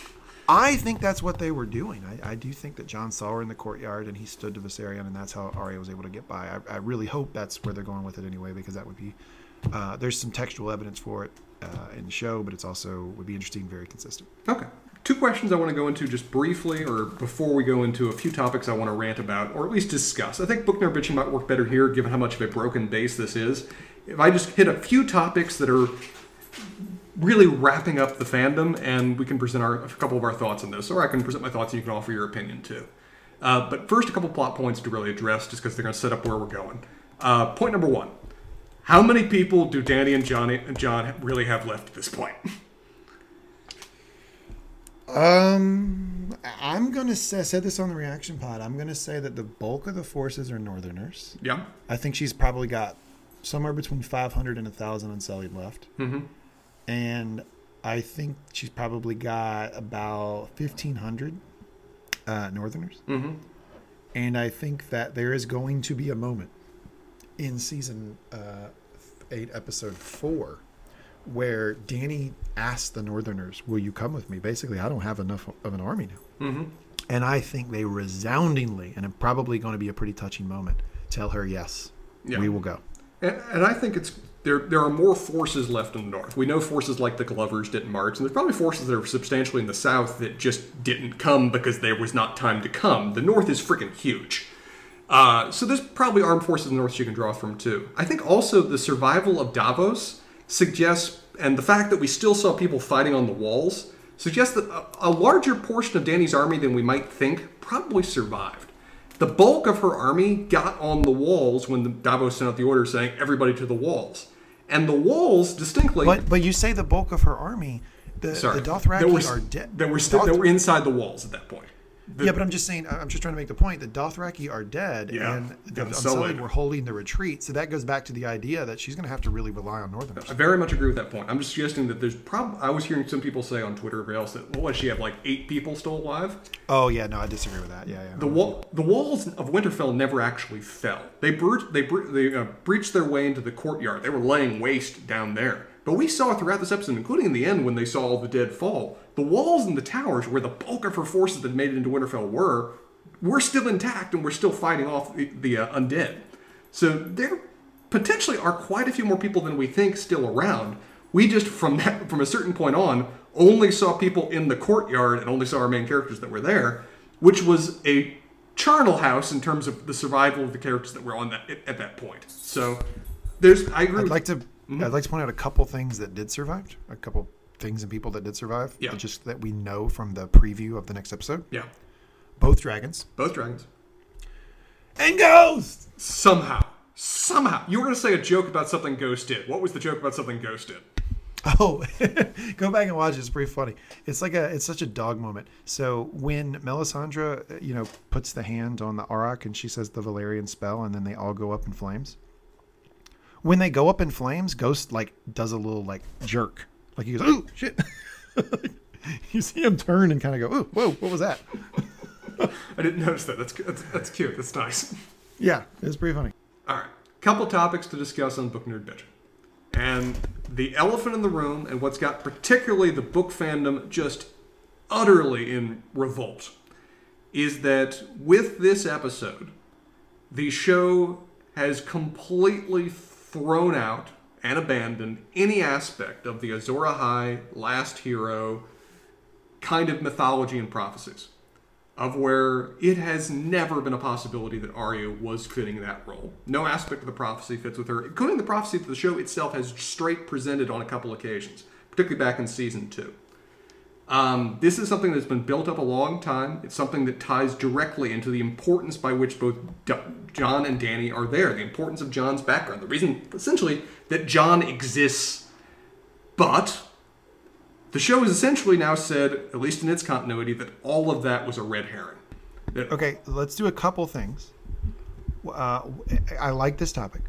I think that's what they were doing. I, I do think that Jon saw her in the courtyard and he stood to Viserion, and that's how Arya was able to get by. I, I really hope that's where they're going with it anyway, because that would be. Uh, there's some textual evidence for it uh, in the show, but it's also would be interesting, very consistent. Okay. Two questions I want to go into just briefly, or before we go into a few topics I want to rant about, or at least discuss. I think Book Nerd Bitching might work better here, given how much of a broken base this is. If I just hit a few topics that are really wrapping up the fandom, and we can present our, a couple of our thoughts on this, or I can present my thoughts and you can offer your opinion too. Uh, but first, a couple plot points to really address, just because they're going to set up where we're going. Uh, point number one: How many people do Dany and Johnny and Jon really have left at this point? Um, I'm gonna say I said this on the reaction pod. I'm gonna say that the bulk of the forces are Northerners. yeah. I think she's probably got somewhere between 500 and 1,000 unsullied left. Mm-hmm. And I think she's probably got about 1,500 uh, Northerners. Mm-hmm. And I think that there is going to be a moment in season uh, eight, episode four, where Dany asks the Northerners, Will you come with me? Basically, I don't have enough of an army now. Mm-hmm. And I think they resoundingly, and it's probably going to be a pretty touching moment, tell her, Yes, Yeah. we will go. And, and I think it's there. There are more forces left in the north. We know forces like the Glovers didn't march, and there's probably forces that are substantially in the south that just didn't come because there was not time to come. The north is freaking huge. Uh, so there's probably armed forces in the north you can draw from too. I think also the survival of Davos suggests, and the fact that we still saw people fighting on the walls suggests that a, a larger portion of Dany's army than we might think probably survived. The bulk of her army got on the walls when the Davos sent out the order saying everybody to the walls, and the walls distinctly. But but you say the bulk of her army, the, sorry, the Dothraki that were, are dead. That were still, that were inside the walls at that point. The- yeah, but I'm just saying. I'm just trying to make the point that Dothraki are dead, Yeah, and the Unsullied Sullied. were holding the retreat. So that goes back to the idea that she's going to have to really rely on Northerners. I very much agree with that point. I'm just suggesting that there's prob. I was hearing some people say on Twitter or else that what does she have like eight people still alive? Oh yeah, no, I disagree with that. Yeah, yeah. The wall, the walls of Winterfell never actually fell. They they bre- they uh, breached their way into the courtyard. They were laying waste down there. But we saw throughout this episode, including in the end when they saw all the dead fall, the walls and the towers, where the bulk of her forces that made it into Winterfell were, were still intact and we're still fighting off the, the uh, undead. So there potentially are quite a few more people than we think still around. We just from that from a certain point on only saw people in the courtyard and only saw our main characters that were there, which was a charnel house in terms of the survival of the characters that were on that at that point. So there's I agree. I'd with- like to Mm-hmm. I'd like to point out a couple things that did survive. A couple things and people that did survive. Yeah. that Just that we know from the preview of the next episode. yeah, Both dragons both dragons. and ghosts. Somehow, somehow, you were going to say a joke about something Ghost did. What was the joke about something Ghost did? Oh, go back and watch it. It's pretty funny. It's like a, it's such a dog moment. So when Melisandre, you know, puts the hand on the Arakh and she says the Valyrian spell, and then they all go up in flames. When they go up in flames, Ghost like does a little like jerk, like he goes, "Oh shit!" you see him turn and kind of go, "Oh, whoa, what was that?" I didn't notice that. That's that's, that's cute. That's nice. Yeah, it was pretty funny. All right, couple topics to discuss on Book Nerd Bitch, and the elephant in the room, and what's got particularly the book fandom just utterly in revolt, is that with this episode, the show has completely thrown out and abandoned any aspect of the Azor Ahai last hero kind of mythology and prophecies of where it has never been a possibility that Arya was fitting that role. No aspect of the prophecy fits with her, including the prophecy that the show itself has straight presented on a couple occasions, particularly back in season two. Um, this is something that's been built up a long time. It's something that ties directly into the importance by which both D- Jon and Dany are there, the importance of Jon's background, the reason, essentially, that John exists. But the show has essentially now said, at least in its continuity, that all of that was a red herring. That, Okay, let's do a couple things. Uh, I like this topic.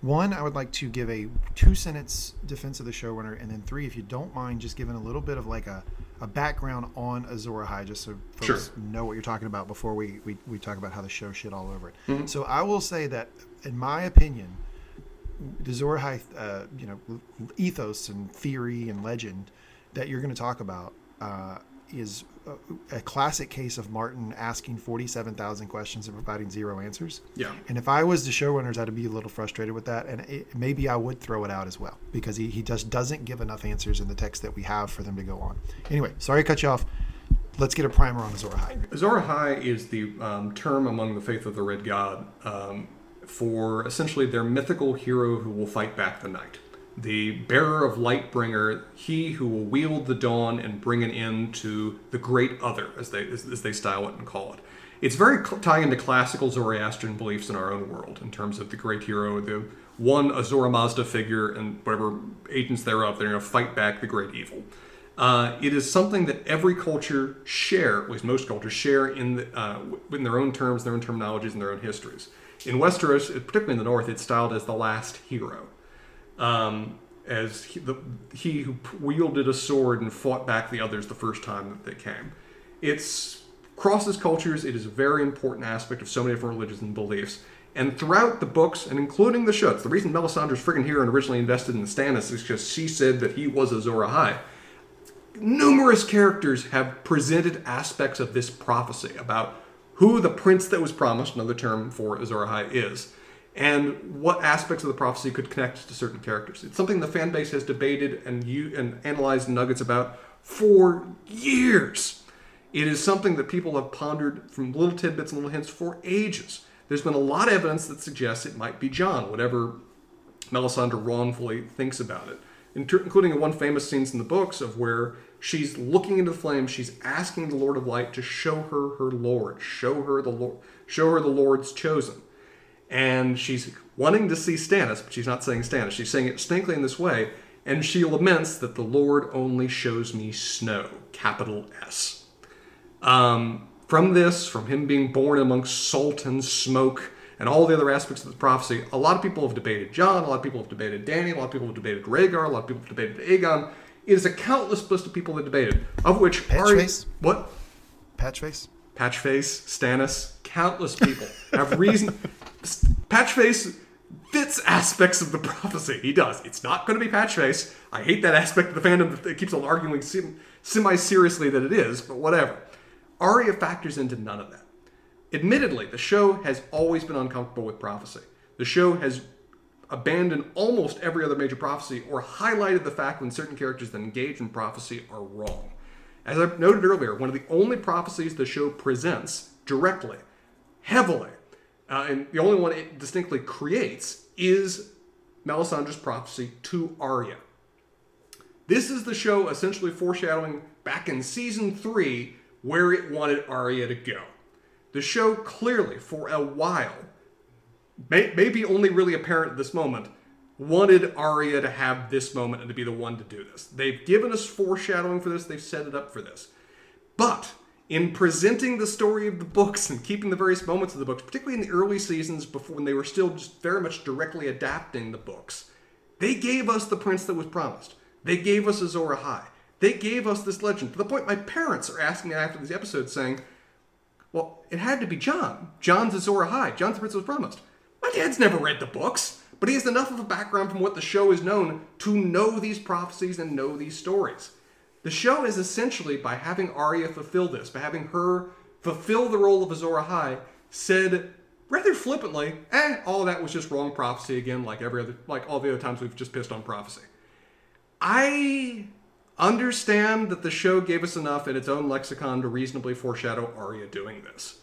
One, I would like to give a two sentence defense of the showrunner, and then three, if you don't mind, just giving a little bit of like a, a background on Azor Ahai, just so folks Sure. know what you're talking about before we, we, we talk about how the show shit all over it. Mm-hmm. So I will say that, in my opinion, the Azor Ahai, uh, you know, ethos and theory and legend that you're going to talk about uh, is a, classic case of Martin asking 47,000 questions and providing zero answers. Yeah. And if I was the showrunners, I'd be a little frustrated with that. And it, maybe I would throw it out as well because he, he just doesn't give enough answers in the text that we have for them to go on. Anyway, sorry to cut you off. Let's get a primer on Azor Ahai. Azor Ahai is the um, term among the faith of the Red God um, for essentially their mythical hero who will fight back the night. The bearer of Lightbringer, he who will wield the dawn and bring an end to the great other, as they as, as they style it and call it. It's very cl- tying into classical Zoroastrian beliefs in our own world in terms of the great hero, the one Ahura Mazda figure, and whatever agents thereof. They're going to fight back the great evil. Uh, it is something that every culture share, at least most cultures share in the, uh, in their own terms, their own terminologies, and their own histories. In Westeros, particularly in the north, it's styled as the last hero, um, as he, the, he who wielded a sword and fought back the others the first time that they came. It's crosses cultures. It is a very important aspect of so many different religions and beliefs. And throughout the books, and including the shows, the reason Melisandre's friggin' here and originally invested in Stannis is because she said that he was Azor Ahai numerous characters have presented aspects of this prophecy about who the prince that was promised, another term for Azor Ahai, is, and what aspects of the prophecy could connect to certain characters. It's something the fan base has debated and you and analyzed nuggets about for years. It is something that people have pondered from little tidbits and little hints for ages. There's been a lot of evidence that suggests it might be Jon, whatever Melisandre wrongfully thinks about it, including one famous scenes in the books of where she's looking into the flames, she's asking the Lord of Light to show her her Lord, show her the Lord, show her the Lord's chosen, and she's wanting to see Stannis, but she's not saying Stannis. She's saying it distinctly in this way, and she laments that the Lord only shows me snow, capital S. Um, from this, from him being born amongst salt and smoke and all the other aspects of the prophecy, a lot of people have debated Jon, a lot of people have debated Dany, a lot of people have debated Rhaegar, a lot of people have debated Aegon. It is a countless list of people that debated, of which Patchface? what Patchface? Patchface, Stannis, countless people have reason. Patchface fits aspects of the prophecy. He does. It's not going to be Patchface. I hate that aspect of the fandom that keeps on arguing semi seriously that it is, but whatever. Arya factors into none of that. Admittedly, the show has always been uncomfortable with prophecy. The show has abandoned almost every other major prophecy or highlighted the fact when certain characters that engage in prophecy are wrong. As I noted earlier, one of the only prophecies the show presents directly heavily. Uh, and the only one it distinctly creates is Melisandre's prophecy to Arya. This is the show essentially foreshadowing back in season three where it wanted Arya to go. The show clearly, for a while, may, maybe only really apparent at this moment, wanted Arya to have this moment and to be the one to do this. They've given us foreshadowing for this, they've set it up for this. But in presenting the story of the books and keeping the various moments of the books, particularly in the early seasons before when they were still just very much directly adapting the books, they gave us the prince that was promised. They gave us Azor Ahai. They gave us this legend to the point my parents are asking me after these episodes, saying, "Well, it had to be Jon. Jon's Azor Ahai. Jon's the prince that was promised." My dad's never read the books, but he has enough of a background from what the show is known to know these prophecies and know these stories. The show is essentially by having Arya fulfill this, by having her fulfill the role of Azor Ahai, said rather flippantly, "Eh, all that was just wrong prophecy again, like every other, like all the other times we've just pissed on prophecy." I understand that the show gave us enough in its own lexicon to reasonably foreshadow Arya doing this.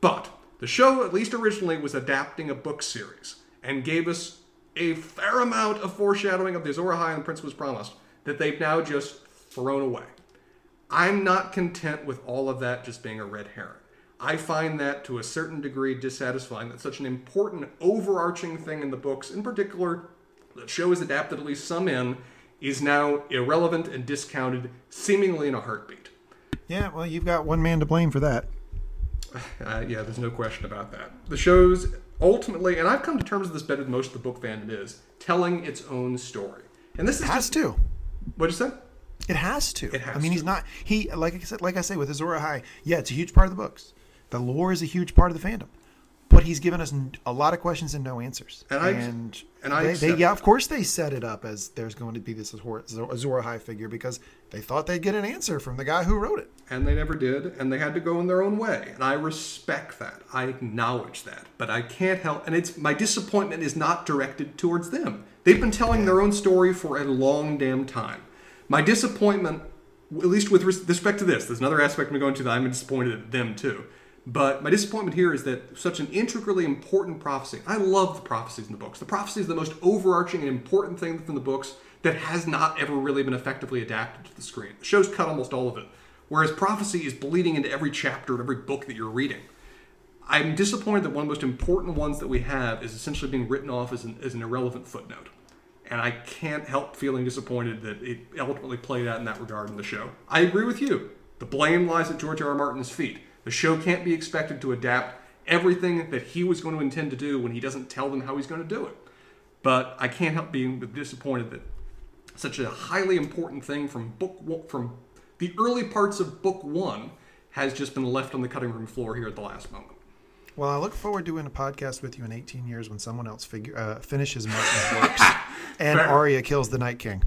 But the show, at least originally, was adapting a book series and gave us a fair amount of foreshadowing of the Azor Ahai and the Prince was promised that they've now just thrown away. I'm not content with all of that just being a red herring. I find that to a certain degree dissatisfying that such an important overarching thing in the books, in particular, the show is adapted at least some in, is now irrelevant and discounted seemingly in a heartbeat. Yeah, well, you've got one man to blame for that. Uh, yeah, there's no question about that. The show's ultimately, and I've come to terms with this better than most of the book fandom is, telling its own story. And this is It has just, to. what'd you say? It has to. It has I mean, to. he's not. He like I said, like I say with Azor Ahai. Yeah, it's a huge part of the books. The lore is a huge part of the fandom, but he's given us a lot of questions and no answers. And I- and, I they, they yeah, of course they set it up as there's going to be this Azor, Ahai figure because they thought they'd get an answer from the guy who wrote it. And they never did, and they had to go in their own way. And I respect that. I acknowledge that. But I can't help and it's my disappointment is not directed towards them. They've been telling their own story for a long damn time. My disappointment, at least with respect to this, there's another aspect I'm going to that I'm disappointed at them too. But my disappointment here is that such an intricately important prophecy. I love the prophecies in the books. The prophecy is the most overarching and important thing within the books that has not ever really been effectively adapted to the screen. The show's cut almost all of it, whereas prophecy is bleeding into every chapter of every book that you're reading. I'm disappointed that one of the most important ones that we have is essentially being written off as an, as an irrelevant footnote. And I can't help feeling disappointed that it ultimately played out in that regard in the show. I agree with you. The blame lies at George R. R. Martin's feet. The show can't be expected to adapt everything that he was going to intend to do when he doesn't tell them how he's going to do it. But I can't help being disappointed that such a highly important thing from book from the early parts of book one has just been left on the cutting room floor here at the last moment. Well, I look forward to doing a podcast with you in 18 years when someone else figure uh, finishes Martin's works and Fair. Arya kills the Night King.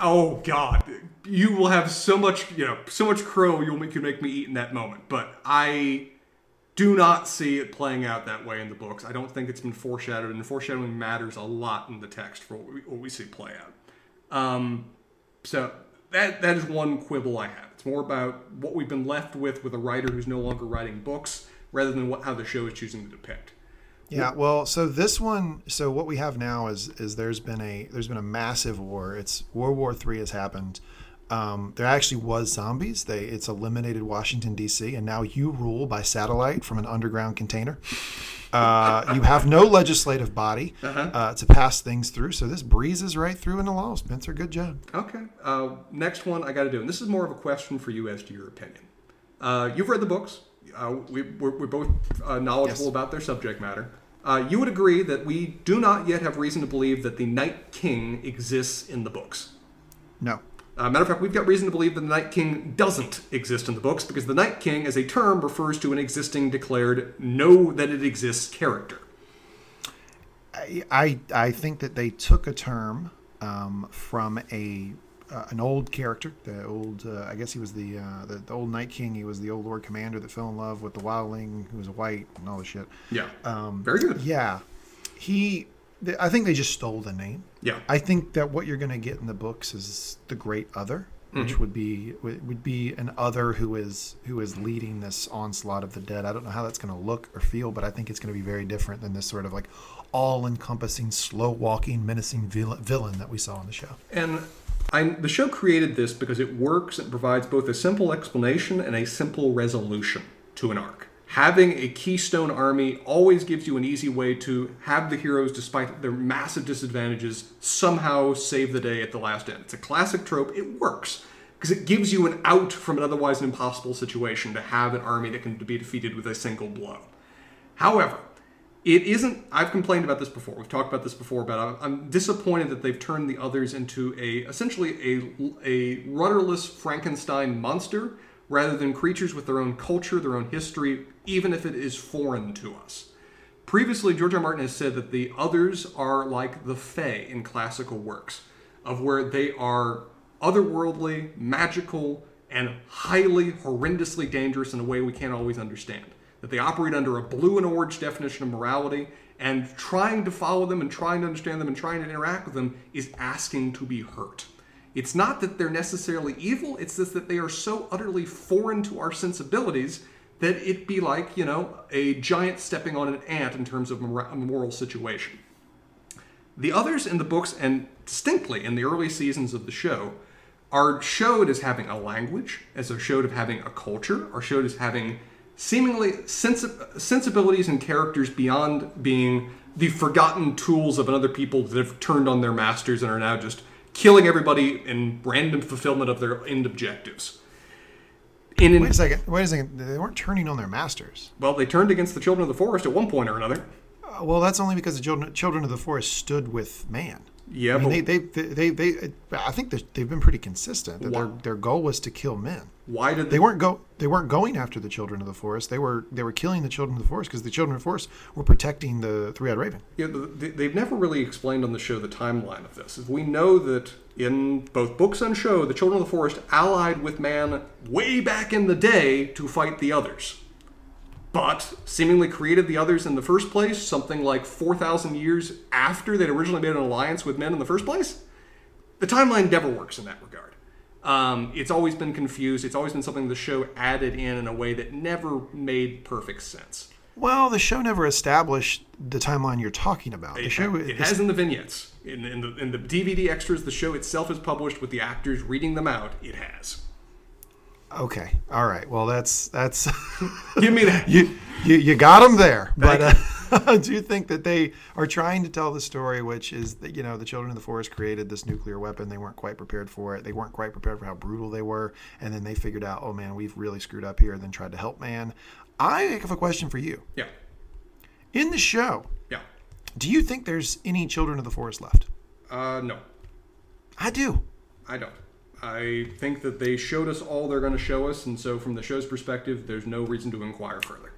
Oh God, you will have so much, you know, so much crow you'll make you make me eat in that moment. But I do not see it playing out that way in the books. I don't think it's been foreshadowed, and foreshadowing matters a lot in the text for what we, what we see play out. Um, so that that is one quibble I have. It's more about what we've been left with with a writer who's no longer writing books, rather than what how the show is choosing to depict. Yeah, well, so this one, so what we have now is is there's been a there's been a massive war. It's World War Three has happened. Um, there actually was zombies. They it's eliminated Washington D.C. and now you rule by satellite from an underground container. Uh, you have no legislative body uh, to pass things through, so this breezes right through into law. Spencer, good job. Okay. Uh, next one I got to do, and this is more of a question for you as to your opinion. Uh, you've read the books. Uh, we, we're, we're both uh, knowledgeable Yes. about their subject matter. Uh, you would agree that we do not yet have reason to believe that the Night King exists in the books. No. Uh, matter of fact, we've got reason to believe that the Night King doesn't exist in the books because the Night King, as a term, refers to an existing declared know that it exists character. I, I I think that they took a term um, from a uh, an old character, the old uh, I guess he was the, uh, the the old Night King. He was the old Lord Commander that fell in love with the Wildling, who was white and all the shit. Yeah. Um, Very good. Yeah, he. th- I think they just stole the name. Yeah. I think that what you're going to get in the books is the Great Other. which would be would be an other who is who is leading this onslaught of the dead. I don't know how that's going to look or feel, but I think it's going to be very different than this sort of like all-encompassing, slow-walking, menacing villain, villain that we saw on the show. And I, the show created this because it works and provides both a simple explanation and a simple resolution to an arc. Having a keystone army always gives you an easy way to have the heroes, despite their massive disadvantages, somehow save the day at the last end. It's a classic trope. It works because it gives you an out from an otherwise impossible situation to have an army that can be defeated with a single blow. However, it isn't i've complained about this before we've talked about this before but i'm, I'm disappointed that they've turned the others into a essentially a, a rudderless frankenstein monster rather than creatures with their own culture their own history even if it is foreign to us. Previously george r. Martin has said that the others are like the fae in classical works of where they are otherworldly magical and highly horrendously dangerous in a way we can't always understand that they operate under a blue and orange definition of morality, and trying to follow them and trying to understand them and trying to interact with them is asking to be hurt. It's not that they're necessarily evil, it's just that they are so utterly foreign to our sensibilities that it be like, you know, a giant stepping on an ant in terms of a moral situation. The others in the books, and distinctly in the early seasons of the show, are showed as having a language, as they're showed of having a culture, are showed as having seemingly sensi- sensibilities and characters beyond being the forgotten tools of another people that have turned on their masters and are now just killing everybody in random fulfillment of their end objectives. In, Wait a second. Wait a second. They weren't turning on their masters. well, they turned against the children of the forest at one point or another. Uh, well, that's only because the children, children of the forest stood with man. Yeah, I mean, but they, they, they, they, I think they've been pretty consistent. That their, their goal was to kill men. Why did They they weren't go. They weren't going after the children of the forest. They were. They were killing the children of the forest because the children of the forest were protecting the three-eyed raven. Yeah, they- they've never really explained on the show the timeline of this. We know that in both books and show, the Children of the Forest allied with man way back in the day to fight the others. But seemingly created the others in the first place, something like 4,000 years after they'd originally made an alliance with men in the first place. The timeline never works in that regard. Um, it's always been confused. It's always been something the show added in in a way that never made perfect sense. Well, the show never established the timeline you're talking about. The It, show. it has in the vignettes. In, in, the, in the DVD extras, the show itself is published with the actors reading them out. It has. Okay. All right. Well, that's that's. Give me that. you, you you got them there, but uh, I do you think that they are trying to tell the story, which is that you know the children of the forest created this nuclear weapon. They weren't quite prepared for it. They weren't quite prepared for how brutal they were, and then they figured out, oh man, we've really screwed up here. And then tried to help man. I have a question for you. Yeah. In the show, Yeah. do you think there's any children of the forest left? Uh, no, I do. I don't. I think that they showed us all they're going to show us, and so from the show's perspective, there's no reason to inquire further.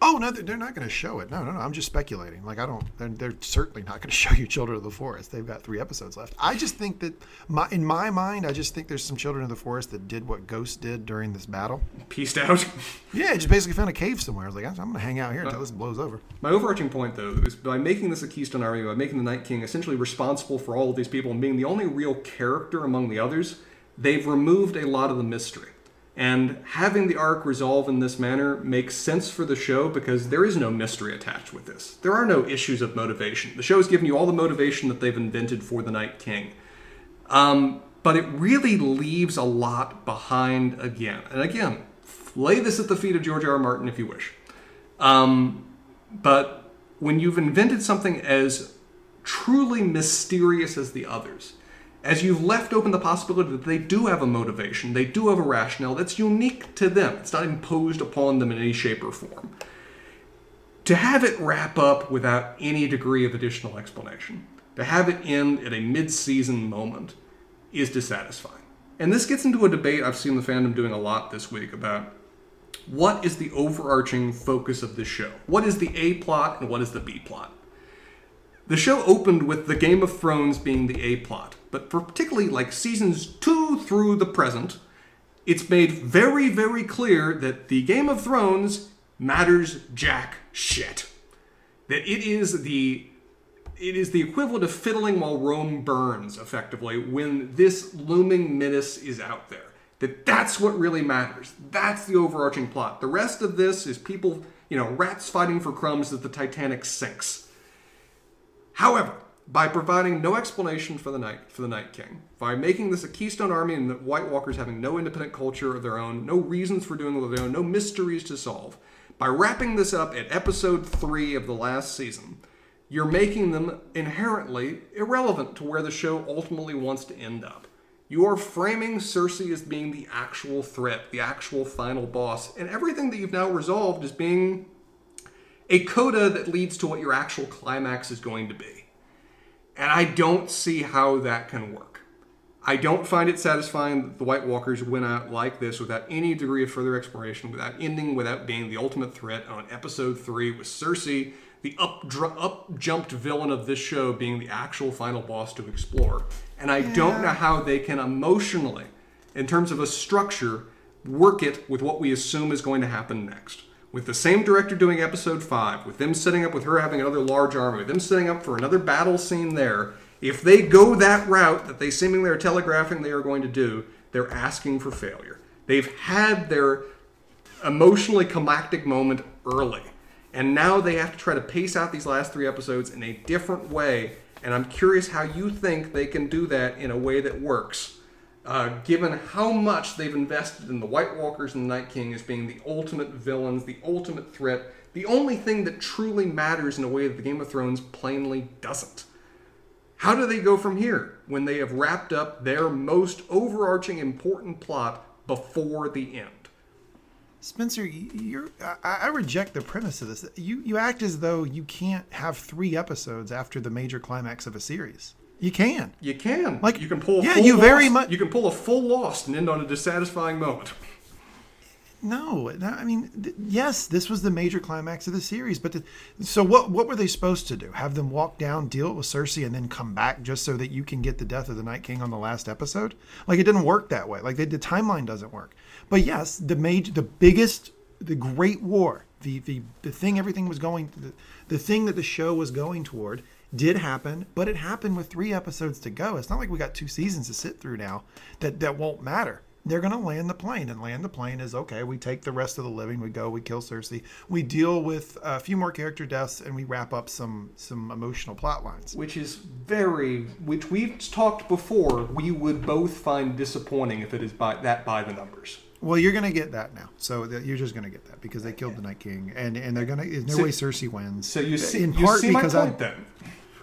Oh no, they're not going to show it. No, no, no. I'm just speculating. Like I don't. They're, they're certainly not going to show you Children of the Forest. They've got three episodes left. I just think that, my, in my mind, I just think there's some Children of the Forest that did what Ghost did during this battle. Peaced out. Yeah, just basically found a cave somewhere. I was like, I'm going to hang out here until uh, this blows over. My overarching point, though, is by making this a Keystone Army, by making the Night King essentially responsible for all of these people and being the only real character among the others, they've removed a lot of the mystery. And having the arc resolve in this manner makes sense for the show because there is no mystery attached with this. There are no issues of motivation. The show has given you all the motivation that they've invented for the Night King. Um, but it really leaves a lot behind again. And again, lay this at the feet of George R. R. Martin if you wish. Um, but when you've invented something as truly mysterious as the others, as you've left open the possibility that they do have a motivation, they do have a rationale that's unique to them, it's not imposed upon them in any shape or form. To have it wrap up without any degree of additional explanation, to have it end at a mid season moment, is dissatisfying. And this gets into a debate I've seen the fandom doing a lot this week about what is the overarching focus of this show? What is the A plot and what is the B plot? The show opened with the Game of Thrones being the A plot, but particularly like seasons two through the present, it's made very, very clear that the Game of Thrones matters jack shit. That it is the it is the equivalent of fiddling while Rome burns, effectively, when this looming menace is out there. That that's what really matters. That's the overarching plot. The rest of this is people, you know, rats fighting for crumbs as the Titanic sinks. However, by providing no explanation for the night for the Night King, by making this a Keystone Army and the White Walkers having no independent culture of their own, no reasons for doing what they own, no mysteries to solve, by wrapping this up at episode three of the last season, you're making them inherently irrelevant to where the show ultimately wants to end up. You are framing Cersei as being the actual threat, the actual final boss, and everything that you've now resolved is being a coda that leads to what your actual climax is going to be. And I don't see how that can work. I don't find it satisfying that the White Walkers went out like this without any degree of further exploration, without ending, without being the ultimate threat on episode three with Cersei, the up, up jumped villain of this show, being the actual final boss to explore. And I don't know how they can emotionally, in terms of a structure, work it with what we assume is going to happen next with the same director doing episode 5, with them setting up with her having another large army, with them setting up for another battle scene there, if they go that route that they seemingly are telegraphing they are going to do, they're asking for failure. They've had their emotionally climactic moment early, and now they have to try to pace out these last three episodes in a different way. And I'm curious how you think they can do that in a way that works uh, given how much they've invested in the White Walkers and the Night King as being the ultimate villains, the ultimate threat, the only thing that truly matters in a way that the Game of Thrones plainly doesn't. How do they go from here when they have wrapped up their most overarching important plot before the end? Spencer, you're I, I reject the premise of this. You you act as though you can't have three episodes after the major climax of a series. You can. You can. Like you can pull. A yeah, full you very much. You can pull a full lost and end on a dissatisfying moment. No, I mean, th- yes, this was the major climax of the series. But the, so, what? What were they supposed to do? Have them walk down, deal with Cersei, and then come back just so that you can get the death of the Night King on the last episode? Like it didn't work that way. Like they, the timeline doesn't work. But yes, the major, the biggest, the Great War, the the the thing everything was going, the, the thing that the show was going toward did happen, but it happened with three episodes to go. It's not like we got two seasons to sit through now that that won't matter. They're going to land the plane, and land the plane is okay. We take the rest of the living, we go, we kill Cersei, we deal with a few more character deaths, and we wrap up some some emotional plot lines. Which is very, which we've talked before. We would both find disappointing if it is by that by the numbers. Well, you're going to get that now. So you're just going to get that because they killed the Night King, and and they're going to. There's no So- way Cersei wins. So you see, in you part because I then.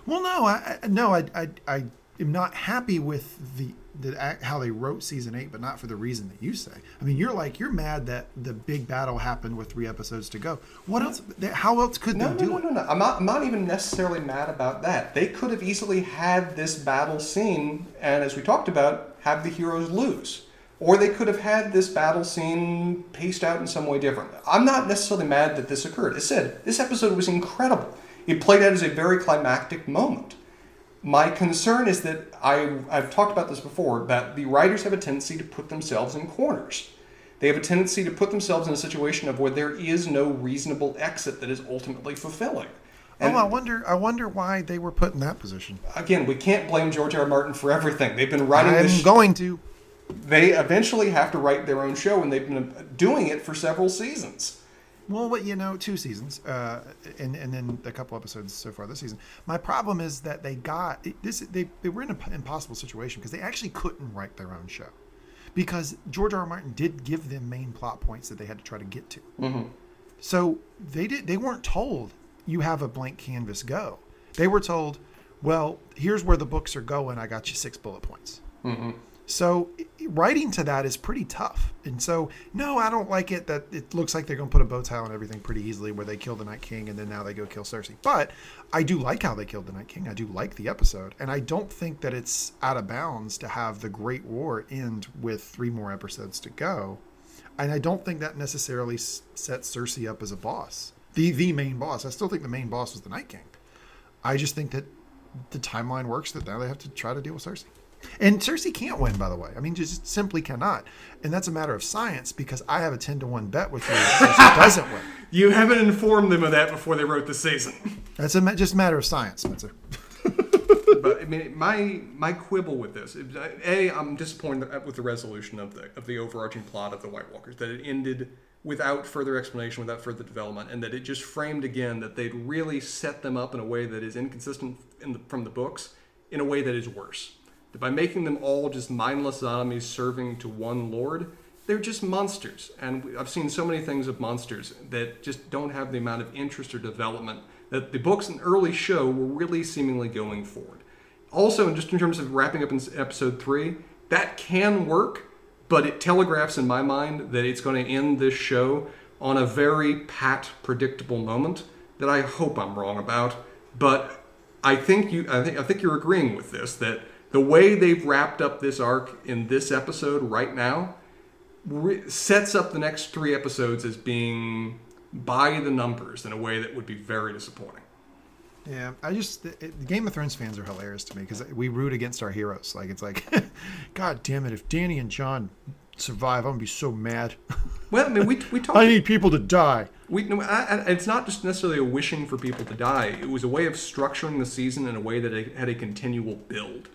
Well, no, I, I no, I, I, I am not happy with the, the how they wrote season eight, but not for the reason that you say. I mean, you're like you're mad that the big battle happened with three episodes to go. What else? How else could No, they no, do no, it? no, no. I'm not. I'm not even necessarily mad about that. They could have easily had this battle scene, and as we talked about, have the heroes lose, or they could have had this battle scene paced out in some way different. I'm not necessarily mad that this occurred. As said, this episode was incredible. It played out as a very climactic moment. My concern is that I, I've talked about this before, that the writers have a tendency to put themselves in corners. They have a tendency to put themselves in a situation of where there is no reasonable exit that is ultimately fulfilling. Oh, and oh, I wonder. I wonder why they were put in that position. again, we can't blame George R. R. Martin for everything. They've been writing I'm this. going to. they eventually have to write their own show, and they've been doing it for several seasons. Well, what you know, two seasons, uh, and and then a couple episodes so far this season. My problem is that they got this. They they were in an impossible situation because they actually couldn't write their own show, because George R. R. Martin did give them main plot points that they had to try to get to. So they did. They weren't told you have a blank canvas. Go. They were told, well, here's where the books are going. I got you six bullet points. So writing to that is pretty tough. And so, no, I don't like it that it looks like they're going to put a bow tie on everything pretty easily where they kill the Night King and then now they go kill Cersei. But I do like how they killed the Night King. I do like the episode. And I don't think that it's out of bounds to have the Great War end with three more episodes to go. And I don't think that necessarily sets Cersei up as a boss. The the main boss. I still think the main boss was the Night King. I just think that the timeline works that now they have to try to deal with Cersei. And Cersei can't win, by the way. I mean, just simply cannot. And that's a matter of science because I have a 10 to 1 bet with you that Cersei doesn't win. You haven't informed them of that before they wrote the season. That's a, just a matter of science, Spencer. but I mean, my my quibble with this, a, I'm disappointed with the resolution of the of the overarching plot of the White Walkers that it ended without further explanation, without further development, and that it just framed again that they'd really set them up in a way that is inconsistent in the, from the books, in a way that is worse. That by making them all just mindless zombies serving to one lord, they're just monsters. And I've seen so many things of monsters that just don't have the amount of interest or development that the books and early show were really seemingly going forward. Also, just in terms of wrapping up in episode three, that can work, but it telegraphs in my mind that it's going to end this show on a very pat, predictable moment that I hope I'm wrong about. But I think you, I think, I think you're agreeing with this that the way they've wrapped up this arc in this episode right now re- sets up the next three episodes as being by the numbers in a way that would be very disappointing. Yeah, I just the, the Game of Thrones fans are hilarious to me because we root against our heroes. Like it's like, God damn it! If Dany and Jon survive, I'm gonna be so mad. Well, I mean, we we talked. I need people to die. We no, I, I, it's not just necessarily a wishing for people to die. It was a way of structuring the season in a way that it had a continual build.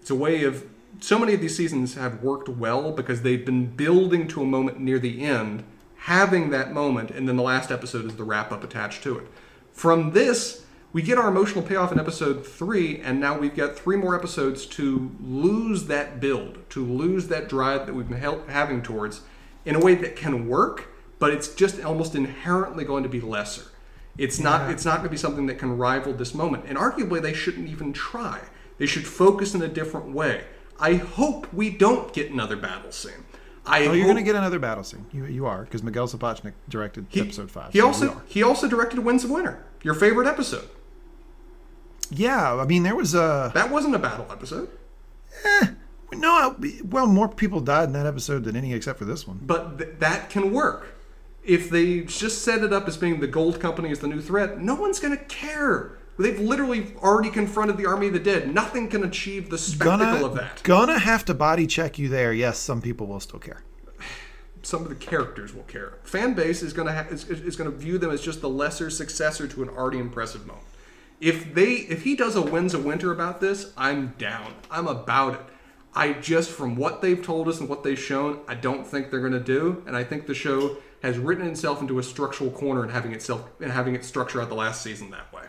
It's a way of so many of these seasons have worked well because they've been building to a moment near the end, having that moment, and then the last episode is the wrap up attached to it. From this, we get our emotional payoff in episode three, and now we've got three more episodes to lose that build, to lose that drive that we've been having towards in a way that can work, but it's just almost inherently going to be lesser. It's not. It's not going to be something that can rival this moment, and arguably they shouldn't even try. They should focus in a different way. I hope we don't get another battle scene. I oh, you're going to get another battle scene. You, you are because Miguel Sapochnik directed he, episode five. He so also he also directed Winds of Winter, your favorite episode. Yeah, I mean there was a that wasn't a battle episode. Eh, no, well, more people died in that episode than any except for this one. But th- that can work. If they just set it up as being the gold company as the new threat, no one's going to care. They've literally already confronted the army of the dead. Nothing can achieve the spectacle gonna, of that. Gonna have to body check you there. Yes, some people will still care. Some of the characters will care. Fan base is gonna ha- is, is gonna view them as just the lesser successor to an already impressive moment. If they if he does a Winds of Winter about this, I'm down. I'm about it. I just, from what they've told us and what they've shown, I don't think they're to do. And I think the show has written itself into a structural corner and having itself and having it structure out the last season that way.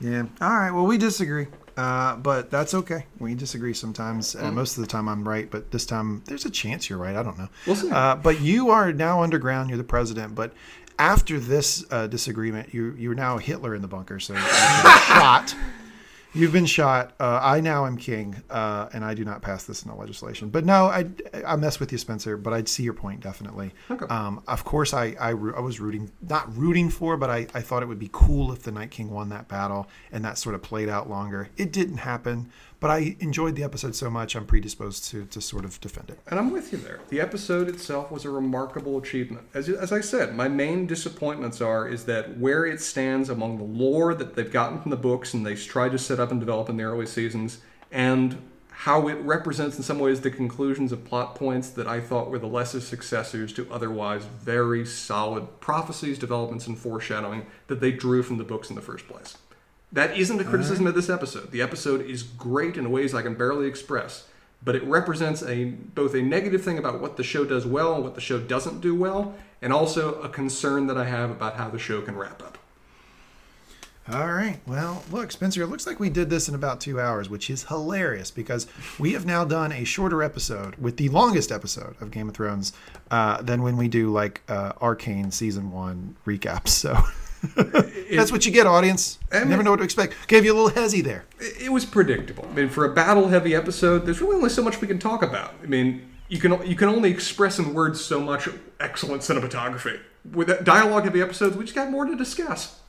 Yeah. All right. Well, we disagree, uh, but that's okay. We disagree sometimes. Uh, mm-hmm. most of the time, I'm right, but this time there's a chance you're right. I don't know. We'll see. Uh, but you are now underground. You're the president. But after this uh, disagreement, you you're now Hitler in the bunker. So shot. You've been shot. Uh, I now am king, uh, and I do not pass this in the legislation. But no, I, I mess with you, Spencer. But I'd see your point definitely. Okay. Um, of course, I, I, I was rooting, not rooting for, but I, I thought it would be cool if the Night King won that battle, and that sort of played out longer. It didn't happen. But I enjoyed the episode so much, I'm predisposed to, to sort of defend it. And I'm with you there. The episode itself was a remarkable achievement. As, as I said, my main disappointments are is that where it stands among the lore that they've gotten from the books and they've tried to set up and develop in the early seasons, and how it represents in some ways the conclusions of plot points that I thought were the lesser successors to otherwise very solid prophecies, developments, and foreshadowing that they drew from the books in the first place. That isn't a criticism right. of this episode. The episode is great in ways I can barely express, but it represents a both a negative thing about what the show does well and what the show doesn't do well, and also a concern that I have about how the show can wrap up. All right. Well, look, Spencer, it looks like we did this in about two hours, which is hilarious because we have now done a shorter episode with the longest episode of Game of Thrones uh, than when we do like uh, Arcane season one recaps. So. That's what you get, audience. I mean, Never know what to expect. Gave you a little hezzy there. It was predictable. I mean, for a battle-heavy episode, there's really only so much we can talk about. I mean, you can you can only express in words so much excellent cinematography. With dialogue-heavy episodes, we just got more to discuss.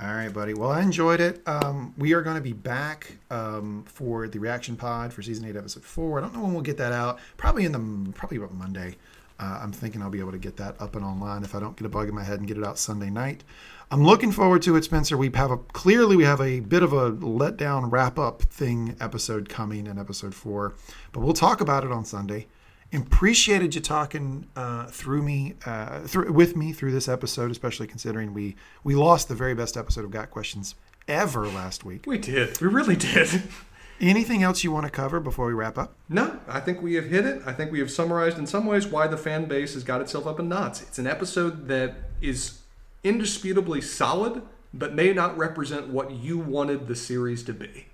All right, buddy. Well, I enjoyed it. Um, we are going to be back um, for the reaction pod for season eight, episode four. I don't know when we'll get that out. Probably in the probably about Monday. Uh, I'm thinking I'll be able to get that up and online if I don't get a bug in my head and get it out Sunday night. I'm looking forward to it, Spencer. We have a clearly we have a bit of a letdown wrap up thing episode coming in episode four, but we'll talk about it on Sunday. Appreciated you talking uh, through me, uh, through with me through this episode, especially considering we we lost the very best episode of Got Questions ever last week. We did. We really did. Anything else you want to cover before we wrap up? No, I think we have hit it. I think we have summarized in some ways why the fan base has got itself up in knots. It's an episode that is indisputably solid, but may not represent what you wanted the series to be.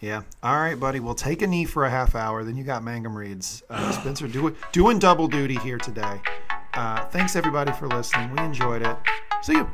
Yeah. All right, buddy. We'll take a knee for a half hour. Then you got Mangum Reads. Uh, Spencer doing doing double duty here today. Uh, thanks everybody for listening. We enjoyed it. See you.